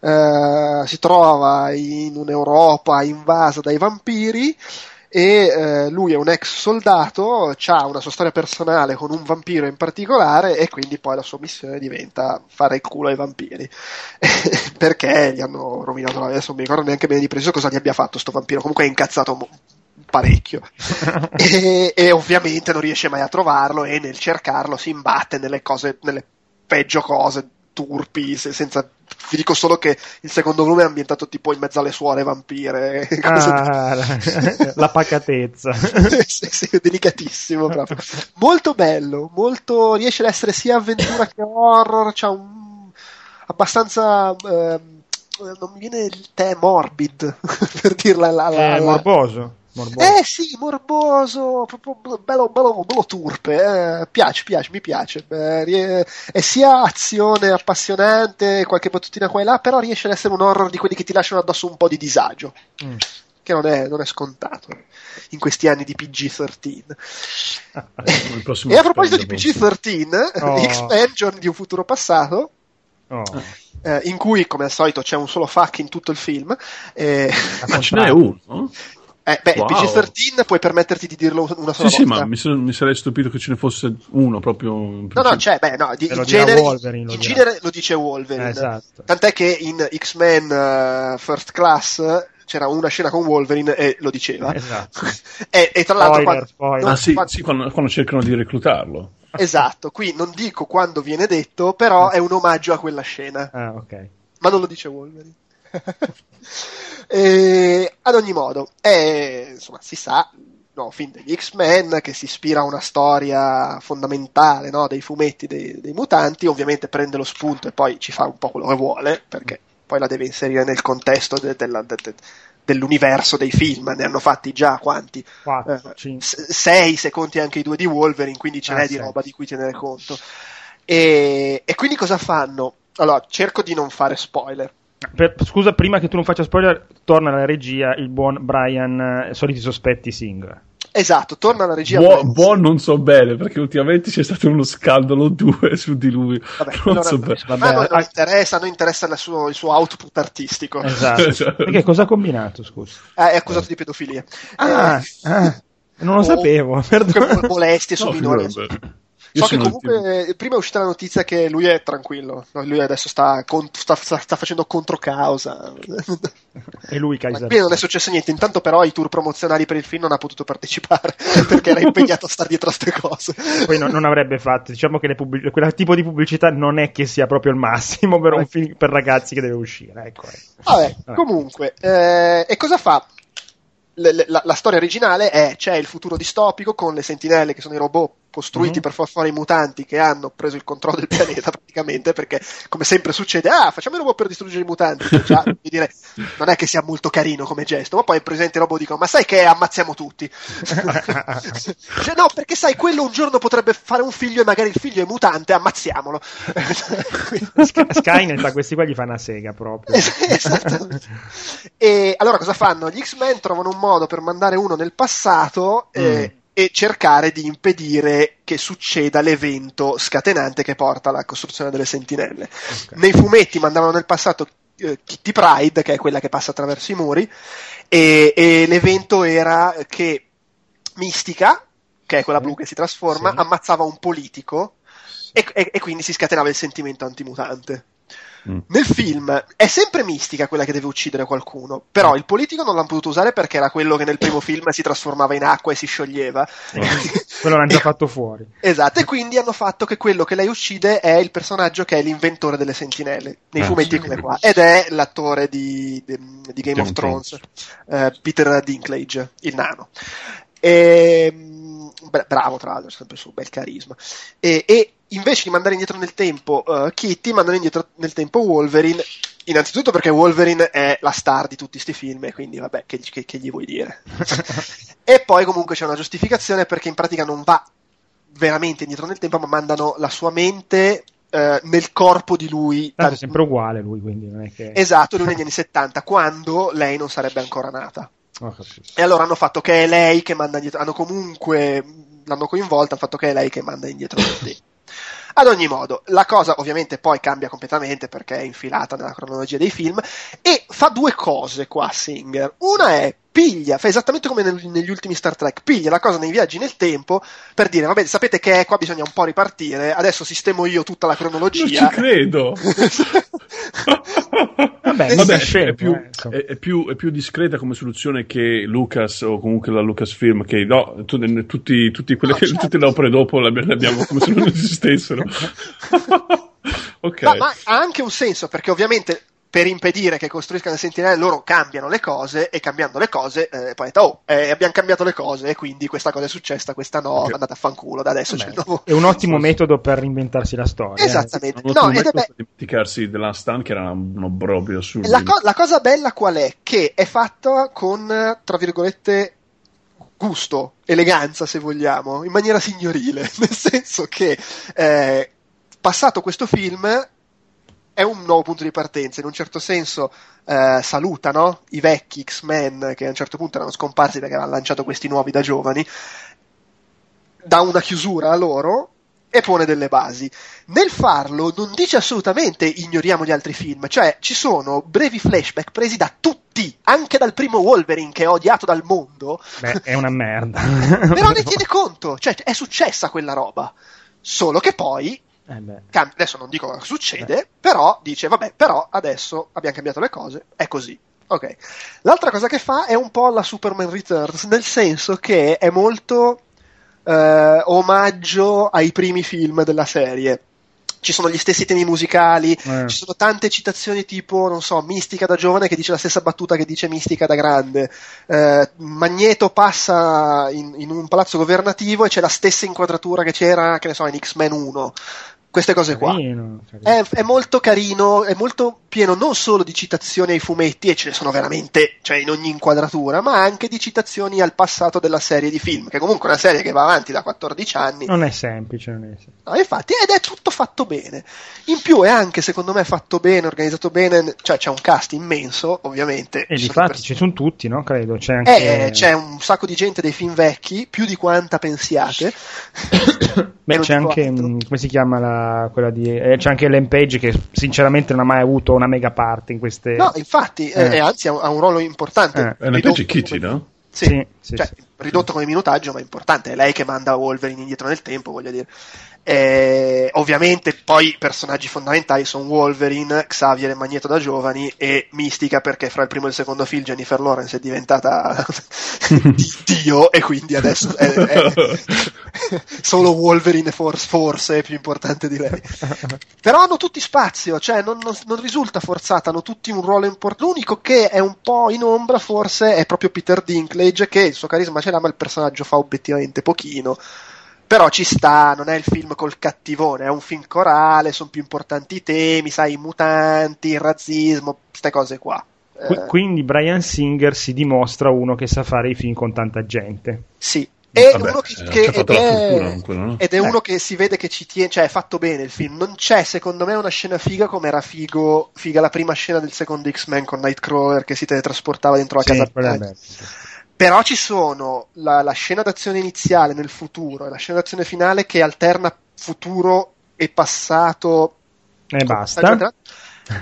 eh, si trova in un'Europa invasa dai vampiri e eh, lui è un ex soldato, ha una sua storia personale con un vampiro in particolare e quindi poi la sua missione diventa fare il culo ai vampiri. Perché gli hanno rovinato la adesso non mi ricordo neanche bene di preciso cosa gli abbia fatto sto vampiro comunque è incazzato mo- parecchio. E, e ovviamente non riesce mai a trovarlo e nel cercarlo si imbatte nelle cose nelle peggio cose turpi se- senza vi dico solo che il secondo volume è ambientato tipo in mezzo alle suore vampire Ah, la, la pacatezza. sì, sì, delicatissimo proprio. Molto bello, molto, riesce ad essere sia avventura che horror, c'ha un abbastanza ehm, non mi viene il tè morbid per dirla la, la, È la- morboso. Morboso. Eh sì, morboso, proprio bello, bello, bello turpe, eh, piace, piace, mi piace. Eh, rie- è sia azione appassionante, qualche battutina qua e là, però riesce ad essere un horror di quelli che ti lasciano addosso un po' di disagio, Mm. che non è, non è scontato in questi anni di PG-13. Il prossimo E a proposito di Expendables. PG-13, Oh. X-Men, Giorni di un futuro passato, Oh. eh, in cui, come al solito, c'è un solo fuck in tutto il film. eh, Ma ce n'è uno? Eh, beh, Wow. PG-13 puoi permetterti di dirlo una sola Sì, sì, volta. ma mi, mi sarei stupito che ce ne fosse uno proprio. No, no, c'è, beh, no, di, in genere, Wolverine, in genere lo dice Wolverine. Eh, esatto. Tant'è che in X-Men eh, First Class c'era una scena con Wolverine e lo diceva. Esatto. e, e tra l'altro, Spoiler, quando- spoiler. Ah, sì, quando- sì, quando, quando cercano di reclutarlo. esatto, qui non dico quando viene detto, però è un omaggio a quella scena. Ah, ok. ma non lo dice Wolverine. E, ad ogni modo, è, insomma, si sa, no, film degli X-Men che si ispira a una storia fondamentale no, dei fumetti dei, dei mutanti, ovviamente prende lo spunto e poi ci fa un po' quello che vuole, perché poi la deve inserire nel contesto de- de- de- dell'universo dei film, ne hanno fatti già quanti? Quattro, Eh, cinque. s- sei se conti anche i due di Wolverine, quindi ce Ah, n'è di sì. roba di cui tenere conto. E, e quindi cosa fanno? Allora, cerco di non fare spoiler. Per- scusa, prima che tu non faccia spoiler, torna alla regia il buon Brian, eh, soliti sospetti Singh. Esatto, torna alla regia. Buon, buon non so bene, perché ultimamente c'è stato uno scandalo due su di lui. Vabbè, non allora, so bene. vabbè, non ah- interessa, a noi interessa il suo, il suo output artistico. Esatto. Esatto. Perché cosa ha combinato, scusa? Eh, è accusato di pedofilia. Ah, Eh, ah, non lo o- sapevo, molestie su No, minori. So che sono il comunque eh, prima è uscita la notizia che lui è tranquillo, lui adesso sta, con- sta, sta- sta facendo controcausa. E lui Kaiser. qui non è successo niente, intanto però ai tour promozionali per il film non ha potuto partecipare perché era impegnato a stare dietro a ste cose. Poi no- non avrebbe fatto, diciamo che le pubblic- quel tipo di pubblicità non è che sia proprio il massimo per un film per ragazzi che deve uscire. Ecco, ecco. Vabbè, Ah. comunque, eh, e cosa fa? Le- la, la storia originale è c'è il futuro distopico con le sentinelle che sono i robot costruiti Mhm. per far fare i mutanti che hanno preso il controllo del pianeta praticamente perché come sempre succede ah facciamo i robot per distruggere i mutanti che già dire non è che sia molto carino come gesto ma poi presente i robot dicono ma sai che ammazziamo tutti Cioè, no perché sai quello un giorno potrebbe fare un figlio e magari il figlio è mutante ammazziamolo Sky- Skynet a questi qua gli fa una sega proprio. Es- Esattamente. E allora cosa fanno? Gli X-Men trovano un modo per mandare uno nel passato eh, e cercare di impedire che succeda l'evento scatenante che porta alla costruzione delle sentinelle. Nei fumetti mandavano nel passato eh, Kitty Pride, che è quella che passa attraverso i muri, e, e l'evento era che Mistica, che è quella blu che si trasforma, Sì. ammazzava un politico e, e- e quindi si scatenava il sentimento antimutante. Mm. Nel film è sempre mistica quella che deve uccidere qualcuno, però il politico non l'hanno potuto usare perché era quello che nel primo film si trasformava in acqua e si scioglieva. Quello l'hanno già fatto fuori. Esatto, e quindi hanno fatto che quello che lei uccide è il personaggio che è l'inventore delle sentinelle, nei Ah, fumetti sì. come qua, ed è l'attore di, di- di Game of Game Thrones, eh, Peter Dinklage, il nano. E, bra- bravo tra l'altro, sempre su bel carisma. E, e invece di mandare indietro nel tempo eh, Kitty, mandano indietro nel tempo Wolverine. Innanzitutto perché Wolverine è la star di tutti questi film, e quindi vabbè, che, che- che gli vuoi dire? e poi comunque c'è una giustificazione perché in pratica non va veramente indietro nel tempo, ma mandano la sua mente eh, nel corpo di lui. Tanto è sempre uguale lui, quindi non è che... Esatto, lui negli anni 70, quando lei non sarebbe ancora nata. Capito. E allora hanno fatto che è lei che manda indietro, hanno comunque, l'hanno coinvolta, hanno fatto che è lei che manda indietro tempo. Ad ogni modo, la cosa ovviamente poi cambia completamente perché è infilata nella cronologia dei film e fa due cose qua Singer. Una è piglia, fa esattamente come nel- negli ultimi Star Trek, piglia la cosa nei viaggi nel tempo per dire, vabbè, sapete che qua bisogna un po' ripartire, adesso sistemo io tutta la Non cronologia. ci credo. Vabbè, Vabbè, non è, scemo, è più, eh, è- è più- è più discreta come soluzione che Lucas o comunque la Lucasfilm che no, tu- tutti, tutti quelle No, che- certo. tutte le opere dopo le abbiamo, come se non esistessero. ok. Ma, ma ha anche un senso perché ovviamente per impedire che costruiscano le sentinelle loro cambiano le cose e cambiando le cose eh, poi oh eh, abbiamo cambiato le cose e quindi questa cosa è successa questa no Ok. andate a fanculo da adesso c'è il nuovo È un ottimo metodo per reinventarsi la storia. eh. esattamente Non no, ed è be- dimenticarsi della Stan che era un obbrobrio assurdo. la, co- la cosa bella qual è? che è fatta con tra virgolette gusto, eleganza se vogliamo, in maniera signorile, nel senso che eh, passato questo film è un nuovo punto di partenza, in un certo senso eh, salutano i vecchi X-Men che a un certo punto erano scomparsi perché avevano lanciato questi nuovi da giovani, dà una chiusura a loro e pone delle basi. Nel farlo non dice assolutamente ignoriamo gli altri film, cioè ci sono brevi flashback presi da tutti, anche dal primo Wolverine che è odiato dal mondo. Beh, è una merda. Però ne tiene conto, cioè è successa quella roba. Solo che poi Eh beh. adesso non dico cosa succede, però dice vabbè, però adesso abbiamo cambiato le cose, è così. Ok. L'altra cosa che fa è un po' la Superman Returns, nel senso che è molto eh, omaggio ai primi film della serie. Ci sono gli stessi temi musicali, Eh. ci sono tante citazioni tipo, non so, Mistica da giovane che dice la stessa battuta che dice Mistica da grande. Eh, Magneto passa in, in un palazzo governativo e c'è la stessa inquadratura che c'era, che ne so, in X-Men 1. Queste cose qua. Carino, carino. È, è molto carino, è molto pieno non solo di citazioni ai fumetti, e ce ne sono veramente, cioè in ogni inquadratura, ma anche di citazioni al passato della serie di film, che comunque è una serie che va avanti da 14 anni. Non è semplice, non è semplice. No, infatti, ed è tutto fatto bene. In più è anche, secondo me, fatto bene, organizzato bene, cioè c'è un cast immenso, ovviamente. E di fatti ci sono tutti, no? Credo. C'è anche. Eh, c'è un sacco di gente dei film vecchi, più di quanta pensiate. Beh, c'è anche. altro. mh, come si chiama la, quella di. eh, c'è anche Ellen Page che sinceramente non ha mai avuto una mega parte in queste. No, infatti, eh, Eh. e anzi ha un, ha un ruolo importante. Eh. È Ridotto page Kitty, come- no? Sì, Sì, sì, cioè, sì. ridotto come minutaggio, ma importante. È lei che manda Wolverine indietro nel tempo, voglio dire. Eh, ovviamente, poi i personaggi fondamentali sono Wolverine, Xavier e Magneto da giovani e Mistica, perché fra il primo e il secondo film Jennifer Lawrence è diventata di Dio, e quindi adesso è, è- solo Wolverine forse, forse è più importante di lei. Però hanno tutti spazio, cioè non, non- non risulta forzata, hanno tutti un ruolo importante. L'unico che è un po' in ombra forse è proprio Peter Dinklage, che il suo carisma ce l'ha, ma il personaggio fa obiettivamente pochino. Però ci sta, non è il film col cattivone, è un film corale, sono più importanti i temi, sai, i mutanti, il razzismo, queste cose qua. Eh, Quindi Brian Singer si dimostra uno che sa fare i film con tanta gente. sì. E Vabbè, uno che, eh, che- ci ha fatto ed la è- quello, no? ed è Eh. uno che si vede che ci tiene, cioè è fatto bene il film. Non c'è, secondo me, una scena figa come era figo, figa la prima scena del secondo X-Men con Nightcrawler che si teletrasportava dentro la Sì, casa. Però ci sono la, la scena d'azione iniziale nel futuro e la scena d'azione finale che alterna futuro e passato. E basta.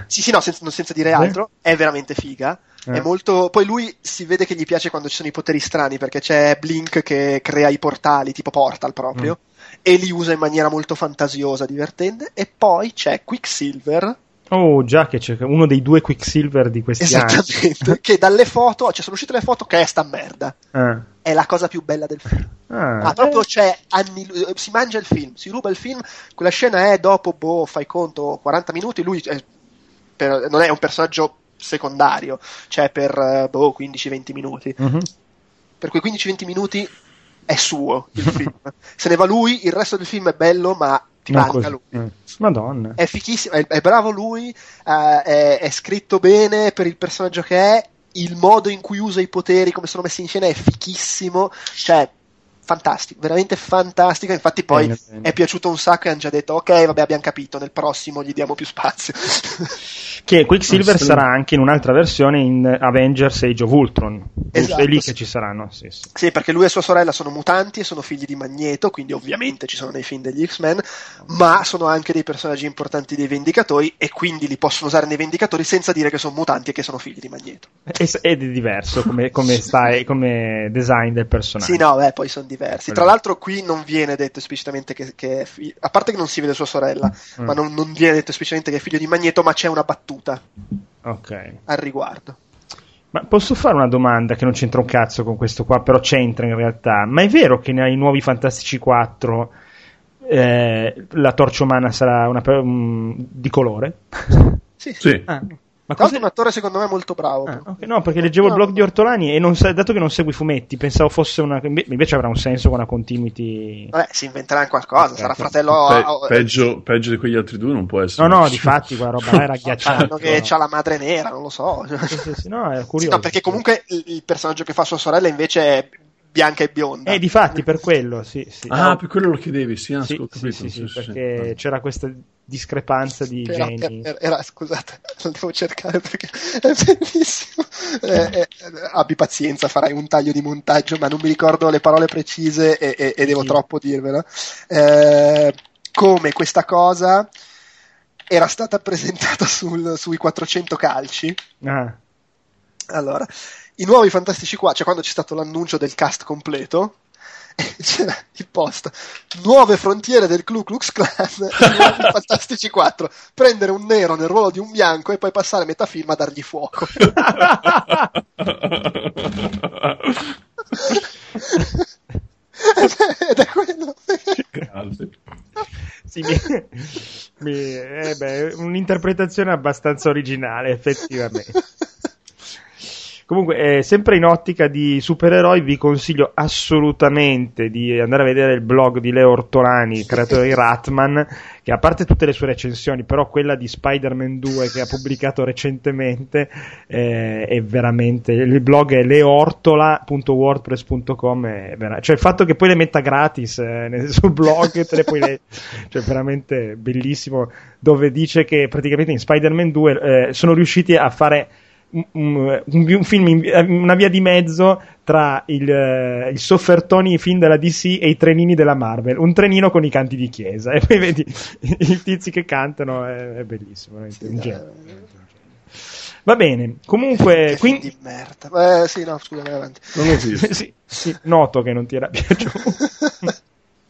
Sì, sì, no, senza, senza dire altro, è veramente figa. Eh. È molto... Poi lui si vede che gli piace quando ci sono i poteri strani perché c'è Blink che crea i portali, tipo Portal proprio, Mm. e li usa in maniera molto fantasiosa, divertente. E poi c'è Quicksilver, Oh, già che c'è uno dei due Quicksilver di questi anni. esattamente, che dalle foto, cioè sono uscite le foto che è sta merda. Ah. È la cosa più bella del film. Ah. Ah, proprio c'è anni, eh, si mangia il film, si ruba il film, quella scena è dopo, boh, fai conto, 40 minuti, lui è per- non è un personaggio secondario, cioè per, eh, boh, 15-20 minuti. Mhm. Per quei 15-20 minuti è suo il film. Se ne va lui, il resto del film è bello, ma ti Non manca così. lui. Eh. Madonna. È fichissimo, è, è bravo lui, eh, è, è scritto bene per il personaggio che è, il modo in cui usa i poteri, come sono messi in scena è fichissimo, cioè fantastico, veramente fantastico, infatti poi Bene, bene. è piaciuto un sacco e hanno già detto ok vabbè abbiamo capito, nel prossimo gli diamo più spazio. Che Quicksilver sì. sarà anche in un'altra versione in Avengers Age of Ultron. Esatto, è lì sì. che ci saranno. Sì, sì. Sì, perché lui e sua sorella sono mutanti e sono figli di Magneto, quindi ovviamente ci sono nei film degli X-Men, ma sono anche dei personaggi importanti dei Vendicatori e quindi li possono usare nei Vendicatori senza dire che sono mutanti e che sono figli di Magneto. Ed è diverso come, come, stai, come design del personaggio. Sì, no, beh, poi sono diversi. Tra l'altro qui non viene detto esplicitamente che, che è fi- a parte che non si vede sua sorella, Mm. ma non, non viene detto esplicitamente che è figlio di Magneto, ma c'è una battuta Ok. al riguardo. Ma posso fare una domanda che non c'entra un cazzo con questo qua, però c'entra in realtà. Ma è vero che nei nuovi Fantastici 4 eh, la torcia umana sarà una, un- di colore? Sì, sì. Ah, ma Tra l'altro è un attore secondo me molto bravo. Ah, ok, No, perché leggevo il No. blog di Ortolani e non sa- dato che non segui i fumetti, pensavo fosse una. inve- Invece avrà un senso con una continuity. Vabbè, si inventeranno qualcosa, sarà Ok. fratello... Pe- a- peggio, peggio di quegli altri due non può No, essere. no, di fatti quella roba là era agghiacciante. Fanno che c'ha la madre nera, non lo so. Sì, sì, sì, no, Sì, curioso. no, perché comunque il, il personaggio che fa sua sorella invece è bianca e bionda. Eh, di fatti, per quello, sì. sì. Ah, per quello lo chiedevi, sì, ah, Sì, ho capito, sì, sì, sì, sì, perché sì. c'era questa discrepanza di Era, geni. era- era- scusate, lo devo cercare perché è bellissimo. Eh, eh, abbi pazienza, farai un taglio di montaggio, ma non mi ricordo le parole precise e, e- e devo Sì. troppo dirvelo. Eh, come questa cosa era stata presentata sul- sui 400 calci. Ah, Allora, i nuovi Fantastici 4, cioè quando c'è stato l'annuncio del cast completo, c'era il post nuove frontiere del Ku Klux Klan i Fantastici 4 prendere un nero nel ruolo di un bianco e poi passare metà film a dargli fuoco ed è quello Grande. sì, mi- mi- eh beh, un'interpretazione abbastanza originale, effettivamente. Comunque, eh, sempre in ottica di supereroi, vi consiglio assolutamente di andare a vedere il blog di Leo Ortolani, creatore di Ratman, che a parte tutte le sue recensioni, però quella di Spider-Man 2 che ha pubblicato recentemente eh, è veramente. Il blog è leortola.wordpress.com. È vera- cioè, il fatto che poi le metta gratis eh, nel suo blog, te le puoi le- cioè, veramente bellissimo. Dove dice che praticamente in Spider-Man 2 eh, sono riusciti a fare un, un- un film, in- una via di mezzo tra il, eh, il soffertoni film della DC e i trenini della Marvel. Un trenino con i canti di chiesa. E poi vedi i tizi che cantano, è, è bellissimo. veramente veramente un genio. Va bene, comunque, quindi, di merda eh, sì no scusa vai avanti Non visto. sì, sì, noto che non ti era piaciuto.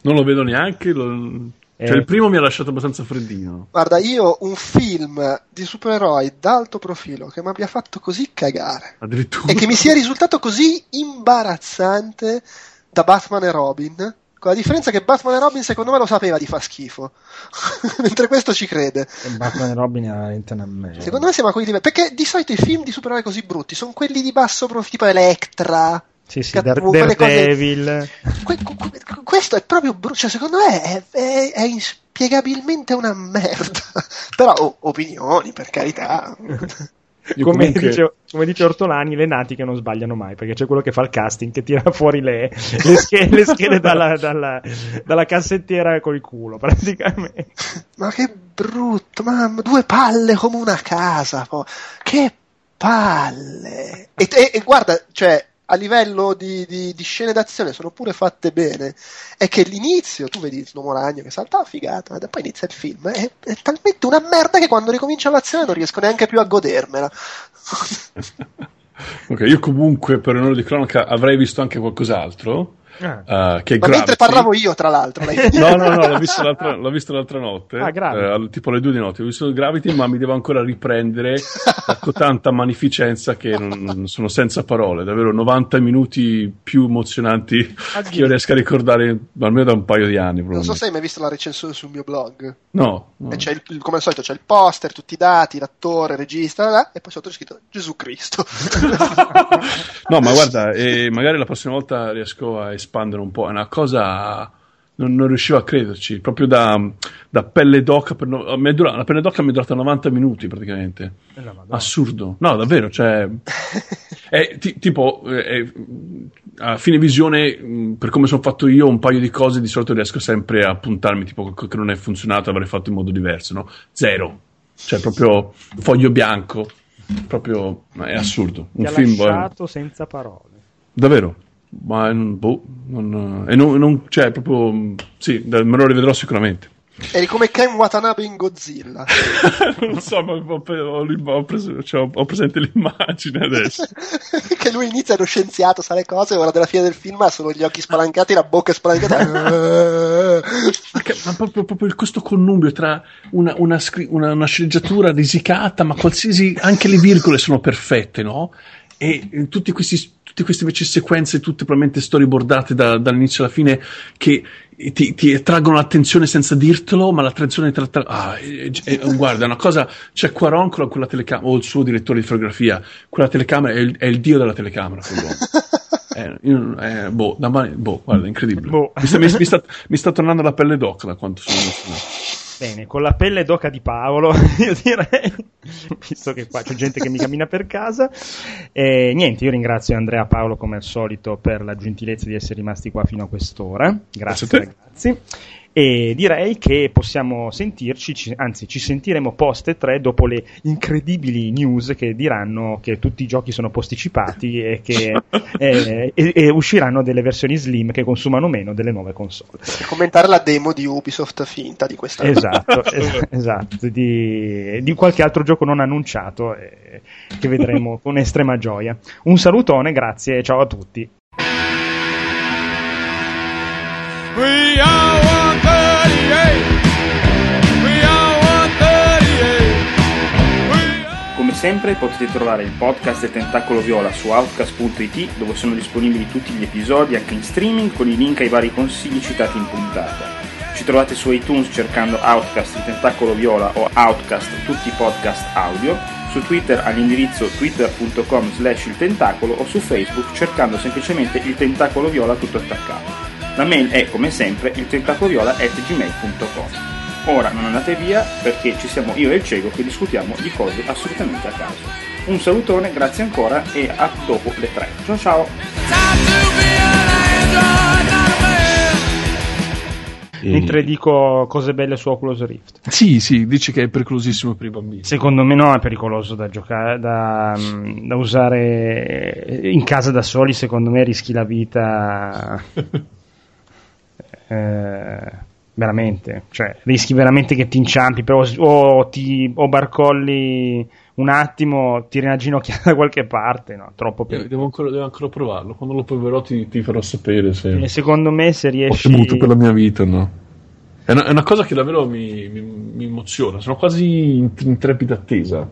Non lo vedo neanche. lo- Eh. Cioè, il primo mi ha lasciato abbastanza freddino. Guarda, io un film di supereroi d'alto profilo che mi abbia fatto così cagare Addirittura. e che mi sia risultato così imbarazzante da Batman e Robin, con la differenza che Batman e Robin secondo me lo sapeva di far schifo, mentre questo ci crede. Batman e Robin era veramente una merda. Secondo me siamo a quei livelli, perché di solito i film di supereroi così brutti sono quelli di basso profilo, tipo Electra. Sì, sì, cose- Daredevil. Que- que- questo è proprio brutto, cioè secondo me è, è- è inspiegabilmente una merda. Però oh, opinioni, per carità. Come, comunque- dice, come dice Ortolani, le nati che non sbagliano mai, perché c'è quello che fa il casting che tira fuori le, le schede, le schede dalla, dalla- dalla cassettiera col culo, praticamente. Ma che brutto, mamma, due palle come una casa, po- che palle. E, e- e guarda, cioè, a livello di, di- di scene d'azione sono pure fatte bene. È che l'inizio, tu vedi l'uomo ragno che salta, ah, figata, e poi inizia il film. È, è talmente una merda che quando ricomincia l'azione non riesco neanche più a godermela. Ok, io comunque per onore di cronaca avrei visto anche qualcos'altro. Ah. eh, che è Ma mentre Gravity. parlavo io, tra l'altro, No, no, no, l'ho visto l'altra, l'ho visto l'altra notte, Ah, eh, al- tipo alle due di notte. Ho visto Gravity, ma mi devo ancora riprendere con tanta magnificenza che non, non sono senza parole. Davvero 90 minuti più emozionanti che io riesco a ricordare almeno da un paio di anni. Non so se hai mai visto la recensione sul mio blog. No, no. E c'è il- come al solito c'è il poster, tutti i dati, l'attore, il regista, là, là, e poi sotto c'è scritto Gesù Cristo. No, ma guarda, eh, magari la prossima volta riesco a espandere un po'. È una cosa. Non, non riuscivo a crederci. Proprio da, da pelle d'oca. Per no- dura- la pelle d'oca mi è durata 90 minuti praticamente. Assurdo. No, davvero. Cioè, è ti- tipo, è- a fine visione, per come sono fatto io, un paio di cose di solito riesco sempre a puntarmi. Tipo, che non è funzionato, avrei fatto in modo diverso. No? Zero. Cioè, proprio foglio bianco. Proprio è assurdo. Ti Un film. lasciato senza parole. Davvero? Ma boh, non, e non, non- cioè, proprio mm, sì, me lo rivedrò sicuramente. Eri come Ken Watanabe in Godzilla. non so, ma ho, ho ho preso- cioè, ho- presente l'immagine adesso. che lui inizia lo scienziato, sa le cose, e ora della fine del film ha solo gli occhi spalancati, la bocca spalancata. Ma, proprio, proprio questo connubio tra una, una scri- una- una sceneggiatura risicata, ma qualsiasi, anche le virgole sono perfette, no? E eh, tutti questi, tutte queste invece sequenze, tutte probabilmente storyboardate da- dall'inizio alla fine, che ti, ti traggono l'attenzione senza dirtelo, ma l'attenzione tra, tra- ah, è- è- è- guarda, una cosa, c'è Quaron con quella telecamera, o il suo direttore di fotografia, quella telecamera è il, è il dio della telecamera. Eh, io- eh, boh, da mani- boh, guarda, incredibile. Boh. Mi, sta, mi- mi sta- mi sta tornando la pelle d'oca da quanto sono emozionato. Bene, con la pelle d'oca di Paolo, io direi, visto che qua c'è gente che mi cammina per casa. E niente, io ringrazio Andrea Paolo come al solito per la gentilezza di essere rimasti qua fino a quest'ora. Grazie, Grazie ragazzi. E direi che possiamo sentirci, ci- anzi ci sentiremo post e 3 dopo le incredibili news che diranno che tutti i giochi sono posticipati e che eh, e- e usciranno delle versioni slim che consumano meno delle nuove console. Per commentare la demo di Ubisoft finta di questa Esatto, es- esatto, di, di qualche altro gioco non annunciato eh, che vedremo con estrema gioia. Un salutone, grazie e ciao a tutti. We are sempre potete trovare il podcast del Tentacolo Viola su outcast.it dove sono disponibili tutti gli episodi anche in streaming con i link ai vari consigli citati in puntata. Ci trovate su iTunes cercando Outcast il Tentacolo Viola o Outcast tutti i podcast audio, su Twitter all'indirizzo twitter.com slash il tentacolo o su Facebook cercando semplicemente il Tentacolo Viola tutto attaccato. La mail è come sempre il tentacoloviola.gmail.com Ora non andate via perché ci siamo io e il cieco che discutiamo di cose assolutamente a caso. Un salutone, grazie ancora e a dopo le tre. Ciao ciao! E- Mentre dico cose belle su Oculus Rift. Sì, sì, dice che è pericolosissimo per i bambini. Secondo me no, è pericoloso da giocare, da, mm, da usare in casa da soli, secondo me rischi la vita eh, veramente, cioè rischi veramente che ti inciampi però, o, ti, o barcolli un attimo, tiri una ginocchiata da qualche parte, no, troppo Eh, per... Devo ancora, devo ancora provarlo. Quando lo proverò ti, ti farò sapere se E secondo me se ho riesci... temuto per la mia vita o no. È una, è una cosa che davvero mi, mi- mi emoziona. Sono quasi in, in trepida attesa.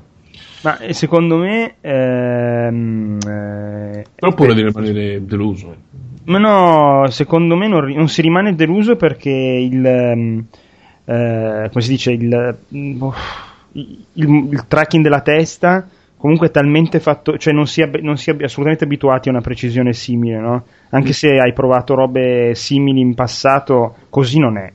Ma eh, secondo me... ehm, eh, Però ho paura di rimanere deluso. Ma no, secondo me non, non si rimane deluso perché il. ehm, eh, come si dice? Il, mm, il, il tracking della testa comunque è talmente fatto. cioè non si, è, non si è assolutamente abituati a una precisione simile, no? Anche se hai provato robe simili in passato, così non è.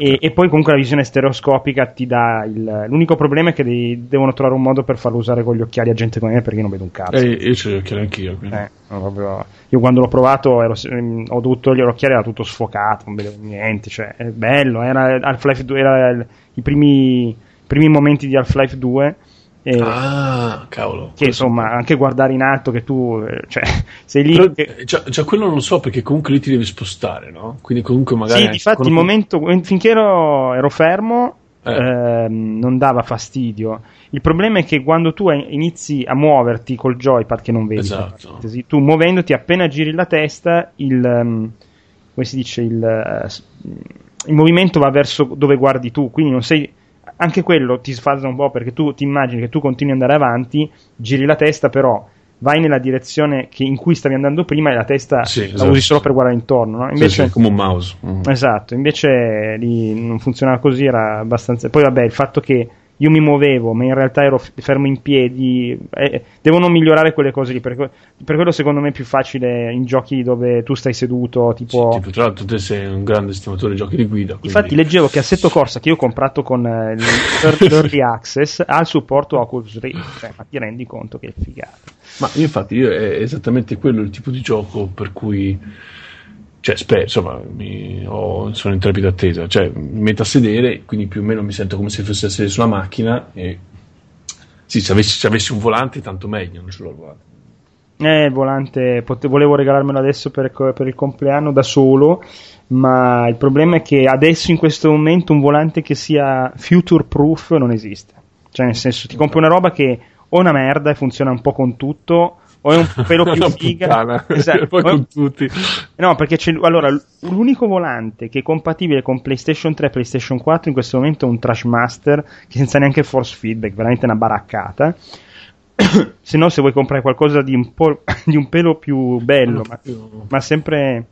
E, e poi comunque la visione stereoscopica ti dà il. L'unico problema è che devi- devono trovare un modo per farlo usare con gli occhiali a gente come me perché io non vedo un cazzo. E io ce l'ho chiaro anch'io. quindi. Eh, proprio- Io quando l'ho provato ero- ehm, ho dovuto togliere l'occhiale, era tutto sfocato, non vedevo niente, cioè, è bello, era Half-Life 2, era i primi, primi momenti di Half-Life 2, e Ah, cavolo. che insomma, anche guardare in alto che tu, eh, cioè, sei lì... Però, che- eh, già, già quello non lo so perché comunque lì ti devi spostare, no? Quindi comunque magari... sì, anche difatti il momento, finché ero, ero fermo, Eh. ehm, non dava fastidio. Il problema è che quando tu inizi a muoverti col joypad, che non vedi, Esatto. tu muovendoti appena giri la testa, il, ehm, come si dice, il, eh, il movimento va verso dove guardi tu, quindi non sei. Anche quello ti sfasa un po' perché tu ti immagini che tu continui ad andare avanti, giri la testa, però vai nella direzione che- in cui stavi andando prima e la testa Sì, la esatto. usi solo per guardare intorno. No? Sì, Invece, sì, come un mouse. Mm. Esatto, invece lì non funzionava così, era abbastanza... Poi vabbè, il fatto che io mi muovevo, ma in realtà ero fermo in piedi, eh, devono migliorare quelle cose lì, per, per quello secondo me è più facile in giochi dove tu stai seduto, tipo... Sì, tipo, tra l'altro te sei un grande stimatore di giochi di guida. quindi- Infatti leggevo che Assetto Corsa che io ho comprato con eh, Early Access ha il supporto Oculus Rift, cioè, ma ti rendi conto che è figata. Ma infatti io è esattamente quello il tipo di gioco per cui cioè spero, insomma, mi, ho- sono in trepida attesa, cioè mi metto a sedere, quindi più o meno mi sento come se fossi a sedere sulla macchina e sì, se avessi, se avessi un volante tanto meglio, non ce l'ho il volante. Eh, volante, pote- volevo regalarmelo adesso per, per il compleanno da solo, ma il problema è che adesso in questo momento un volante che sia future proof non esiste. Cioè, nel senso, ti compri una roba che o una merda e funziona un po' con tutto, o è un pelo più figa. Esatto. poi con tutti. No, perché c'è, allora, l'unico volante che è compatibile con PlayStation 3 e PlayStation 4 in questo momento è un Trashmaster che senza neanche force feedback, veramente una baraccata. se no, se vuoi comprare qualcosa di un, po', di un pelo più bello, ma, ma sempre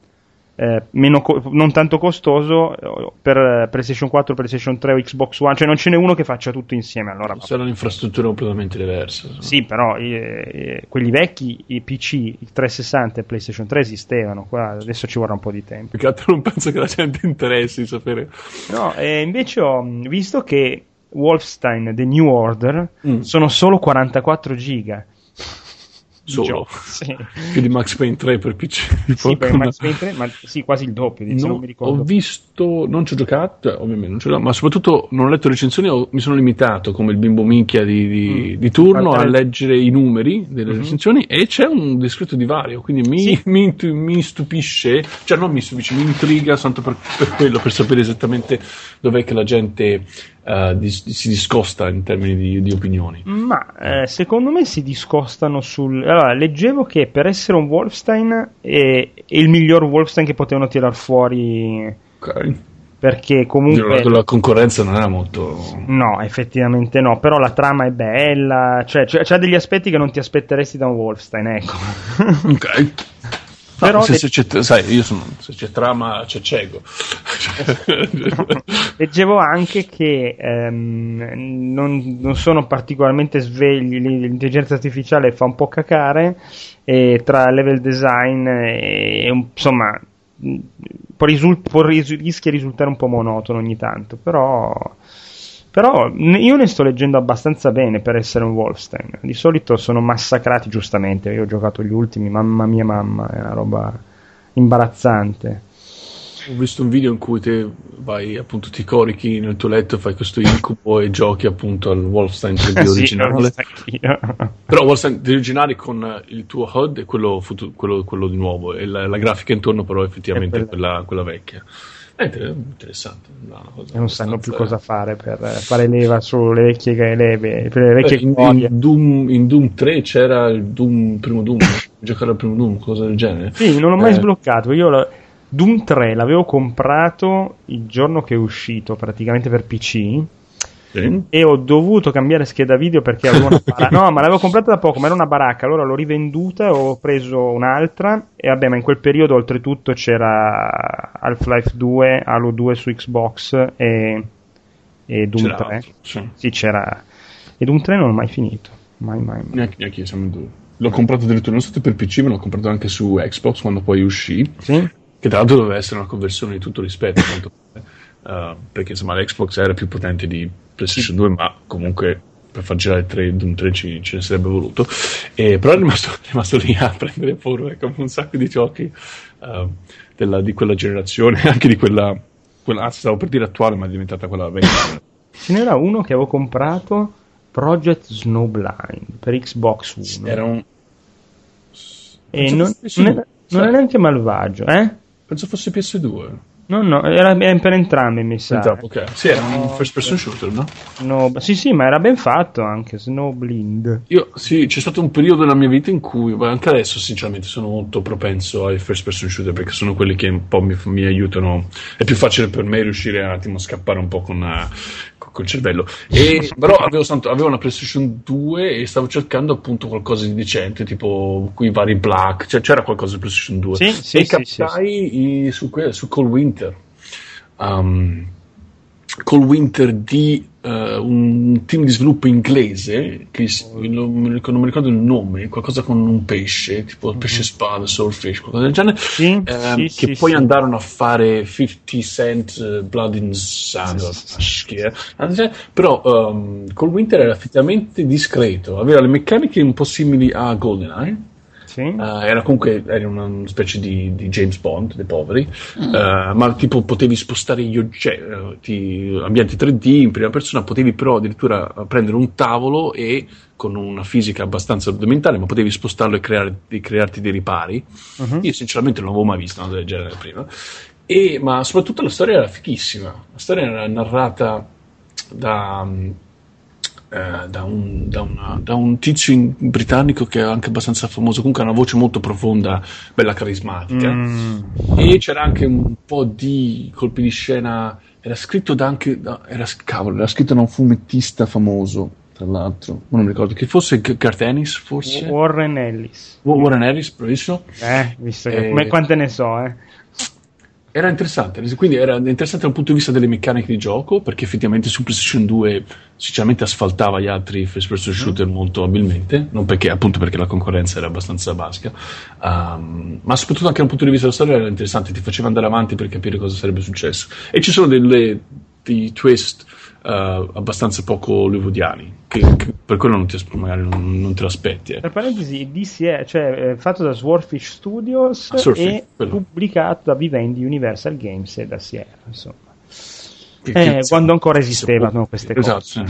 eh, meno co- non tanto costoso eh, per eh, PlayStation 4, PlayStation 3 o Xbox One, cioè non ce n'è uno che faccia tutto insieme. Allora, Saranno infrastrutture completamente diverse. insomma. sì, però eh, eh, quelli vecchi, i PC, il 360 e PlayStation 3 esistevano, qua adesso ci vorrà un po' di tempo. Più che altro non penso che la gente interessi di sapere. No, e invece ho mh, visto che Wolfenstein The New Order Mm. sono solo 44 giga. Solo. Sì. Più di Max Payne 3 per PC. Sì, per Max Payne 3, ma sì, quasi il doppio, se No, non mi ricordo. ho visto, non ci ho giocato, eh, ovviamente non ci ho giocato, ma soprattutto non ho letto recensioni, ho- mi sono limitato come il bimbo minchia di, di- Mm. di turno a Guardare- leggere i numeri delle Mhm. recensioni e c'è un descritto di vario, quindi mi, Sì. mi mi stupisce, cioè non mi stupisce, mi intriga tanto per, per quello, per sapere esattamente dov'è che la gente dis- si discosta in termini di, di opinioni. Ma eh, secondo me si discostano sul. Allora, leggevo che per essere un Wolfenstein è, è il miglior Wolfenstein che potevano tirar fuori. Ok. Perché comunque. La, la concorrenza non era molto... No, effettivamente no, però la trama è bella, cioè c'è, c'ha degli aspetti che non ti aspetteresti da un Wolfenstein, ecco. Ok. Però se, le- se c'è, sai, io sono, se c'è trama c'è cieco. Leggevo anche che ehm, non, non sono particolarmente svegli, l'intelligenza artificiale fa un po' cacare e tra level design e insomma può risul- può ris- rischia di risultare un po' monotono ogni tanto, però però io ne sto leggendo abbastanza bene per essere un Wolfenstein. Di solito sono massacrati giustamente, io ho giocato gli ultimi, mamma mia mamma, è una roba imbarazzante. Ho visto un video in cui te vai, appunto, ti corichi nel tuo letto, fai questo incubo e giochi appunto al Wolfenstein 3D Sì, originale. anch'io. Però Wolfenstein originale con il tuo HUD e quello, futu- quello, quello di nuovo, e la, la grafica intorno però effettivamente È è quella, quella vecchia. È inter- interessante. no, e non sanno più cosa fare per eh, fare leva sulle vecchie leve, per le vecchie Eh, in, glorie. in Doom, in Doom 3 c'era il Doom, primo Doom, giocare al primo Doom, cosa del genere. Sì, non l'ho mai Eh, sbloccato. Io lo- Doom 3 l'avevo comprato il giorno che è uscito, praticamente per PC. Sì. E ho dovuto cambiare scheda video perché avevo una baracca. No, ma l'avevo comprata da poco, ma era una baracca. Allora l'ho rivenduta, ho preso un'altra. E vabbè, ma in quel periodo oltretutto c'era Half-Life 2, Halo 2 su Xbox e, e Doom C'era 3. altro, sì. Sì, c'era. E Doom 3 non l'ho mai finito. Mai, mai, mai. Neanche, neanche io siamo in due. L'ho comprato addirittura non solo per PC, ma l'ho comprato anche su Xbox quando poi uscì. Sì? Che tra l'altro doveva essere una conversione di tutto rispetto. Uh, perché insomma l'Xbox era più potente di PlayStation 2, ma comunque per far girare 3, Doom 3 ci, ce ne sarebbe voluto. E, però è rimasto, è rimasto lì a prendere polvere come un sacco di giochi uh, della- di quella generazione, anche di quella, quella, anzi stavo per dire attuale, ma è diventata quella vecchia. Ce n'era uno che avevo comprato, Project Snowblind, per Xbox One. Era un... e non, non era, PS2, non era neanche malvagio, eh? Penso fosse PS2. No, no, era per entrambi, mi sa. Pensavo, ok. Sì, era un first person shooter, no? Snow- sì, sì, ma era ben fatto anche, Snowblind. Io, sì, c'è stato un periodo nella mia vita in cui, ma anche adesso sinceramente sono molto propenso ai first person shooter perché sono quelli che un po' mi, mi aiutano, è più facile per me riuscire un attimo a scappare un po' con, eh, con- col cervello. E, però avevo, tanto- avevo una PlayStation 2 e stavo cercando appunto qualcosa di decente, tipo quei vari Black, cioè c'era qualcosa di PlayStation 2. Sì, sì, e sì, captai i- su, que- su Cold Winter. Um, Cold Winter di eh, un team di sviluppo inglese che non mi ricordo, non mi ricordo il nome, qualcosa con un pesce, tipo pesce spada, Soulfish, qualcosa del genere, Sì, ehm, sì, che sì, poi andarono a fare 50 Cent eh, Blood in Sand, però um, Cold Winter era effettivamente discreto, aveva le meccaniche un po' simili a GoldenEye. Sì? Eh, era comunque era una specie di, di James Bond dei poveri, Mm. eh, ma tipo potevi spostare gli oggetti, ambienti 3D in prima persona, potevi però addirittura prendere un tavolo e con una fisica abbastanza rudimentale, ma potevi spostarlo e, creare, e crearti dei ripari. Mhm. Io sinceramente non avevo mai visto una del genere prima. E, ma soprattutto la storia era fichissima. La storia era narrata da, mm, eh, da, un, da una- da un tizio in- britannico che è anche abbastanza famoso, comunque ha una voce molto profonda, bella carismatica. Mm. E c'era anche un po' di colpi di scena. Era scritto da anche. da- era, cavolo, era scritto da un fumettista famoso, tra l'altro. Non mi ricordo chi fosse, G- Garth Ennis, forse. Warren Ellis. Warren Ellis, bravissimo. Eh, visto che... Come- quante ne so, eh? Era interessante, quindi era interessante dal punto di vista delle meccaniche di gioco, perché effettivamente su PlayStation 2 sinceramente asfaltava gli altri first person shooter molto abilmente, non perché, appunto perché la concorrenza era abbastanza basica, um, ma soprattutto anche dal punto di vista della storia era interessante, ti faceva andare avanti per capire cosa sarebbe successo. E ci sono delle, dei twist uh, abbastanza poco hollywoodiani, che, che per quello non ti, magari non, non te lo aspetti. Eh. Per parentesi, DCE, cioè eh, fatto da Swordfish Studios Ah, Swordfish, e quello. pubblicato da Vivendi Universal Games e da Sierra, insomma. Eh, quando ancora esistevano queste cose. Esatto,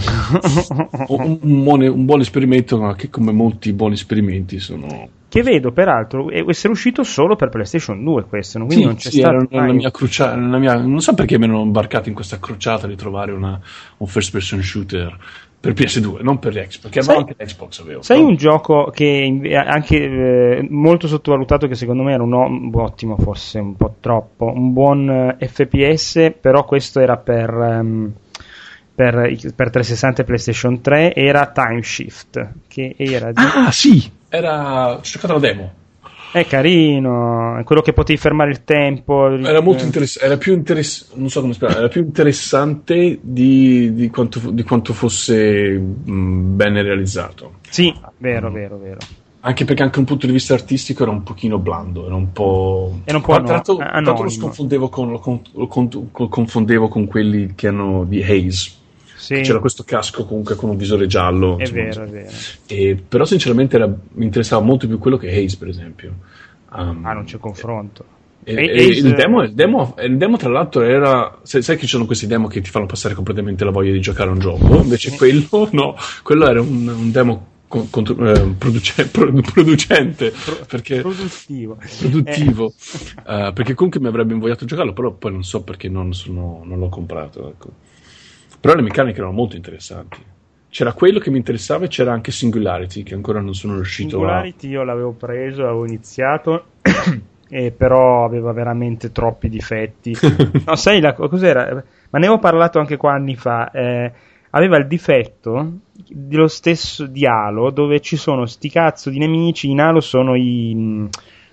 un, buone- un buon esperimento, ma che come molti buoni esperimenti sono... che vedo peraltro essere uscito solo per PlayStation 2 questo, quindi Sì, non c'è sì, stato era mia crucia- nella mia- non so perché mi hanno imbarcato in questa crociata di trovare una- un first person shooter per PS2, non per Xbox, perché Sai- anche l'Xbox avevo. Sai un gioco che inve- anche eh, molto sottovalutato che secondo me era un, ottimo, forse un po' troppo, un buon eh, FPS, però questo era per, ehm, per, per 360 e PlayStation 3, era Time Shift, che era di- Ah, sì! Era... Ho giocato la demo. È carino, è quello che potevi fermare il tempo. Era molto interessante, era più interessante, non so come spiegare, era più interessante di, di quanto, di quanto fosse mh, bene realizzato. Sì, vero, vero, vero. Anche perché anche un punto di vista artistico era un pochino blando, era un po'... Era un po' l'altro- tra l'altro lo anonimo. confondevo con, lo, con- lo con- lo confondevo con quelli che hanno di Haze. Sì, C'era questo casco comunque con un visore giallo. è insomma, vero, è vero. E- però sinceramente era- mi interessava molto più quello che Haze, per esempio. Um, Ah, non c'è confronto. e- E- e il, demo, il, demo, il demo, tra l'altro, era. Sai, sai che ci sono questi demo che ti fanno passare completamente la voglia di giocare a un gioco? Invece quello, no, quello era un, un demo con- eh, produce- pro- producente perché Produttivo. produttivo eh, perché comunque mi avrebbe invogliato a giocarlo però poi non so perché non, sono- non l'ho comprato ecco. Però le meccaniche erano molto interessanti c'era quello che mi interessava e c'era anche Singularity che ancora non sono riuscito Singularity io l'avevo preso, avevo iniziato, e però aveva veramente troppi difetti. No, sai la, cos'era? Ma ne avevo parlato anche qua anni fa. eh, aveva il difetto dello stesso di Halo, dove ci sono sti cazzo di nemici. In Halo sono i. mh,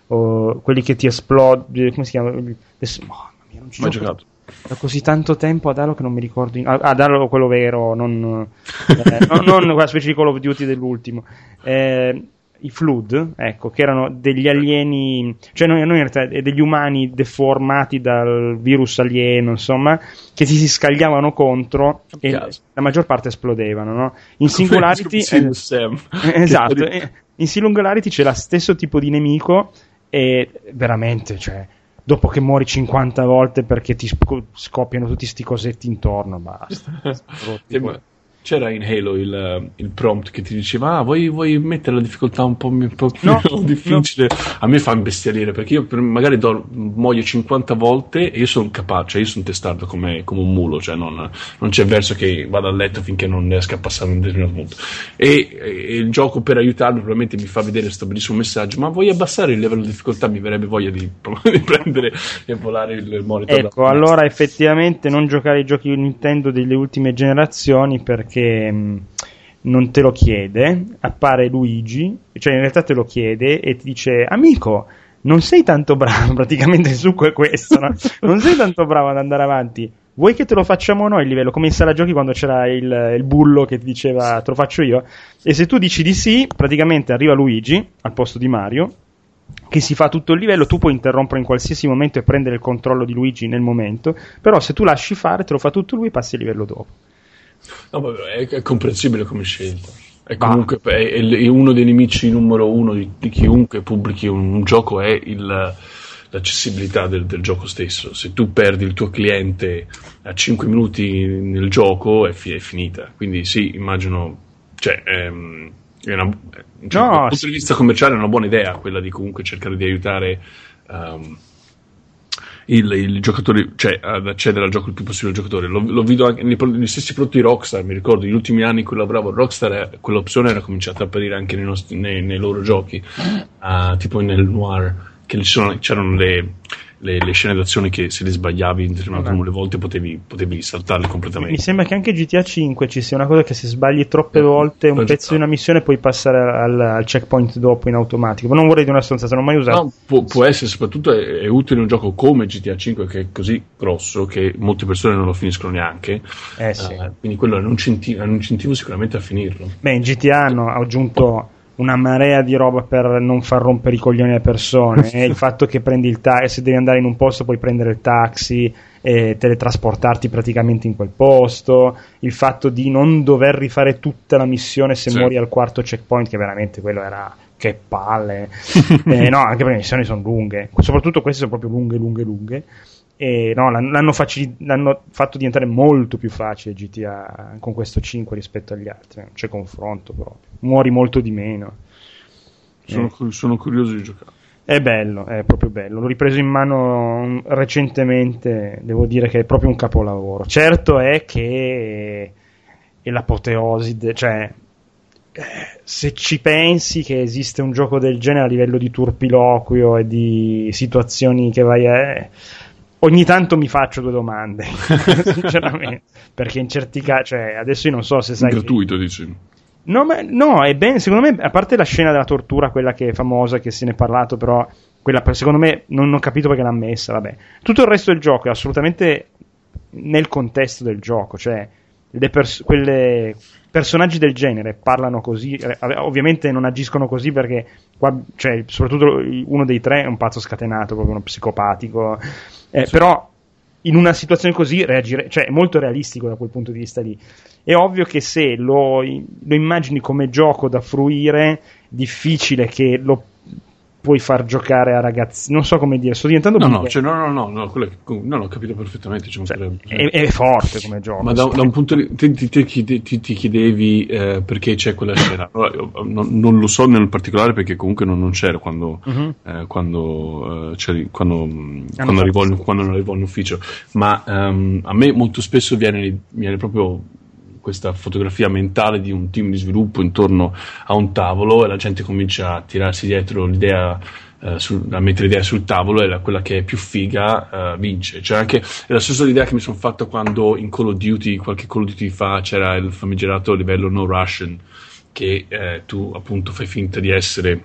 oh, quelli che ti esplodono. Come si chiama? Adesso, mamma mia, non ci a gioco giocato da così tanto tempo ad Halo che non mi ricordo. in- Ad Halo quello vero, non, eh, non, non quella specie di Call of Duty dell'ultimo. Eh, I Flood, ecco, che erano degli alieni, cioè non, non in realtà, eh, degli umani deformati dal virus alieno, insomma, che si, si scagliavano contro e Caso. la maggior parte esplodevano, no? In Singularity... Eh, Sam. esatto, eh, in Singularity c'è lo stesso tipo di nemico e veramente, cioè, dopo che muori 50 volte perché ti sc- scoppiano tutti sti cosetti intorno, basta. C'era in Halo il, il prompt che ti diceva: Ah, vuoi, vuoi mettere la difficoltà un po', un po' più No, difficile? A me fa imbestialire perché io magari do- muoio 50 volte e io sono capace, io sono testardo come, come un mulo, cioè non, non c'è verso che vada a letto finché non riesca a passare un determinato punto. E, e il gioco per aiutarmi probabilmente mi fa vedere questo bellissimo messaggio: Ma vuoi abbassare il livello di difficoltà? Mi verrebbe voglia di, di prendere e volare il monitor. da- Ecco, allora effettivamente non giocare ai giochi Nintendo delle ultime generazioni perché mh, non te lo chiede, appare Luigi, cioè in realtà te lo chiede e ti dice amico, non sei tanto bravo, praticamente è questo, no? non sei tanto bravo ad andare avanti. Vuoi che te lo facciamo noi il livello? Come in sala giochi quando c'era il, il bullo che ti diceva te lo faccio io? E se tu dici di sì, praticamente arriva Luigi al posto di Mario che si fa tutto il livello, tu puoi interrompere in qualsiasi momento e prendere il controllo di Luigi nel momento, però se tu lasci fare, te lo fa tutto lui e passi il livello dopo. No, vabbè, è, è comprensibile come scelta. È comunque è, è- uno dei nemici numero uno di, di chiunque pubblichi un, un gioco è il- l'accessibilità del, del gioco stesso. Se tu perdi il tuo cliente a 5 minuti nel gioco è, fi- è finita. Quindi sì, immagino, cioè, ehm, è una, cioè, No, dal punto sì. di vista commerciale è una buona idea quella di comunque cercare di aiutare ehm, il, il giocatore, cioè ad accedere al gioco il più possibile al giocatore. Lo, lo vedo anche nei, negli stessi prodotti Rockstar, mi ricordo, negli ultimi anni in cui lavoravo Rockstar, quell'opzione era cominciata a apparire anche nei, nostri- nei- nei loro giochi, ah, tipo nel Noir, che c'erano le, le- le scene d'azione che se le sbagliavi in determinato numero di volte potevi, potevi saltarle Mi completamente. sembra che anche GTA 5 ci sia una cosa che se sbagli troppe Eh, volte un pezzo di una missione puoi passare al, al checkpoint dopo in automatico. Ma non vorrei di una stronzata, non ho mai usato. No, può, può essere, soprattutto è, è utile in un gioco come GTA 5 che è così grosso che molte persone non lo finiscono neanche. Eh sì. Eh, quindi quello è un, incentivo, è un incentivo sicuramente a finirlo. Beh, in GTA hanno aggiunto una marea di roba per non far rompere i coglioni alle persone. e il fatto che prendi il taxi, se devi andare in un posto puoi prendere il taxi e teletrasportarti praticamente in quel posto. Il fatto di non dover rifare tutta la missione se Sì. muori al quarto checkpoint, che veramente quello era. Che palle, Eh, no, anche perché le missioni sono lunghe, soprattutto queste sono proprio lunghe, lunghe, lunghe. E no, l'hanno, facili- l'hanno fatto diventare molto più facile GTA con questo 5 rispetto agli altri. Non c'è confronto proprio. Muori molto di meno. Sono, Eh. sono curioso di giocare. È bello, è proprio bello. L'ho ripreso in mano mm, recentemente, devo dire che è proprio un capolavoro. Certo è che è l'apoteosi, de- cioè eh, se ci pensi che esiste un gioco del genere a livello di turpiloquio e di situazioni che vai a... Ogni tanto mi faccio due domande, sinceramente, perché in certi casi, cioè, adesso io non so se sai... Gratuito, dici. No, ma, no, è bene, secondo me, a parte la scena della tortura, quella che è famosa, che se ne è parlato, però, quella secondo me non ho capito perché l'ha messa, vabbè. Tutto il resto del gioco è assolutamente nel contesto del gioco, cioè, pers- quelle personaggi del genere parlano così, eh, ovviamente non agiscono così perché, qua, cioè, soprattutto uno dei tre è un pazzo scatenato, proprio uno psicopatico, eh, però in una situazione così reagire, cioè è molto realistico da quel punto di vista lì. È ovvio che se lo, lo immagini come gioco da fruire, difficile che lo puoi far giocare a ragazzi. Non so come dire, sto diventando No, no, cioè, no, no, no, no, quello che- no, no, ho capito perfettamente. ci cioè, mancherebbe. è, è forte come gioco. Ma da, da un punto di ti, ti- ti ti- chiedevi eh, perché c'è quella scena. Allora, non, non lo so nel particolare perché comunque non, non c'era quando, Mhm. eh, quando, eh, c'eri- quando, quando arrivò, in- quando arrivò in ufficio. Ma ehm, a me molto spesso viene, viene proprio questa fotografia mentale di un team di sviluppo intorno a un tavolo e la gente comincia a tirarsi dietro l'idea eh, a mettere l'idea sul tavolo e la- quella che è più figa eh, vince. Cioè anche, è la stessa idea che mi sono fatto quando in Call of Duty, qualche Call of Duty fa, c'era il famigerato livello no Russian, che eh, tu appunto fai finta di essere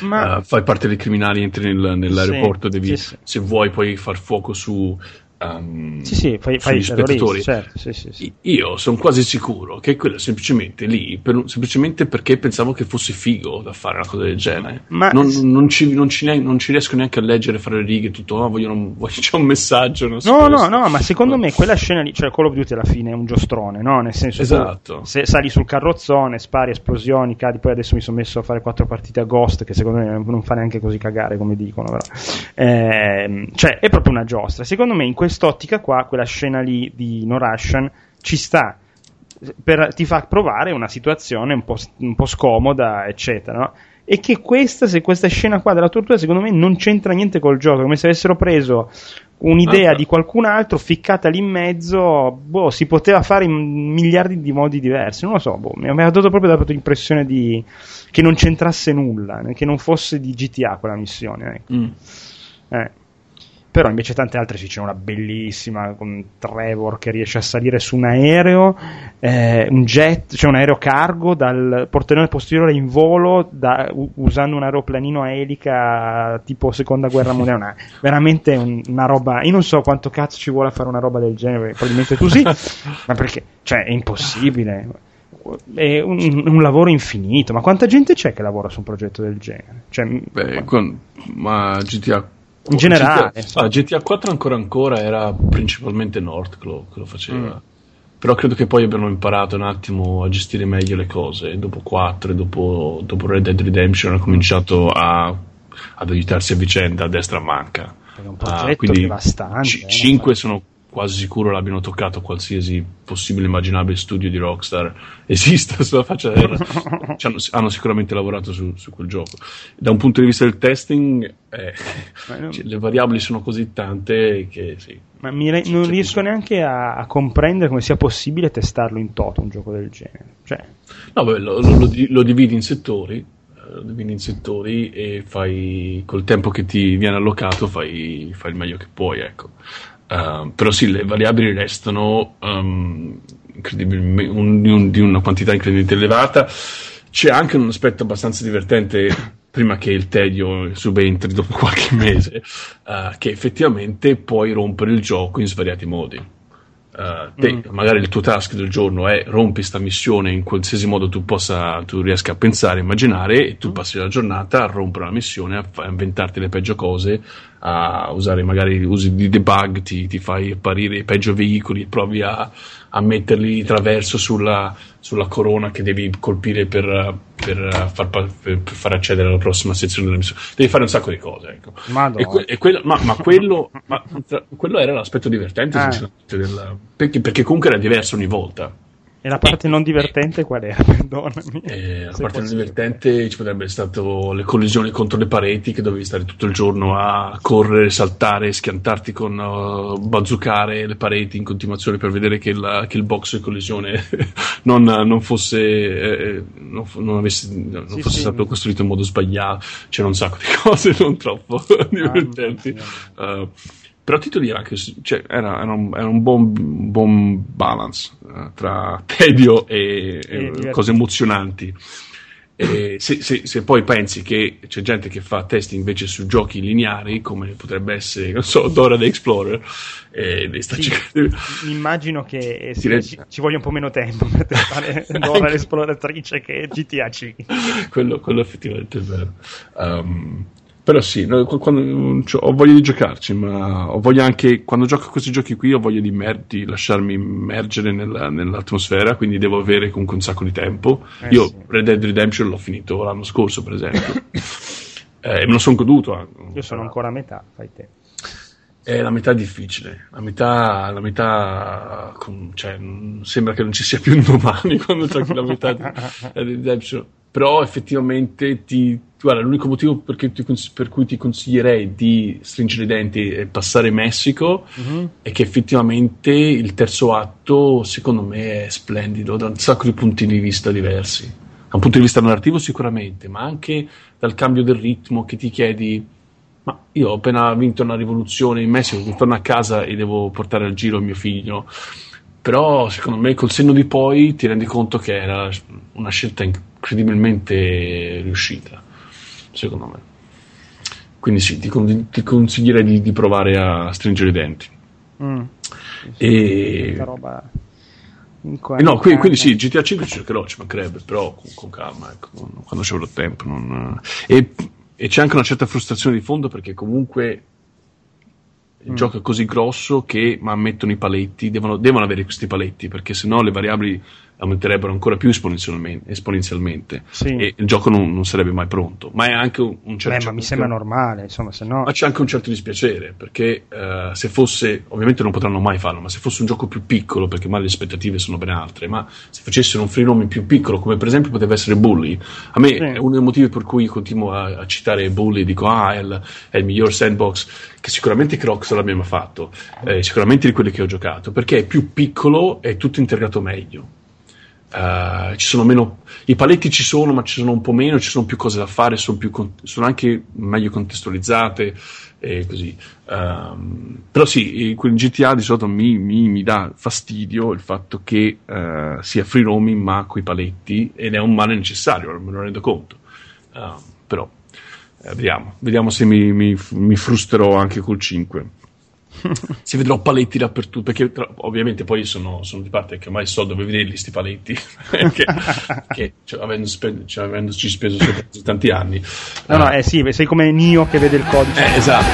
Ma eh, fai parte dei criminali, entri nel- nell'aeroporto, Sì, devi, sì, sì. se vuoi puoi far fuoco su, ehm, sì, sì, fai, fai spettatori. certo, sì, sì, sì. Io sono quasi sicuro che quello è semplicemente lì, per semplicemente perché pensavo che fosse figo da fare una cosa del genere. Ma- non, non ci, non ci non ci riesco neanche a leggere fra le righe tutto, no, vogliono, voglio- c'è un messaggio. Non No, no, no, ma secondo me quella scena lì, cioè Call of Duty alla fine è un giostrone, no? Nel senso, Esatto. se sali sul carrozzone, spari, esplosioni, cadi, poi adesso mi sono messo a fare quattro partite a Ghost, che secondo me non fa neanche così cagare come dicono, però. Ehm, cioè, è proprio una giostra. Secondo me in quest'ottica qua, quella scena lì di No Russian ci sta. Per- ti fa provare una situazione un po', un po' scomoda, eccetera, no? E che questa, se questa scena qua della tortura, secondo me non c'entra niente col gioco, come se avessero preso un'idea Ah, di qualcun altro ficcata lì in mezzo, boh, si poteva fare in miliardi di modi diversi, non lo so, boh, mi aveva dato proprio dato l'impressione di che non c'entrasse nulla, che non fosse di GTA quella missione, ecco. Mm. Eh. Però invece tante altre sì, c'è una bellissima con Trevor che riesce a salire su un aereo, eh, un jet, cioè un aereo cargo dal portellone posteriore in volo da- u- usando un aeroplanino a elica tipo seconda guerra mondiale. Una- veramente un- una roba. Io non so quanto cazzo ci vuole a fare una roba del genere, probabilmente tu sì, ma perché cioè, è impossibile. È un, un lavoro infinito. Ma quanta gente c'è che lavora su un progetto del genere? Cioè, Beh, con- ma GTA In generale. GTA, ah, GTA 4 ancora ancora era principalmente Northclaw che lo faceva. Mm. Però credo che poi abbiano imparato un attimo a gestire meglio le cose. E Dopo 4 e dopo, dopo Red Dead Redemption hanno cominciato a, ad aiutarsi a vicenda a destra a manca. È un Ah, progetto quindi devastante. eh, 5 sono quasi sicuro l'abbiano toccato qualsiasi possibile immaginabile studio di Rockstar esista sulla faccia della terra Ci hanno, hanno sicuramente lavorato su, su quel gioco da un punto di vista del testing eh, cioè, le variabili sono così tante che sì Ma re- non C'è riesco bisogno. neanche a, a comprendere come sia possibile testarlo in toto un gioco del genere. Cioè, no, beh, lo, lo- lo di- lo dividi in settori lo dividi in settori e fai col tempo che ti viene allocato fai, fai il meglio che puoi, ecco. Uh, però sì, le variabili restano um, un- un- di una quantità incredibilmente elevata. C'è anche un aspetto abbastanza divertente prima che il tedio subentri dopo qualche mese, uh, che effettivamente puoi rompere il gioco in svariati modi. Uh, te, magari il tuo task del giorno è rompi sta missione in qualsiasi modo tu possa tu riesca a pensare, immaginare e tu passi la giornata a rompere la missione, a, fa- a inventarti le peggio cose, a usare magari usi di debug, ti, ti fai apparire i peggio veicoli, provi a, a metterli di traverso sulla, sulla corona che devi colpire per, per, far, per- far accedere alla prossima sezione della missione. Devi fare un sacco di cose. Ecco. E que- e quello, ma, ma quello, ma tra- quello era l'aspetto divertente, Ah. sinceramente, del- perché, perché comunque era diverso ogni volta. E la parte non divertente qual era? Perdonami. E la parte posso- divertente ci potrebbe essere stato le collisioni contro le pareti che dovevi stare tutto il giorno a correre, saltare, schiantarti con uh, bazzucare le pareti in continuazione per vedere che, la- che il box di collisione non, non fosse, eh, non, fu- non avesse- non Sì, fosse sì. stato costruito in modo sbagliato. C'era un sacco di cose non troppo divertenti. mia. Uh, però titoli era anche cioè, era, era un, era un buon, buon balance eh, tra tedio e, e cose emozionanti. Se, se- se poi pensi che c'è gente che fa test invece su giochi lineari, come potrebbe essere, non so, Dora the Explorer, e sta Sì, cercando- mi immagino che eh, sì, ci, ci voglia un po' meno tempo per testare Dora l'esploratrice che GTA 5. quello, quello effettivamente è vero. Um, però sì, no, qu- quando- cioè, ho voglia di giocarci, ma ho voglia anche, quando gioco a questi giochi qui, ho voglia di, mer- di lasciarmi immergere nella- nell'atmosfera, quindi devo avere comunque un sacco di tempo. Eh, Io sì. Red Dead Redemption l'ho finito l'anno scorso, per esempio. Eh, e me lo sono goduto. anche. Io sono ancora a metà, fai te. È la metà difficile, la metà, la metà cioè, sembra che non ci sia più un domani quando giochi la metà di Redemption. Però effettivamente ti, guarda, l'unico motivo ti per cui ti consiglierei di stringere i denti e passare Messico è che effettivamente il terzo atto secondo me è splendido da un sacco di punti di vista diversi. Da un punto di vista narrativo sicuramente, ma anche dal cambio del ritmo che ti chiedi ma io ho appena vinto una rivoluzione in Messico, torno a casa e devo portare al giro mio figlio. Però secondo me col senno di poi ti rendi conto che era una scelta incredibilmente riuscita, secondo me. Quindi sì, ti, con- ti consiglierei di, di provare a stringere i denti. Mm. E... Roba. in Eh no, qui- quarantena. quindi sì, GTA 5 ci cercherò, ci mancherebbe, però con, con calma, ecco, quando ci avrò tempo. non- E, e c'è anche una certa frustrazione di fondo perché comunque il gioco è così grosso che ma mettono i paletti, devono, devono avere questi paletti perché sennò le variabili aumenterebbero ancora più esponenzialmente, esponenzialmente Sì. e il gioco non, non sarebbe mai pronto. Ma è anche un, un certo... Beh, ma mi sembra normale, insomma, se no. Ma c'è anche un certo dispiacere, perché eh, se fosse, ovviamente non potranno mai farlo, ma se fosse un gioco più piccolo, perché magari le aspettative sono ben altre, ma se facessero un free roaming più piccolo, come per esempio poteva essere Bully, a me Sì. è uno dei motivi per cui continuo a, a citare Bully, dico ah è il, è il miglior sandbox, che sicuramente Crocs l'abbia mai fatto, eh, sicuramente di quelli che ho giocato, perché è più piccolo e tutto integrato meglio. Eh, ci sono meno i paletti ci sono ma ci sono un po' meno ci sono più cose da fare sono, con- sono anche meglio contestualizzate e così. Ehm, però sì in GTA di solito mi, mi- mi dà fastidio il fatto che eh, sia free roaming ma coi paletti ed è un male necessario me lo rendo conto. Ehm, però eh, vediamo vediamo se mi, mi, mi frusterò anche col 5 si vedrò paletti dappertutto perché tra- ovviamente poi sono, sono di parte che ormai so dove vederli sti paletti che, che cioè, avendo spe- cioè, avendoci speso tanti anni No, no, eh, eh sì, sei come Nio che vede il codice. eh, esatto